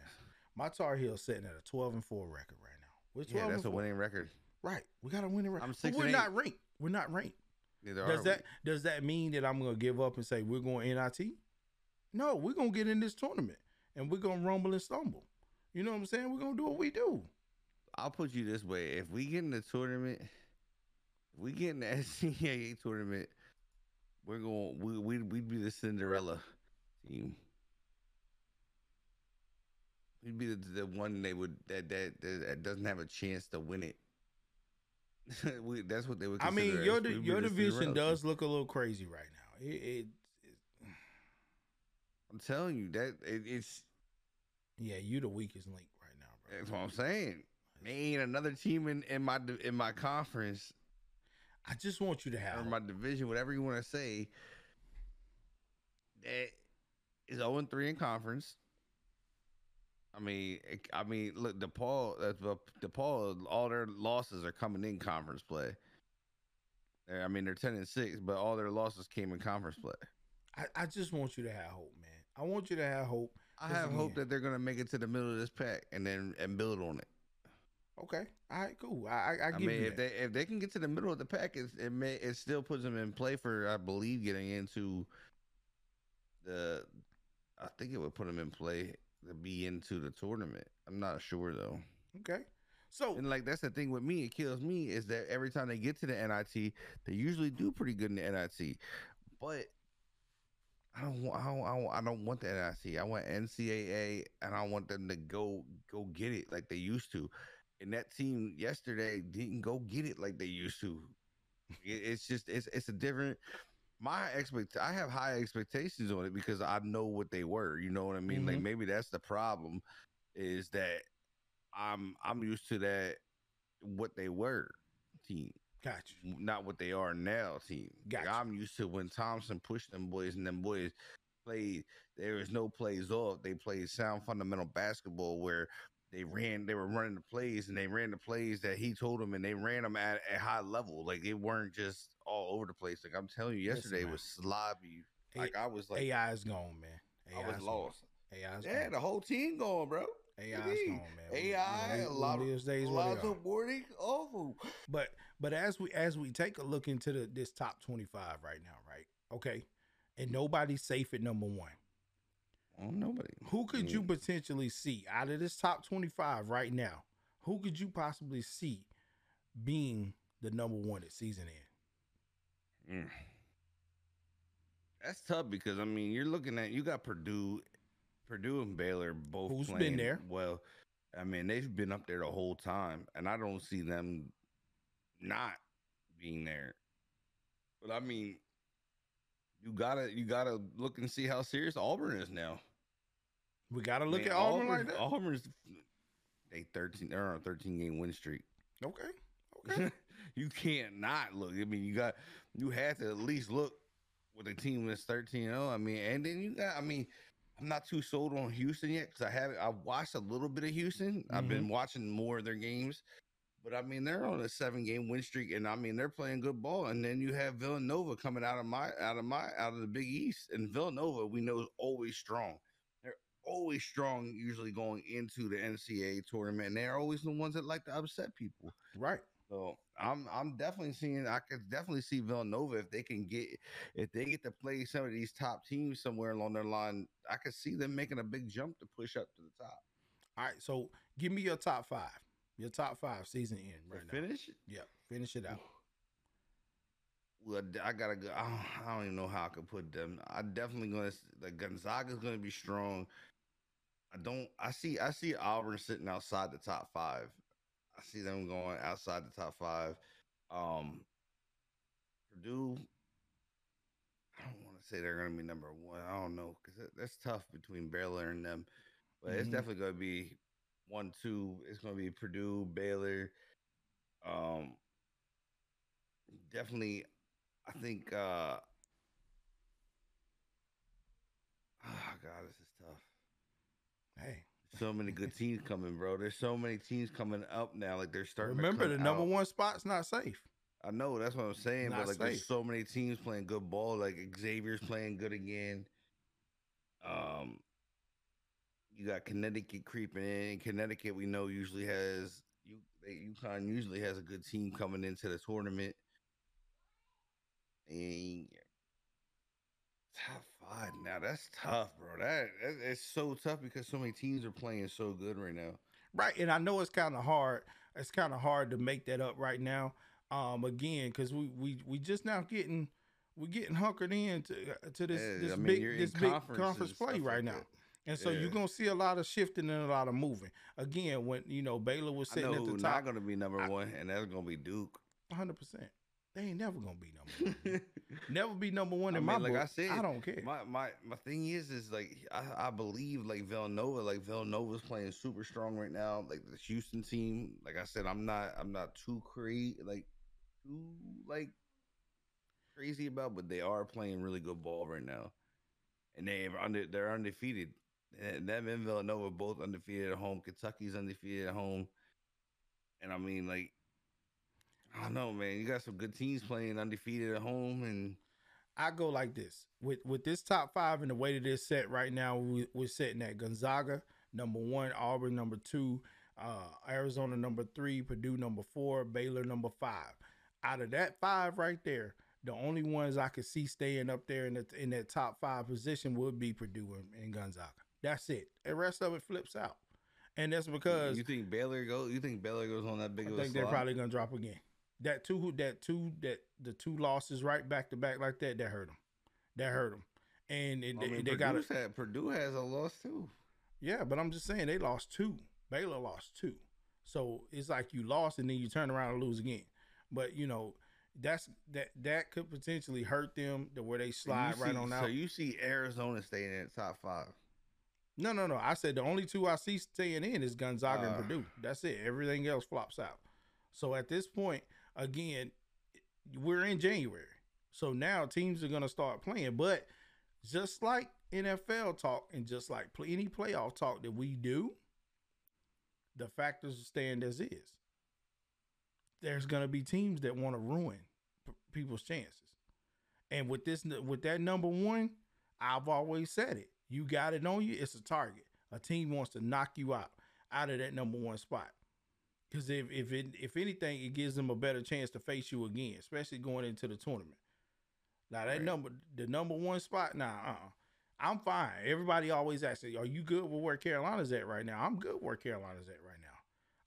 My Tar Heels sitting at a 12 and four record right now. We're 12 Yeah, that's a winning record. Right, we got a winning record. I'm But we're not ranked. We're not ranked. Neither Does that does that mean that I'm gonna give up and say we're going NIT? No, we're gonna get in this tournament and we're gonna rumble and stumble. You know what I'm saying? We're gonna do what we do. I'll put you this way: if we get in the tournament, if we get in the NCAA tournament, we're going. We we we'd be the Cinderella team. We'd be the, the one they would that, that that doesn't have a chance to win it. we, that's what they would. I mean, your di- your division does look a little crazy right now. It, it, it I'm telling you that it, it's. yeah, you the weakest link right now, bro. That's what I'm saying. There ain't another team in, in my in my conference I just want you to or have my division, whatever you want to say, that is 0 3 in conference. I mean, I mean, look, DePaul, DePaul, all their losses are coming in conference play. I mean, they're ten and six, but all their losses came in conference play. I, I just want you to have hope, man. I want you to have hope. I have hope that they're gonna make it to the middle of this pack and then and build on it. Okay. All right, cool. I I, I I, give mean, you if that. they if they can get to the middle of the pack, it's, it may it still puts them in play for I believe getting into the. I think it would put them in play to be into the tournament. I'm not sure though. okay. So And like that's the thing with me, it kills me is that every time they get to the NIT, they usually do pretty good in the NIT, but I don't want I don't, I don't, I don't want the NIT. I want NCAA, and I want them to go go get it like they used to. And that team yesterday didn't go get it like they used to. It's just it's it's a different. My expect I have high expectations on it because I know what they were. You know what I mean? Like Mhm. maybe that's the problem, is that I'm I'm used to that what they were team, got you. not what they are now team. Like, I'm used to when Thompson pushed them boys and them boys played. There was no plays off. They played sound fundamental basketball where they ran. They were running the plays and they ran the plays that he told them, and they ran them at a high level. Like they weren't just all over the place. Like I'm telling you, yesterday man. was sloppy. Like I was like AI is gone, man. I was lost. Gone. AI is Yeah, gone. the whole team going, bro. AI is you gone, man. We- AI, we- a lot of days what lots of warning awful. But but as we as we take a look into the, this top twenty five right now, right? Okay, and nobody's safe at number one. Nobody. Who could you Mm. potentially see out of this top twenty five right now? Who could you possibly see being the number one at season end? Mm. That's tough because I mean you're looking at you got Purdue, Purdue and Baylor both Who's been there. Well, I mean they've been up there the whole time, and I don't see them not being there. But I mean, you gotta you gotta look and see how serious Auburn is now. We got to look Man, at Auburn, like that. Auburn's they thirteen they're on a thirteen game win streak. Okay, okay. you can't not look. I mean, you got you had to at least look with a team that's 13-0. I mean, and then you got I mean, I'm not too sold on Houston yet because I haven't I watched a little bit of Houston. I've been mm-hmm. watching more of their games. But I mean, they're on a seven game win streak, and I mean they're playing good ball. And then you have Villanova coming out of my out of my out of the Big East, and Villanova we know is always strong. Always strong, usually going into the NCAA tournament, and they're always the ones that like to upset people. right. So I'm I'm definitely seeing I could definitely see Villanova if they can get if they get to play some of these top teams somewhere along their line, I could see them making a big jump to push up to the top. All right. So give me your top five. Your top five season end To right now. finish, Yeah, finish it out. well, I gotta go. I don't, I don't even know how I could put them. I definitely gonna like Gonzaga's gonna be strong. I don't. I see. I see Auburn sitting outside the top five. I see them going outside the top five. Um, Purdue. I don't want to say they're gonna be number one. I don't know because that's tough between Baylor and them. But it's Mhm. definitely gonna be one, two. It's gonna be Purdue, Baylor. Um, definitely. I think. uh Oh God, this is. Hey, So many good teams coming, bro. There's so many teams coming up now. Like they're starting. to remember the number out. one spot's not safe. I know that's what I'm saying, Not but like there's so many teams playing good ball. Like Xavier's playing good again. Um, you got Connecticut creeping in. Connecticut, we know usually has you. They, UConn usually has a good team coming into the tournament. And top five now. That's tough, bro. That, that it's so tough because so many teams are playing so good right now. Right, and I know it's kind of hard. It's kind of hard to make that up right now. Um, again, because we we we just now getting we're getting hunkered in to, to this Yeah, this I mean, big this big conference play right like now. that. And so you're gonna see a lot of shifting and a lot of moving. Again, when you know Baylor was sitting at the top, not going to be number I- one, and that's going to be Duke. 100. percent They ain't never gonna be number one. never be number one I in mean, my like book. I said, I don't care. My my my thing is is like I, I believe like Villanova, like Villanova's playing super strong right now. Like the Houston team, like I said, I'm not I'm not too crazy like too like crazy about, but they are playing really good ball right now, and they're under they're undefeated. And them and Villanova both undefeated at home. Kentucky's undefeated at home. And I mean, like, I don't know, man. You got some good teams playing undefeated at home, and I go like this with with this top five and the way that it's set right now. We, we're setting at Gonzaga number one, Auburn number two, uh, Arizona number three, Purdue number four, Baylor number five. Out of that five right there, the only ones I could see staying up there in the, in that top five position would be Purdue and, and Gonzaga. That's it. The rest of it flips out, and that's because you think Baylor goes? You think Baylor goes on that big I of a think they're slide? probably gonna drop again. That two, that two, that the two losses right back to back like that, that hurt them. That hurt them, and it, I they, mean, they got had- Purdue has a loss too. Yeah, but I'm just saying they lost two. Baylor lost two, so it's like you lost and then you turn around and lose again. But you know that's that that could potentially hurt them to where they slide right on on So you see Arizona staying in the top five. No, no, no. I said the only two I see staying in is Gonzaga Uh. and Purdue. That's it. Everything else flops out. So at this point, again, we're in January. So now teams are gonna start playing. But just like NFL talk and just like any playoff talk that we do, the factors stand as is. There's gonna be teams that want to ruin people's chances. And with this, with that number one, I've always said it. You got it on you. It's a target. A team wants to knock you out out of that number one spot. Because if if it, if anything, it gives them a better chance to face you again, especially going into the tournament. Now that Right. number, the number one spot. Now, uh, I'm fine. Everybody always asks, "Are you good with where Carolina's at right now?" I'm good where Carolina's at right now.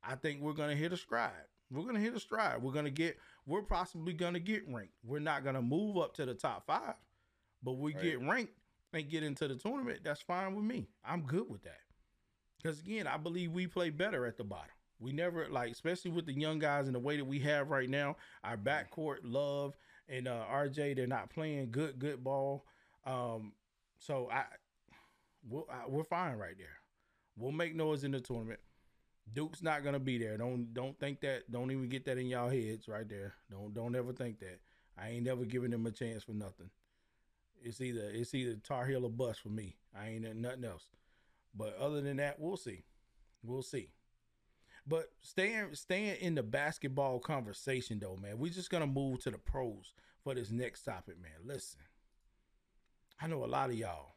I think we're gonna hit a stride. We're gonna hit a stride. We're gonna get. We're possibly gonna get ranked. We're not gonna move up to the top five, but we Right. get ranked and get into the tournament. That's fine with me. I'm good with that. Because again, I believe we play better at the bottom. We never like, especially with the young guys and the way that we have right now. Our backcourt, Love and uh, RJ, they're not playing good, good ball. Um, so I, we'll, I, we're fine right there. We'll make noise in the tournament. Duke's not gonna be there. Don't don't think that. Don't even get that in y'all heads right there. Don't don't ever think that. I ain't never giving them a chance for nothing. It's either it's either Tar Heel or bust for me. I ain't nothing else. But other than that, we'll see. We'll see. But staying staying in the basketball conversation though, man, we're just gonna move to the pros for this next topic, man. Listen, I know a lot of y'all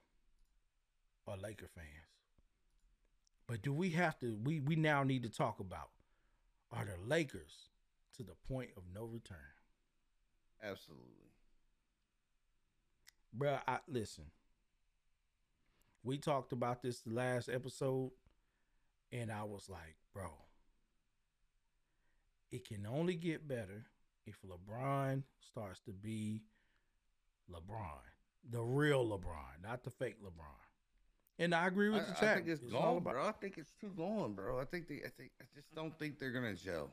are Laker fans, but do we have to? We we now need to talk about are the Lakers to the point of no return, Absolutely. bro. I listen. We talked about this the last episode, and I was like, bro, it can only get better if LeBron starts to be LeBron, the real LeBron, not the fake LeBron. And I agree I, with the I chat. think it's, all gone, about- bro. I think it's too gone, bro. I think they. I think. I just don't think they're gonna gel.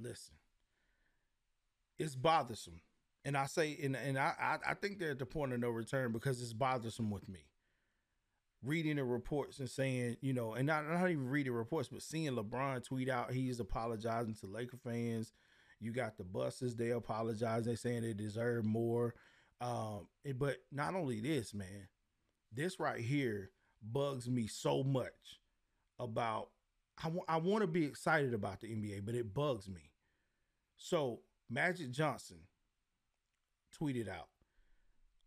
listen, it's bothersome. And I say, and, and I, I, I think they're at the point of no return because it's bothersome with me. Reading the reports and saying, you know, and not, not even reading the reports, but seeing LeBron tweet out he's apologizing to Laker fans. You got the buses, they apologize. They saying they deserve more. Um, but not only this, man, this right here bugs me so much about I wa- I want to be excited about the NBA, but it bugs me. So Magic Johnson tweeted out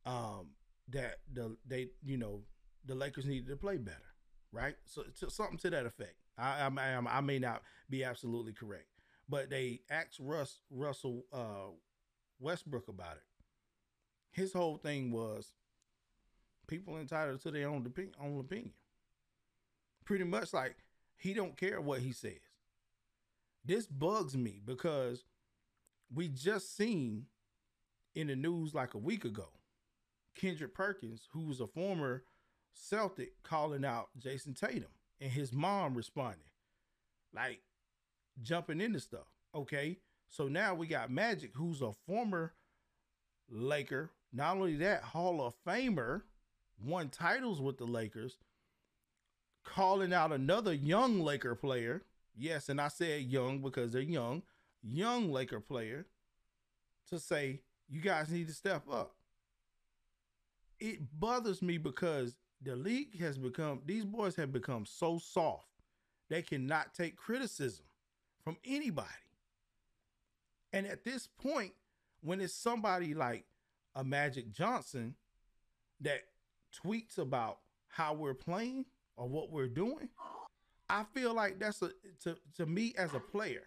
um, that the they you know the Lakers needed to play better, right? So, so something to that effect. I, I I I may not be absolutely correct, but they asked Russ Russell uh, Westbrook about it. His whole thing was people entitled to their own opi- own opinion. Pretty much like he don't care what he says. This bugs me because we just seen in the news like a week ago, Kendrick Perkins, who's a former Celtic, calling out Jayson Tatum, and his mom responding, like jumping into stuff. Okay, so now we got Magic, who's a former Laker. Not only that, Hall of Famer, won titles with the Lakers, calling out another young Laker player. Yes, and I said young because they're young, young Laker player to say, you guys need to step up. It bothers me because the league has become these boys have become so soft they cannot take criticism from anybody. And at this point, when it's somebody like a Magic Johnson that tweets about how we're playing or what we're doing, I feel like that's a to, to me as a player.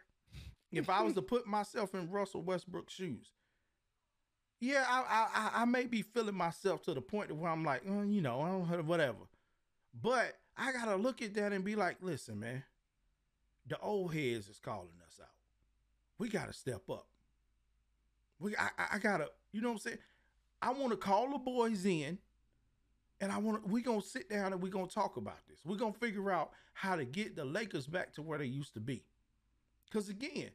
If I was to put myself in Russell Westbrook's shoes, yeah, I, I I- may be feeling myself to the point where I'm like, "Oh, you know, I don't whatever. But I gotta look at that and be like, listen, man, the old heads is calling us out. We gotta step up. We I, I- gotta, you know what I'm saying? I want to call the boys in, and I want. We gonna sit down and we gonna talk about this. We're gonna figure out how to get the Lakers back to where they used to be. Cause again,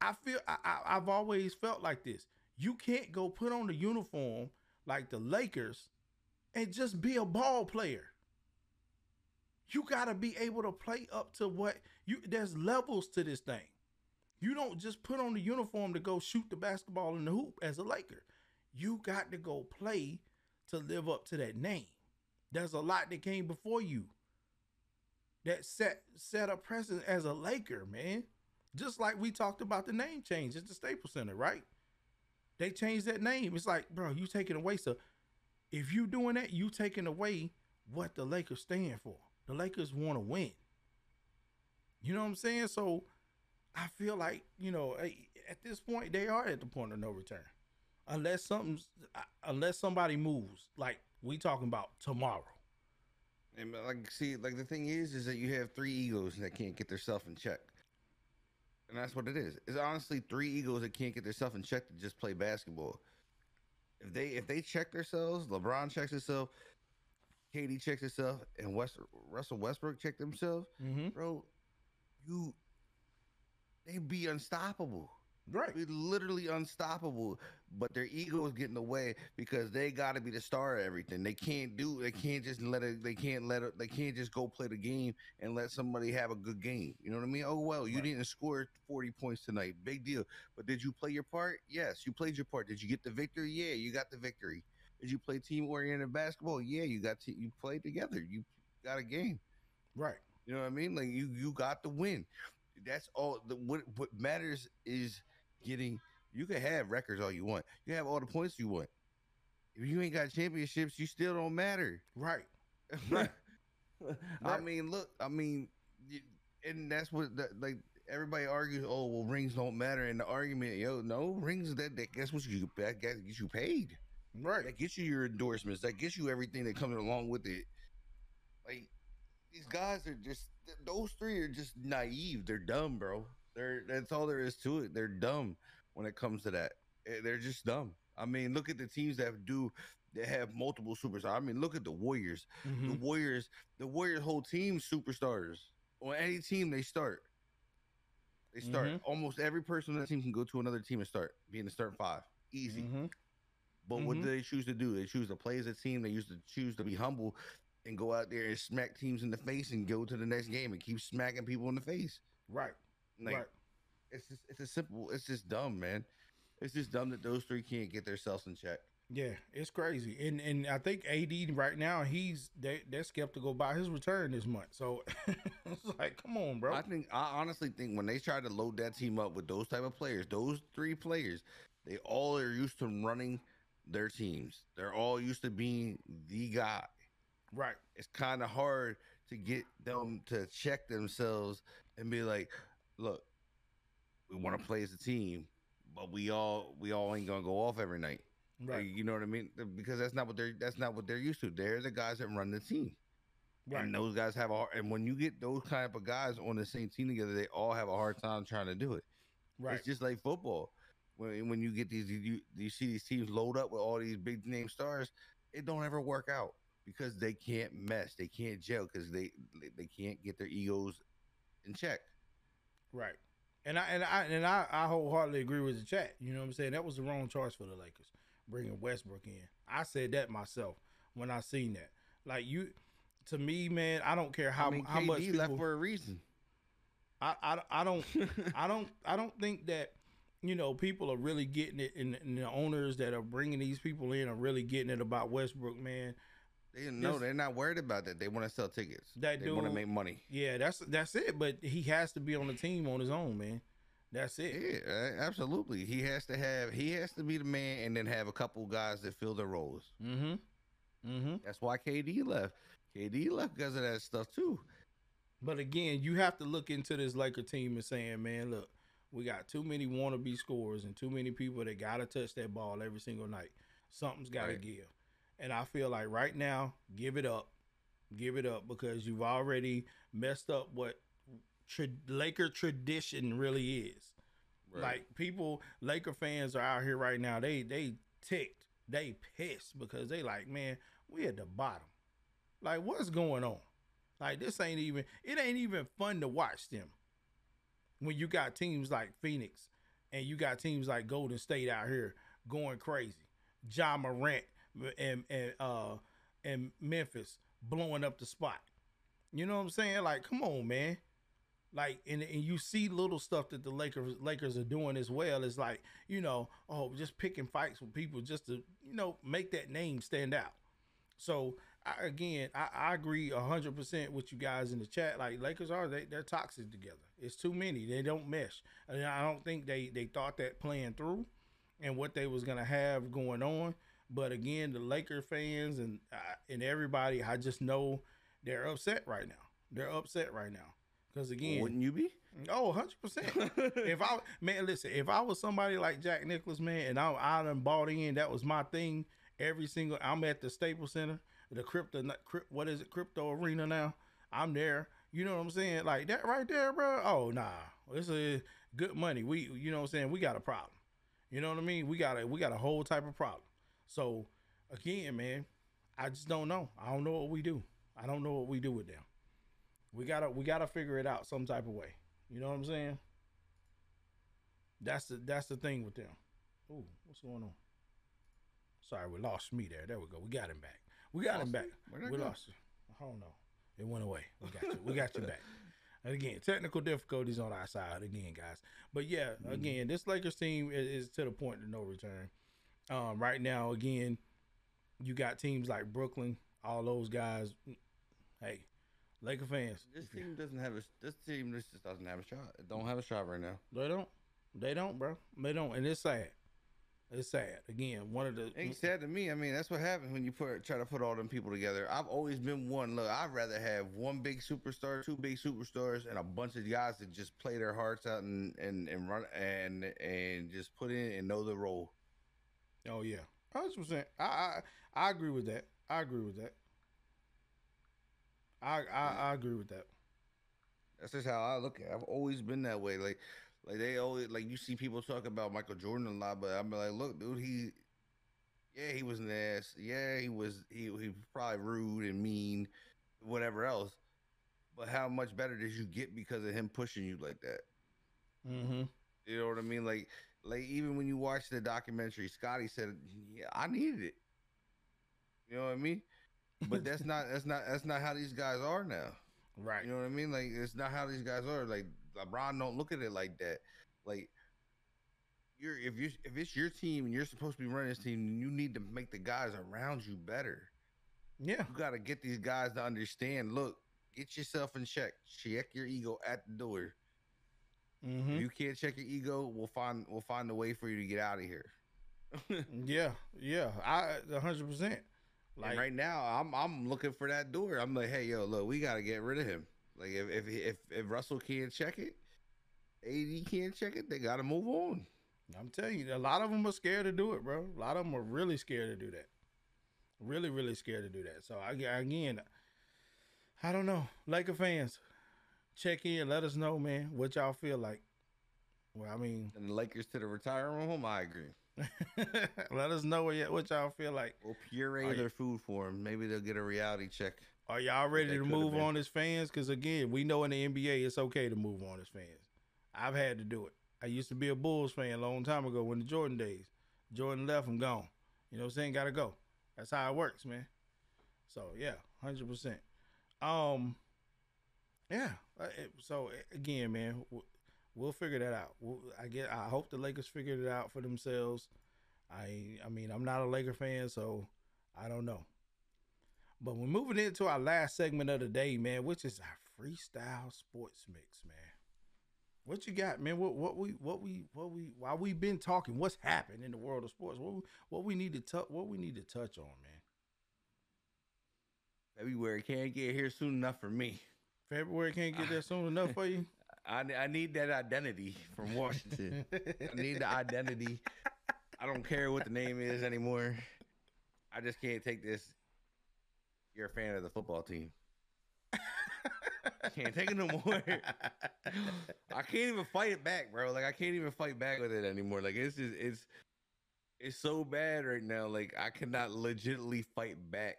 I feel I, I, I've always felt like this. You can't go put on the uniform like the Lakers and just be a ball player. You gotta be able to play up to what you. There's levels to this thing. You don't just put on the uniform to go shoot the basketball in the hoop as a Laker. You got to go play to live up to that name. There's a lot that came before you that set set a precedent as a Laker, man. Just like we talked about the name change at the Staples Center, right? They changed that name. It's like, bro, you taking away. So if you doing that, you taking away what the Lakers stand for. The Lakers want to win. You know what I'm saying? So I feel like, you know, at this point, they are at the point of no return. Unless something's unless somebody moves, like we talking about tomorrow. And like, see, like the thing is, is that you have three egos that can't get themselves in check, and that's what it is. It's honestly three egos that can't get themselves in check to just play basketball. If they if they check themselves, LeBron checks himself, KD checks himself, and West Russell Westbrook check themselves, Mm-hmm. bro, you they'd be unstoppable. Right. Be literally unstoppable, but their ego is getting the way because they got to be the star of everything. They can't do. They can't just let it. They can't let it. They can't just go play the game and let somebody have a good game. You know what I mean? Oh well, you Right. didn't score forty points tonight. Big deal. But did you play your part? Yes, you played your part. Did you get the victory? Yeah, you got the victory. Did you play team oriented basketball? Yeah, you got to. You played together. You got a game. Right. You know what I mean? Like you you got the win. That's all. The, what what matters is getting. You can have records all you want. You have all the points you want. If you ain't got championships, you still don't matter. Right. I mean, look. I mean, and that's what the, like everybody argues. Oh, well, rings don't matter. And the argument, yo, no rings. That, that guess what you that gets you paid. Right. That gets you your endorsements. That gets you everything that comes along with it. Like these guys are just those three are just naive. They're dumb, bro. They're that's all there is to it. They're dumb when it comes to that. Eh, They're just dumb. I mean, look at the teams that do that have multiple superstars. I mean, look at the Warriors. The Mhm. Warriors, the Warriors whole team superstars. On any team they start. They start. Mhm. Almost every person on that team can go to another team and start being the start five. Easy. Mhm. But what Mhm. do they choose to do? They choose to play as a team. They used to choose to be humble and go out there and smack teams in the face and go to the next game and keep smacking people in the face. Right. Like right. It's just it's a simple it's just dumb, man. It's just dumb that those three can't get themselves in check. Yeah, it's crazy, and and I think AD right now he's they they're skeptical about his return this month. So it's like, come on, bro. I think I honestly think when they try to load that team up with those type of players, those three players, they all are used to running their teams. They're all used to being the guy. right. it's kind of hard to get them to check themselves and be like, look, we want to play as a team, but we all we all ain't gonna go off every night. Right. you know what I mean? Because that's not what they're that's not what they're used to. They're the guys that run the team. Right. And those guys have a hard, and when you get those kind of guys on the same team together, they all have a hard time trying to do it. Right. It's just like football. When when you get these you, you see these teams load up with all these big name stars, it don't ever work out because they can't mesh, they can't gel because they they- they can't get their egos in check. Right. And I and I and I, I wholeheartedly agree with the chat. You know what I'm saying? That was the wrong choice for the Lakers, bringing Westbrook in. I said that myself when I seen that. Like you, to me, man, I don't care how I mean, how KD much people, left for a reason. I, I I don't I don't I don't think that you know people are really getting it, and, and the owners that are bringing these people in are really getting it about Westbrook, man. They no, they're not worried about that. They want to sell tickets. That they want to make money. Yeah, that's that's it. But he has to be on the team on his own, man. That's it. Yeah, absolutely. He has to have. He has to be the man, and then have a couple guys that fill their roles. Mm-hmm. Mm-hmm. That's why KD left. KD left because of that stuff too. But again, you have to look into this Laker team and saying, man, look, we got too many wannabe scorers and too many people that gotta touch that ball every single night. Something's gotta Right. give. And I feel like right now, give it up. Give it up because you've already messed up what tra- Laker tradition really is. Like people, Laker fans are out here right now. They they ticked, they pissed because they like, man, we at the bottom. Like, what's going on? Like, this ain't even. It ain't even fun to watch them. When you got teams like Phoenix, and you got teams like Golden State out here going crazy, Ja Morant and and uh and Memphis blowing up the spot. You know what I'm saying? Like, come on, man. Like and, and you see little stuff that the Lakers Lakers are doing as well. It's like, you know, oh, just picking fights with people just to, you know, make that name stand out. So I, again, I, I agree hundred percent with you guys in the chat. Like Lakers are they they're toxic together. It's too many. They don't mesh. And I don't think they they thought that playing through and what they was gonna have going on. But again, the Laker fans and uh, and everybody, I just know they're upset right now. They're upset right now because again, Wouldn't you be? Oh, 100%. if I man, listen, if I was somebody like Jack Nicholas, man, and I I done bought in, that was my thing. Every single I'm at the Staples Center, the crypto what is it, crypto arena now. I'm there. You know what I'm saying? Like that right there, bro. Oh nah. this is good money. We you know what I'm saying? We got a problem. You know what I mean? We got a we got a whole type of problem. So again, man, I just don't know. I don't know what we do. I don't know what we do with them. We gotta we gotta figure it out some type of way. You know what I'm saying? That's the that's the thing with them. Ooh, what's going on? Sorry, we lost me there. There we go. We got him back. We got him Lost back. him? Where'd We go? lost him. I don't know. It went away. We got you. We got you back. And again, technical difficulties on our side again, guys. But yeah, Mm-hmm. again, this Lakers team is, is to the point of no return. Um, right now, again, you got teams like Brooklyn, all those guys. Hey, Laker fans, This team doesn't have a. This team this just doesn't have a shot. It don't have a shot right now. They don't. They don't, bro. They don't, and it's sad. It's sad. Again, one of the Ain't sad to me. I mean, that's what happens when you put try to put all them people together. I've always been one. Look, I'd rather have one big superstar, two big superstars, and a bunch of guys that just play their hearts out and and, and run and and just put in and know the role. Oh yeah, hundred percent. I, I I agree with that. I agree with that. I I, I agree with that. That's just how I look at. it. I've always been that way. Like, like they always like you see people talk about Michael Jordan a lot, but I'm like, look, dude, he, yeah, he was an ass. Yeah, he was. He he was probably rude and mean, whatever else. But how much better did you get because of him pushing you like that? Mm-hmm. You know what I mean? Like, like even when you watch the documentary, Scotty said, "Yeah, I needed it." You know what I mean? But that's not that's not that's not how these guys are now. Right. You know what I mean? Like it's not how these guys are. Like LeBron don't look at it like that. Like you're if you if it's your team and you're supposed to be running this team, you need to make the guys around you better. yeah. You got to get these guys to understand. Look, get yourself in check. Check your ego at the door. Mm-hmm. You can't check your ego, we'll find we'll find a way for you to get out of here. Yeah. Yeah. I a hundred percent. Like Like right now, I'm I'm looking for that door. I'm like, hey, yo, look, we got to get rid of him. Like if if if, if Russell can't check it, AD can't check it, they got to move on. I'm telling you, a lot of them are scared to do it, bro. A lot of them are really scared to do that. Really, really scared to do that. So I again, I don't know. Laker fans, check in. Let us know, man, what y'all feel like. Well, I mean, And the Lakers to the retirement home, I agree. let us know what, y- what y'all feel like. We'll puree Are their food for them. Maybe they'll get a reality check. Are y'all ready to move on as fans? Because again, we know in the NBA it's okay to move on as fans. I've had to do it. I used to be a Bulls fan a long time ago when the Jordan days. Jordan left, I'm gone. You know what I'm saying? Gotta go. That's how it works, man. So yeah, hundred percent. Um, yeah. uh, So again, man, we'll figure that out. I get. I hope the Lakers figured it out for themselves. I. I mean, I'm not a Laker fan, so I don't know. But we're moving into our last segment of the day, man, which is our freestyle sports mix, man. What you got, man? What what we what we what we while we been talking, what's happened in the world of sports? What we, what we need to touch what we need to touch on, man. February can't get here soon enough for me. February can't get there soon enough for you. I, I need that identity from Washington. I need the identity. I don't care what the name is anymore. I just can't take this. You're a fan of the football team. Can't take it no more. I can't even fight it back, bro. Like I can't even fight back with it anymore. Like it's just it's it's so bad right now. Like I cannot legitimately fight back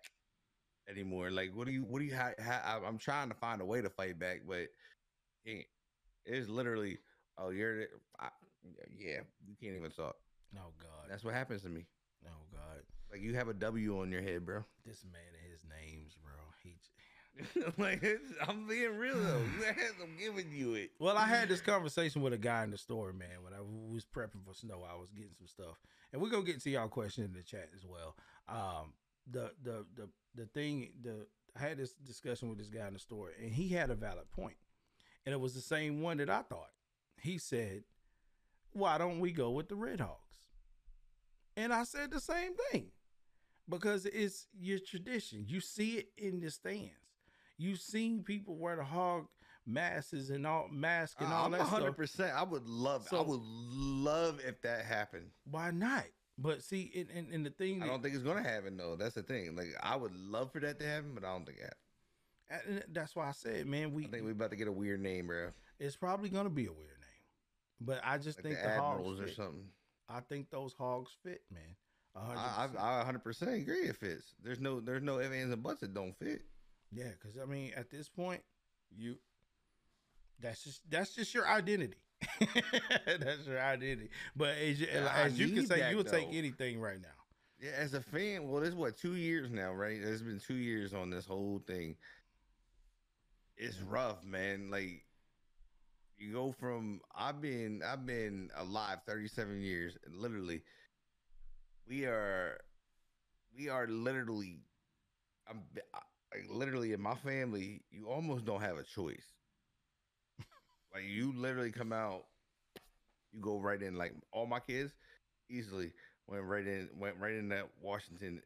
anymore. Like what do you what do you ha- ha- I'm trying to find a way to fight back, but. It's literally oh you're I, yeah you can't even talk. Oh God. That's what happens to me. oh God. Like you have a W on your head, bro. This man and his names, bro. He like it's, I'm being real though. I'm giving you it. Well, I had this conversation with a guy in the store, man. When I was prepping for snow, I was getting some stuff, and we're gonna get to y'all question in the chat as well. Um, the the the the thing, the I had this discussion with this guy in the store, and he had a valid point, and it was the same one that I thought. He said, "Why don't we go with the Red Hawks?" And I said the same thing because it's your tradition. You see it in the stands. You've seen people wear the hog masks and all mask and all I'm that 100. stuff. percent I would love. I So- would love if that happened. Why not? But see, and, and, and the thing, I that- don't think it's gonna happen though. That's the thing. Like I would love for that to happen, but I don't think it. Happened. and that's why I said, man, we I think we about to get a weird name, bro. it's probably gonna be a weird name, but I just Like think the the, hogs Admirals or fit. something. I think those hogs fit, man. A hundred I, percent. I, I 100 percent agree. It fits. There's no, there's no ifs ands and buts that don't fit. Yeah, because I mean, at this point, you that's just that's just your identity. that's your identity. But as you, Yeah, as you can say, that, you will take anything right now. Yeah, as a fan, well, this is what two years now, right? It's been two years on this whole thing. It's mm-hmm. rough, man. Like you go from I've been I've been alive 37 years, and literally, we are we are literally I'm I- like literally in my family. You almost don't have a choice. Like you literally come out, you go right in. Like all my kids, easily went right in went right in that Washington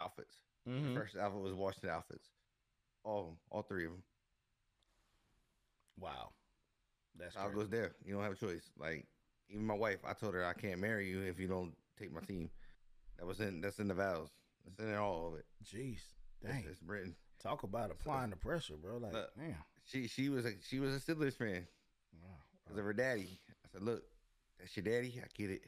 outfits. Mhm. First outfit was Washington outfits. All of 'em, all three of them. Wow, that's crazy. goes there. You don't have a choice. Like even my wife, I told her I can't marry you if you don't take my team. That was in that's in the vows. That's in all of it. Jeez, dang. it's written. Talk about applying the pressure, bro. Like, Look. damn. She she was a she was a Steelers fan Of her daddy. I said, look, that's your daddy. I get it.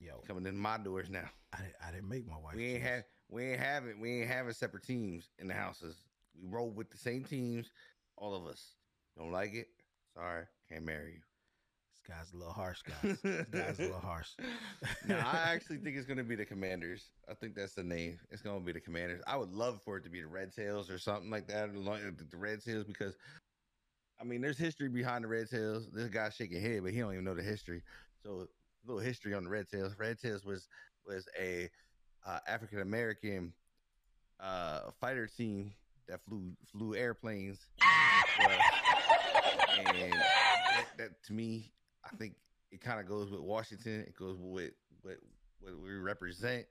Yo, Coming in my doors now. I, didn't- I didn't make my wife. We ain't choose. have we ain't having we ain't having separate teams in the houses. We roll with the same teams, all of us. Don't like it? Sorry, can't marry you. This guy's a little harsh, guys. this guy's a little harsh. no, I actually think it's gonna be the Commanders. I think that's the name. It's gonna be the Commanders. I would love for it to be the Red Tails or something like that. The Red Tails because I mean, there's history behind the Red Tails. This guy's shaking head, but he don't even know the history. So, a little history on the Red Tails. Red Tails was was a uh, African American uh, fighter team that flew flew airplanes. And that, that to me, I think it kind of goes with Washington. It goes with what what we represent.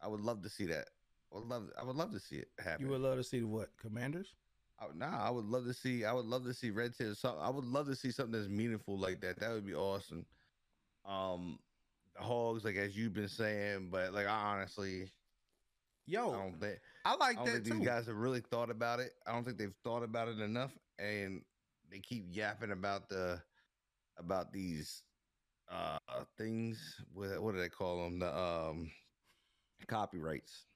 I would love to see that. I would love. I would love to see it happen. you would love to see what? Commanders? I, nah, I would love to see. I would love to see Red Tails. Something. I would love to see something that's meaningful like that. That would be awesome. Um, the Hogs, like as you've been saying, but like I honestly, Yo, I don't think. I like I don't that think too. these guys have really thought about it. I don't think they've thought about it enough, and they keep yapping about the about these uh things. What what do they call them? The um copyrights.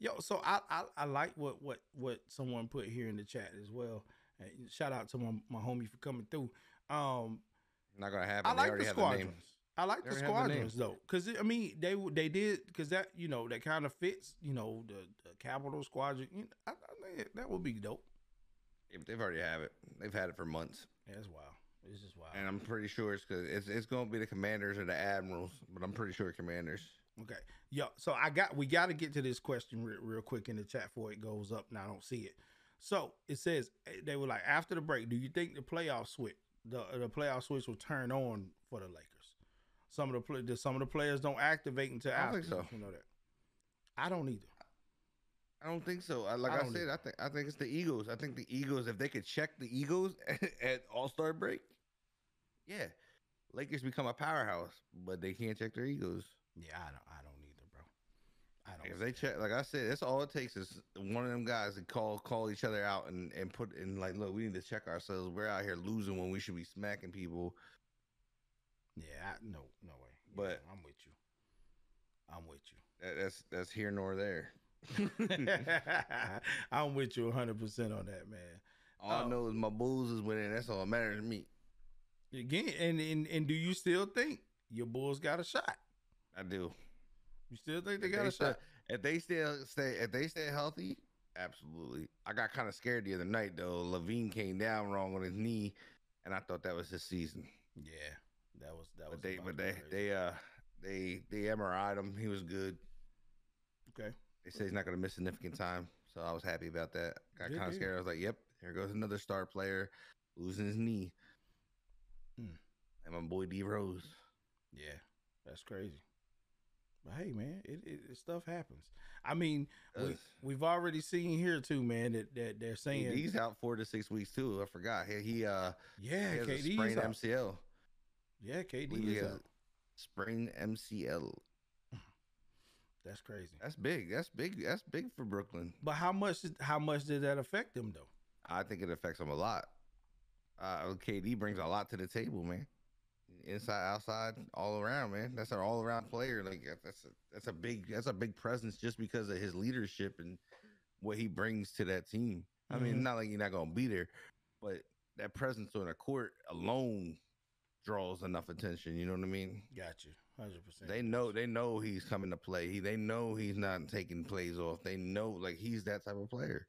Yo, so I, I I like what what what someone put here in the chat as well. And shout out to my, my homie for coming through. Um, Not gonna happen. I like the have the squadrons. I like They the have the squadrons though, because I mean they they did because that you know that kind of fits you know the, the capital squadron. You know, I, I think that would be dope. Yeah, but They've already have it. They've had it for months, Yeah, That's wild. It's just wild. and I'm pretty sure it's because it's it's gonna be the commanders or the admirals, but I'm pretty sure commanders. Okay. Yeah. So I got we got to get to this question real, real quick in the chat before it goes up. Now I don't see it. So it says eh, they were like after the break. Do you think the playoff switch the the playoff switch will turn on for the Lakers? Some of the play, some of the players don't activate until I don't after. think so. You know that. I don't either. I don't think so. I, like I I, said, either. I think I think it's the egos. I think the egos, if they could check the egos at All Star break, yeah, Lakers become a powerhouse. But they can't check their egos. Yeah, I don't. I don't either, bro. I don't. If they check, like I said, that's all it takes is one of them guys to call call each other out and and put in like, look, we need to check ourselves. We're out here losing when we should be smacking people. Yeah. I, no. No way. But- Yeah, I'm with you. I'm with you. That, that's that's here nor there. I'm with you 100 percent on that, man. All I Oh. know is my Bulls is winning. That's all that matters to me. Again, and, and and do you still think your Bulls got a shot? I do. You still think they If got a still- shot? If they still stay, if they stay healthy, absolutely. I got kind of scared the other night though. LaVine came down wrong on his knee, and I thought that was his season. Yeah, that was that was. But they, about but they, crazy. they, uh, they, they MRI'd him. He was good. okay. They say he's not going to miss significant time, so I was happy about that. Got kind of scared. I was like, "Yep, here goes another star player losing his knee." Hmm. And my boy D Rose. Yeah, that's crazy. But hey, man, it, it, stuff happens. I mean, we, we've already seen here too, man. That that they're saying, He's out four to six weeks too. I forgot. He, he uh, yeah, he a sprained. MCL. Yeah, KD he is out. Sprained MCL. That's crazy. That's big. That's big. That's big for Brooklyn. But how much? How much did that affect them though? I think it affects them a lot. Uh, KD brings a lot to the table, man. Inside, outside, all around, man. That's an all-around player. Like that's a, that's a big that's a big presence just because of his leadership and what he brings to that team. I mean, Mhm. not like you're not gonna be there, but that presence on the court alone draws enough attention. You know what I mean? Got you, hundred percent. They know they know he's coming to play. He they know he's not taking plays off. They know like he's that type of player.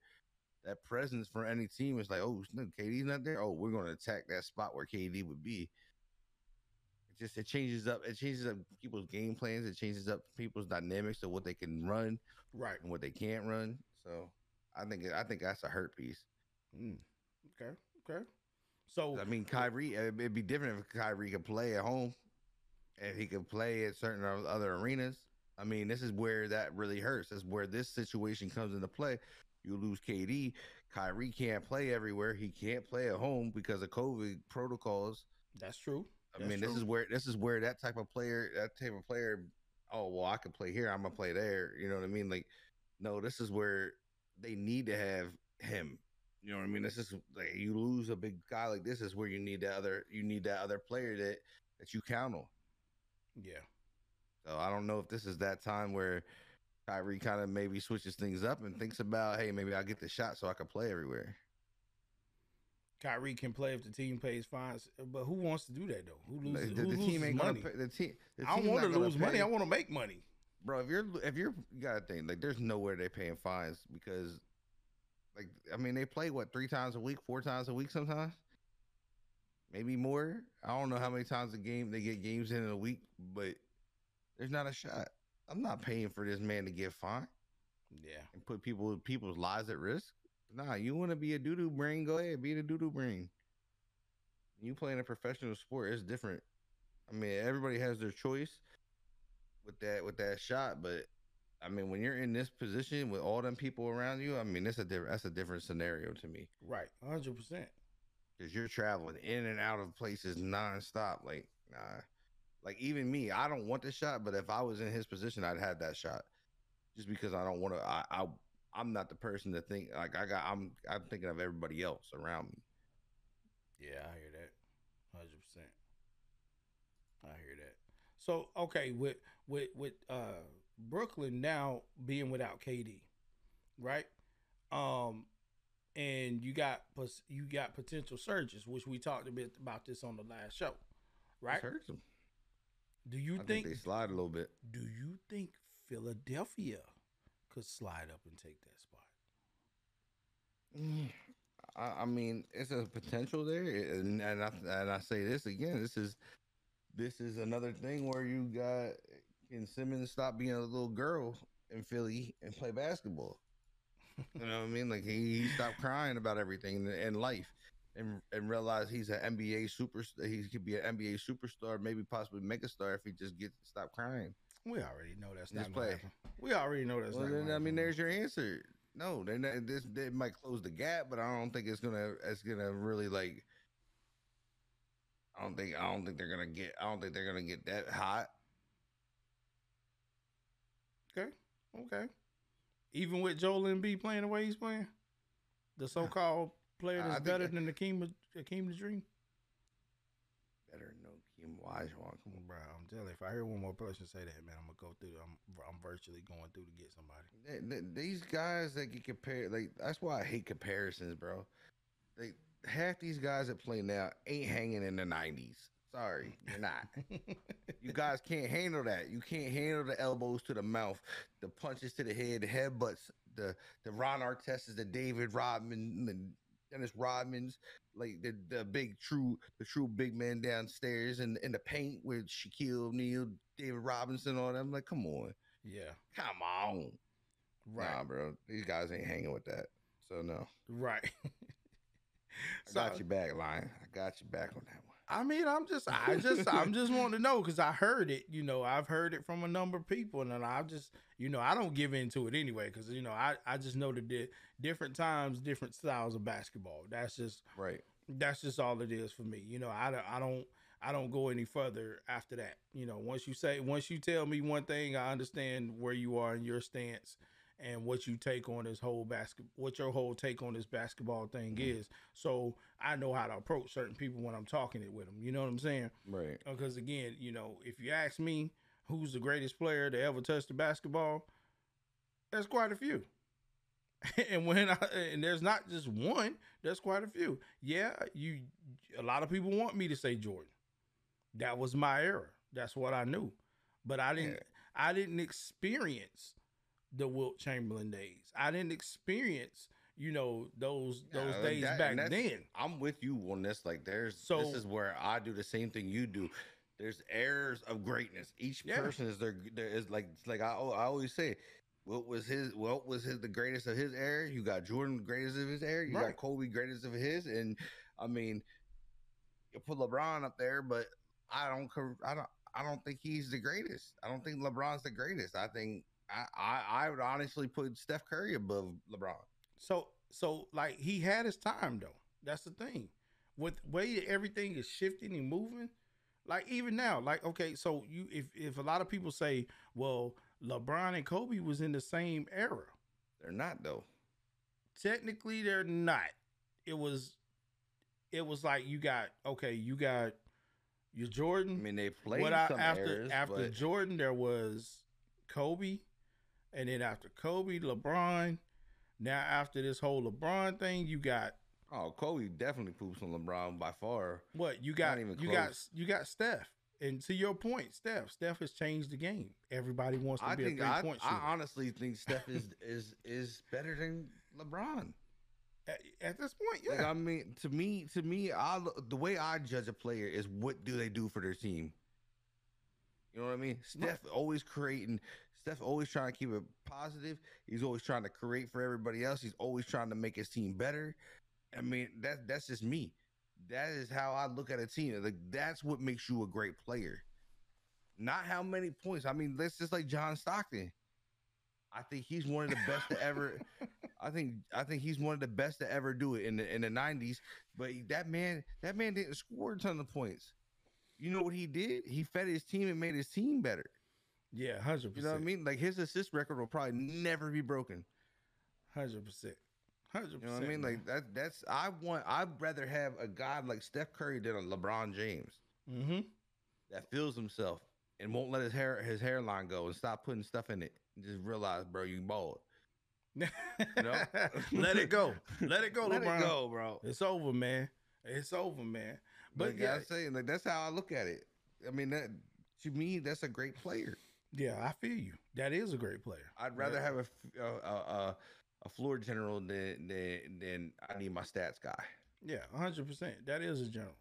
That presence for any team is like, oh, KD's not there. Oh, we're gonna attack that spot where KD would be. It just it changes up. It changes up people's game plans. It changes up people's dynamics of what they can run right. and what they can't run. So I think I think that's a hurt piece. Mm. Okay. Okay. So I mean, Kyrie, it'd be different if Kyrie could play at home, if he could play at certain other arenas. I mean, this is where that really hurts. that's where this situation comes into play. You lose KD, Kyrie can't play everywhere. He can't play at home because of COVID protocols. that's true. I That's mean, this true. is where this is where that type of player, that type of player. Oh well, I can play here. I'm gonna play there. You know what I mean? Like, no, this is where they need to have him. You know what I mean? This is like you lose a big guy like this is where you need that other you need that other player that that you count on. Yeah. So I don't know if this is that time where Kyrie kind of maybe switches things up and thinks about, hey, maybe I'll get the shot so I can play everywhere. Kyrie can play if the team pays fines, but who wants to do that though? Who loses, the- who the team ain't money? gonna pay. The team. The I don't want to lose money. I want to make money. bro. If you're if you're you gotta think like there's nowhere they're paying fines because like I mean they play what three times a week, four times a week sometimes, maybe more. I don't know how many times a game they get games in a week, but there's not a shot. I'm not paying for this man to get fined Yeah. and put people people's lives at risk. Nah, you want to be a doo doo brain? Go ahead, be the doo doo brain. You playing a professional sport, it's different. I mean, everybody has their choice with that with that shot, but I mean, when you're in this position with all them people around you, I mean, that's a different that's a different scenario to me Right. hundred percent. because you're traveling in and out of places nonstop. Like, nah, like even me, I don't want the shot, but if I was in his position, I'd have that shot, just because I don't want to. I, I I'm not the person to think like I got. I'm I'm thinking of everybody else around me. Yeah, I hear that. Hundred percent. I hear that. So okay, with with with uh Brooklyn now being without KD, right? Um, and you got you got potential surges, which we talked a bit about this on the last show, right? Hurts them. Do you I think, think, they slide a little bit. do you think Philadelphia could slide up and take that spot? Mm. I, I mean, it's a potential there, and and I, and I say this again. This is this is another thing where you got Can Simmons stop being a little girl in Philly and play basketball? You know what I mean? Like he, he stopped crying about everything in, life and and realized he's an NBA superstar. He could be an NBA superstar, maybe possibly make a star if he just gets stop crying. We already know that's Just not play. happen. We already know that's Well, not. then, I mean, there's your answer. No, they not, this they might close the gap, but I don't think it's gonna it's gonna really like. I don't think I don't think they're gonna get I don't think they're gonna get that hot. Okay. Okay. Even with Joel Embiid playing the way he's playing, the so-called player that's better that- than Akeem Akeem the Dream. Better know Kim Olajuwon. Come on, Bro, I'm telling you, if I hear one more person say that, man, I'm gonna go through. I'm I'm virtually going through to get somebody. Th- th- these guys that get compared, like that's why I hate comparisons, bro. Like half these guys that play now ain't hanging in the '90s. Sorry, you're not. you guys can't handle that. You can't handle the elbows to the mouth, the punches to the head, the headbutts, the the Ron Artestas, the David Rodman, the Dennis Rodmans, like the the big true the true big man downstairs in in the paint with Shaquille O'Neal, David Robinson, all them. Like, come on, yeah. come on. Right. Nah, bro. These guys ain't hanging with that. So no. Right. I got you back, Lion. I got you back on that one. I mean, I'm just, I just, I'm just wanting to know because I heard it. You know, I've heard it from a number of people, and I just, you know, I don't give into it anyway because you know, I, I just know that di- different times, different styles of basketball. That's just, Right. that's just all it is for me. You know, I, don't- I don't, I don't go any further after that. You know, once you say, once you tell me one thing, I understand where you are in your stance and what you take on this whole basket, what your whole take on this basketball thing mm-hmm. is. So I know how to approach certain people when I'm talking it with them. You know what I'm saying? Right. Uh, because again, you know, if you ask me who's the greatest player to ever touch the basketball, there's quite a few. and when I, and there's not just one, there's quite a few. Yeah, you a lot of people want me to say Jordan. That was my era. That's what I knew. But I didn't Yeah. I didn't experience the Wilt Chamberlain days. I didn't experience, you know, those those Yeah, days that- back then. I'm with you on this. Like, there's So- this is where I do the same thing you do. There's eras of greatness. Each Yeah. person is their there is like like I oh, I always say. What was his? What was his? The greatest of his era. You got Jordan, greatest of his era. You Right. got Kobe, greatest of his. And I mean, you put LeBron up there, but I don't. I don't. I don't think he's the greatest. I don't think LeBron's the greatest. I think I. I, I would honestly put Steph Curry above LeBron. So so like he had his time though. That's the thing. With way everything is shifting and moving, like even now, like okay, so you if if a lot of people say, well, LeBron and Kobe was in the same era. They're not though. Technically, they're not. It was, it was like you got okay, you got your Jordan. I mean, they played what I, after eras, after but Jordan, there was Kobe, and then after Kobe, LeBron. Now after this whole LeBron thing, you got oh, Kobe definitely poops on LeBron by far. what you got. even You got you got Steph, and to your point, Steph. Steph has changed the game. Everybody wants to I be think a three I, point I honestly think Steph is is is better than LeBron. at, at this point, Like, yeah, I mean, to me, to me, I the way I judge a player is what do they do for their team. You know what I mean? Steph always creating. Steph always trying to keep it positive. He's always trying to create for everybody else. He's always trying to make his team better. I mean, that that's just me. That is how I look at a team. Like that's what makes you a great player. Not how many points. I mean, that's just like John Stockton. I think he's one of the best to ever. I think I think he's one of the best to ever do it in the in the nineties. But that man, that man didn't score a ton of points. You know what he did? He fed his team and made his team better. Yeah, hundred percent. You know what I mean? Like his assist record will probably never be broken. hundred percent, hundred percent. You know what I mean? Like that. That's I want. I'd rather have a guy like Steph Curry than a LeBron James mm-hmm. that feels himself and won't let his hair his hairline go and stop putting stuff in it. And just realize, bro, you bald. know? Let it go. Let it go, Let LeBron. it go, bro. It's over, man. It's over, man. But yeah, I'm saying like that's how I look at it. I mean that to me that's a great player. Yeah, I feel you. That is a great player. I'd rather Yeah. have a floor general than, than than I need my stats guy. Yeah, hundred percent. That is a general.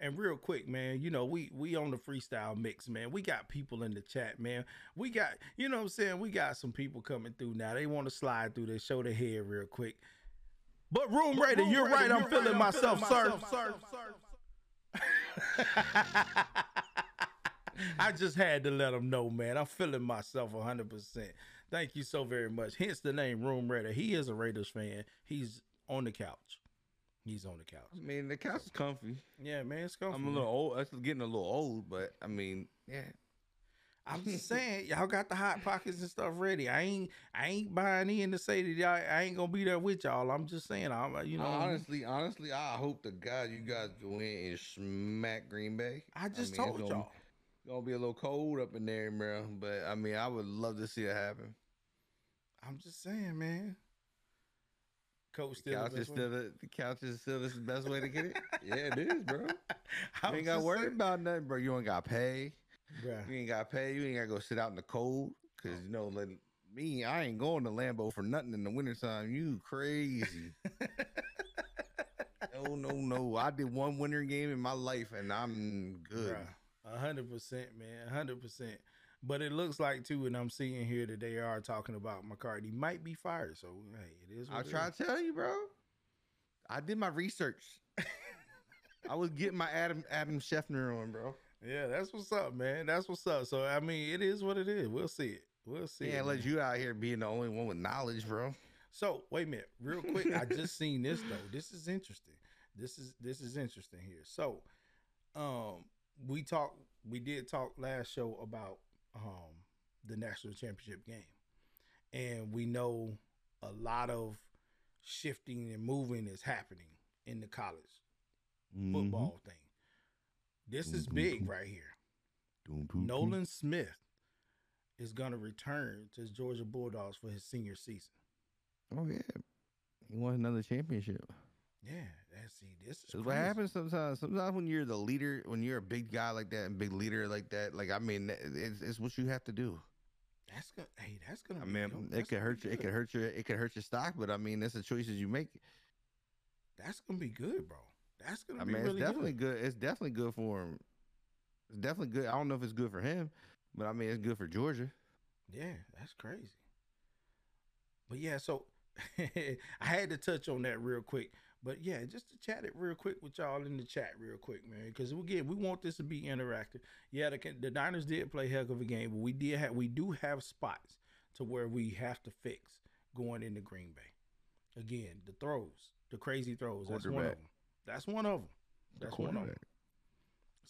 And real quick, man, you know, we we on the freestyle mix, man. We got people in the chat, man. We got, you know what I'm saying? We got some people coming through now. They want to slide through this, show their head real quick. But room raider, you're right. I'm feeling myself, sir. I just had to let them know, man. I'm feeling myself 100%. Thank you so very much. Hence the name Room Raider. He is a Raiders fan. He's on the couch. He's on the couch. I mean, the couch is comfy. Yeah, man, it's comfy. I'm a little old. It's getting a little old, but I mean, yeah. I'm just saying, y'all got the hot pockets and stuff ready. I ain't, I ain't buying in to say that y'all, I ain't gonna be there with y'all. I'm just saying, I'm, uh, you know, honestly, honestly, I hope to God you guys go in and smack Green Bay. I just mean, told gonna- y'all. Gonna be a little cold up in there, bro. But I mean, I would love to see it happen. I'm just saying, man. Coach The still couch the is still the, the couch is still the best way to get it. yeah, it is, bro. I'm You ain't got to worry saying, about nothing, bro. You ain't got pay. bruh. You ain't got pay. You ain't got to go sit out in the cold. Cause you know, like me, I ain't going to Lambeau for nothing in the wintertime. You crazy. no, no, no. I did one winter game in my life, and I'm good. Bruh, hundred percent, man. A hundred percent. But it looks like too, and I'm seeing here that they are talking about McCarthy might be fired. So hey, it is. I try is. to tell you, bro. I did my research. I was getting my Adam Adam Schefter on, bro. Yeah, that's what's up, man. That's what's up. So I mean, it is what it is. We'll see it. We'll see. Yeah, let you out here being the only one with knowledge, bro. So wait a minute, real quick. I just seen this though. This is interesting. This is this is interesting here. So, um, we talked. We did talk last show about um the national championship game, and we know a lot of shifting and moving is happening in the college Mm-hmm. football thing. This is Mhm. big right here. Nolan Smith is gonna return to Georgia Bulldogs for his senior season. Oh yeah, he won another championship. Yeah, that's see, this is what happens sometimes. Sometimes when you're the leader, when you're a big guy like that and big leader like that, like I mean, it's, it's what you have to do. That's gonna. Hey, that's gonna. I be mean, it could hurt you. It could hurt your. It could hurt your stock, but I mean, that's the choices you make. That's gonna be good, bro. That's gonna I be mean, really it's definitely good. good. It's definitely good for him. It's definitely good. I don't know if it's good for him, but I mean, it's good for Georgia. Yeah, that's crazy. But yeah, so I had to touch on that real quick. But yeah, just to chat it real quick with y'all in the chat real quick, man, because again, we want this to be interactive. Yeah, the the Niners did play heck of a game, but we did have we do have spots to where we have to fix going into Green Bay. Again, the throws, the crazy throws. That's one of them. That's one of them. That's one of them.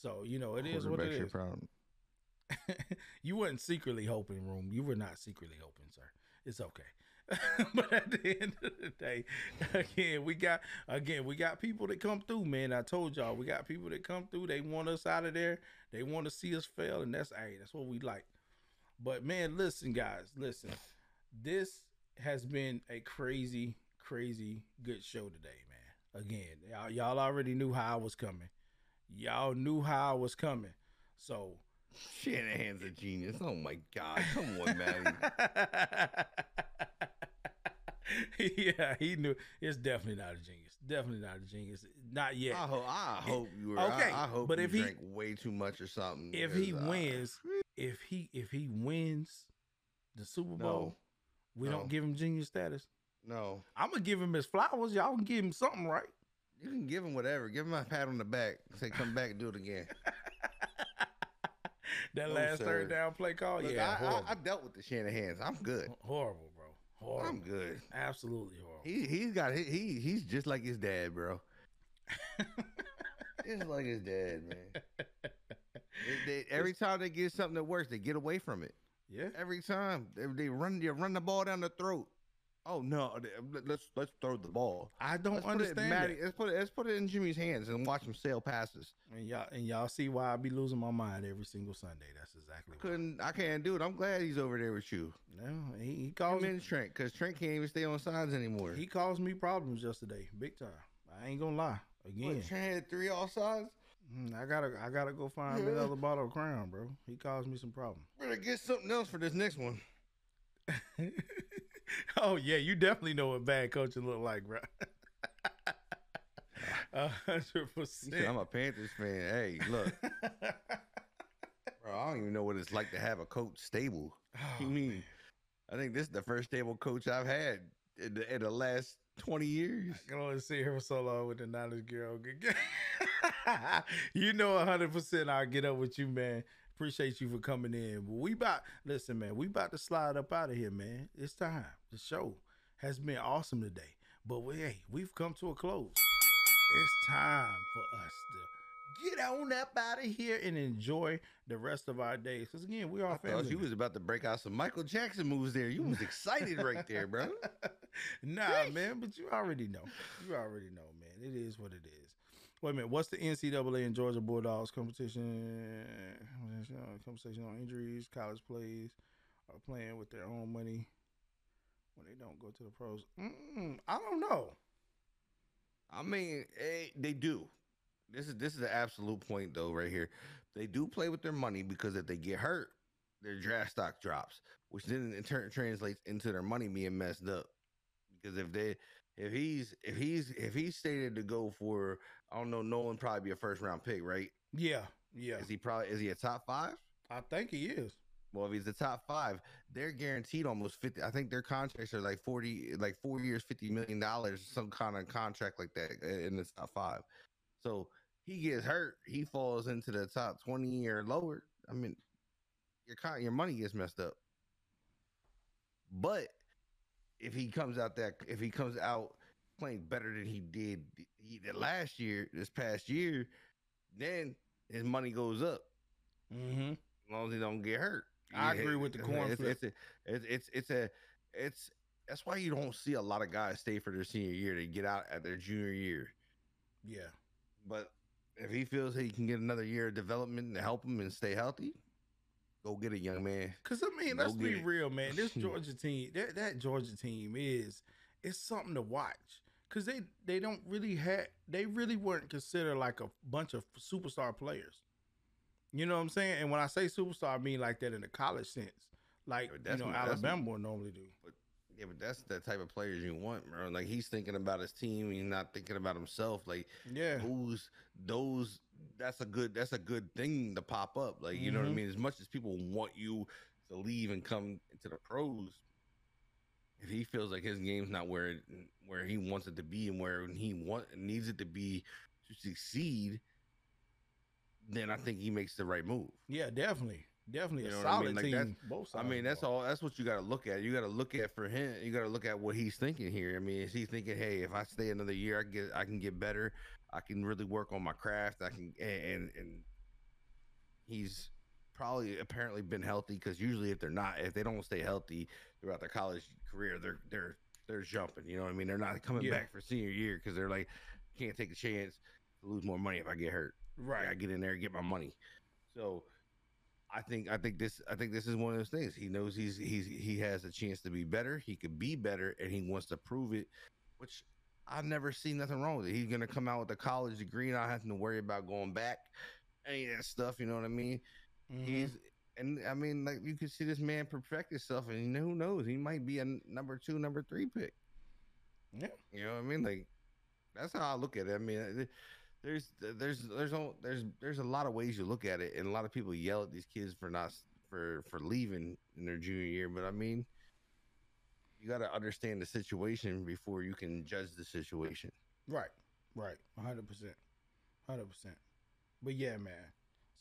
So you know, it is what it your problem. you weren't secretly hoping, room. You were not secretly hoping, sir. It's okay. but at the end of the day, again, we got again, we got people that come through, man. I told y'all, we got people that come through. They want us out of there. They want to see us fail, and that's hey, that's what we like. But man, listen, guys, listen. This has been a crazy, crazy good show today, man. Again, y'all, y'all already knew how I was coming. Y'all knew how I was coming. So Shanahan's a genius. Oh my god! Come on, man. yeah, he knew. It's definitely not a genius. Definitely not a genius. Not yet. I hope. I hope you were. Okay, I, I hope. but you if he- drank way too much or something. if he uh, wins, if he if he wins the Super No. Bowl, we No. don't give him genius status. no, I'm gonna give him his flowers. Y'all can give him something, right? you can give him whatever. Give him a pat on the back. Say, come back and do it again. that No, last sir. third down play call, Look, yeah, I. I, I dealt with the Shanahan's. I'm good. horrible. Horrible. I'm good. Absolutely horrible. He he's got he, he he's just like his dad, bro. just like his dad, man. They- they- every time they get something that works, they get away from it. yeah. Every time they, they run, they run the ball down the throat. Oh no, let- let's let's throw the ball. I don't Let's put, it understand let's put it let's put it in Jimmy's hands and watch him sail passes. And y'all and y'all see why I be losing my mind every single Sunday. That's exactly why. Couldn't I can't do it. I'm glad he's over there with you. No, he, he Call calls in Trent because Trent can't even stay on sides anymore. he caused me problems yesterday, big time. I ain't gonna lie. Again, What, Trent had three offsides. Mm, I gotta I gotta go find me Yeah. another bottle of Crown, bro. He caused me some problems. Better get something else for this next one. oh yeah, you definitely know what bad coaching look like, bro. A hundred percent. I'm a Panthers fan. Hey, look, bro, I don't even know what it's like to have a coach stable. Oh, you mean? I think this is the first stable coach I've had in the, in the last 20 years. I can only sit here for so long with the Niners girl. you know, hundred percent. I'll get up with you, man. Appreciate you for coming in. But we about listen, man. We about to slide up out of here, man. It's time. The show has been awesome today, but we, hey, we've come to a close. It's time for us to get on up out of here and enjoy the rest of our days. Because again, we are I family. you was about to break out some Michael Jackson moves there. You was excited right there, bro. nah, man, but you already know. You already know, man. It is what it is. Wait a minute. What's the NCAA and Georgia Bulldogs competition? Conversation on injuries, college plays, are playing with their own money when they don't go to the pros. Mm, I don't know. I mean, eh, they do. This is this is the absolute point though, right here. They do play with their money because if they get hurt, their draft stock drops, which then in turn translates into their money being messed up. Because if they if he's if he's if he's stated to go for I don't know, Nolan probably be a first round pick, right? Yeah, yeah. Is he probably is he a top five? I think he is. Well, if he's the top five, they're guaranteed almost fifty. I think their contracts are like forty, like four years, fifty million dollars, some kind of contract like that in the top five. So he gets hurt, he falls into the top twenty or lower. I mean, your con- your money gets messed up. But if he comes out that if he comes out playing better than he did he did last year, this past year, then his money goes up Mm-hmm. as long as he don't get hurt. I Yeah, agree with the coin it's, flip. It's, a, it's it's it's a it's that's why you don't see a lot of guys stay for their senior year. They get out at their junior year. Yeah. But if he feels he can get another year of development to help him and stay healthy, go get a young man. Cause I mean, Go let's be it. real, man. This Georgia team, that, that Georgia team is it's something to watch. Cause they they don't really have they really weren't considered like a bunch of superstar players. You know what I'm saying? And when I say superstar, I mean like that in the college sense, like but you know what- Alabama would normally do. Yeah, but that's the type of players you want, bro. Like he's thinking about his team, he's not thinking about himself. Like Yeah, those those that's a good that's a good thing to pop up. Like you know what I Mhm. mean. As much as people want you to leave and come into the pros, if he feels like his game's not where it, where he wants it to be and where he want needs it to be to succeed, then I think he makes the right move. yeah, definitely, definitely You a know what I solid mean? Like, team. that's- Both I mean, that's all. That's what you got to look at. You got to look at for him. You got to look at what he's thinking here. I mean, is he thinking, hey, if I stay another year, I get, I can get better. I can really work on my craft. I can, and and, and he's probably apparently been healthy because usually if they're not, if they don't stay healthy throughout their college career, they're they're they're jumping. You know what I mean? They're not coming Yeah. back for senior year because they're like, can't take a chance to lose more money if I get hurt. right. I get in there and get my money. So I think I think this I think this is one of those things. He knows he's he's he has a chance to be better. He could be better, and he wants to prove it. Which I've never seen nothing wrong with it. He's gonna come out with a college degree, not having to worry about going back, any of that stuff. You know what I mean? Mhm. He's and I mean like you can see this man perfect himself, and you know, who knows? He might be a number two, number three pick. Yeah. You know what I mean? Like that's how I look at it. I mean, there's there's there's no, there's there's a lot of ways you look at it, and a lot of people yell at these kids for not for for leaving in their junior year. But I mean, you got to understand the situation before you can judge the situation. Right, right, hundred percent, hundred percent. But yeah, man.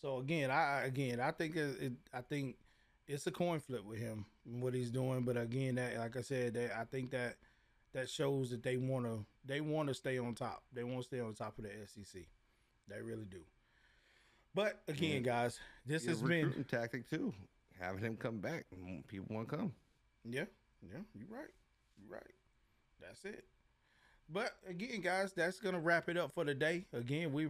So again, I again I think it, it I think it's a coin flip with him and what he's doing. But again, that like I said, that I think that that shows that they want to they want to stay on top. They want to stay on top of the SEC. They really do. But again, guys, this It's a has been tactic too. Having him come back, people want to come. Yeah, yeah, you're right. You're right. That's it. But again, guys, that's gonna wrap it up for today. Again, we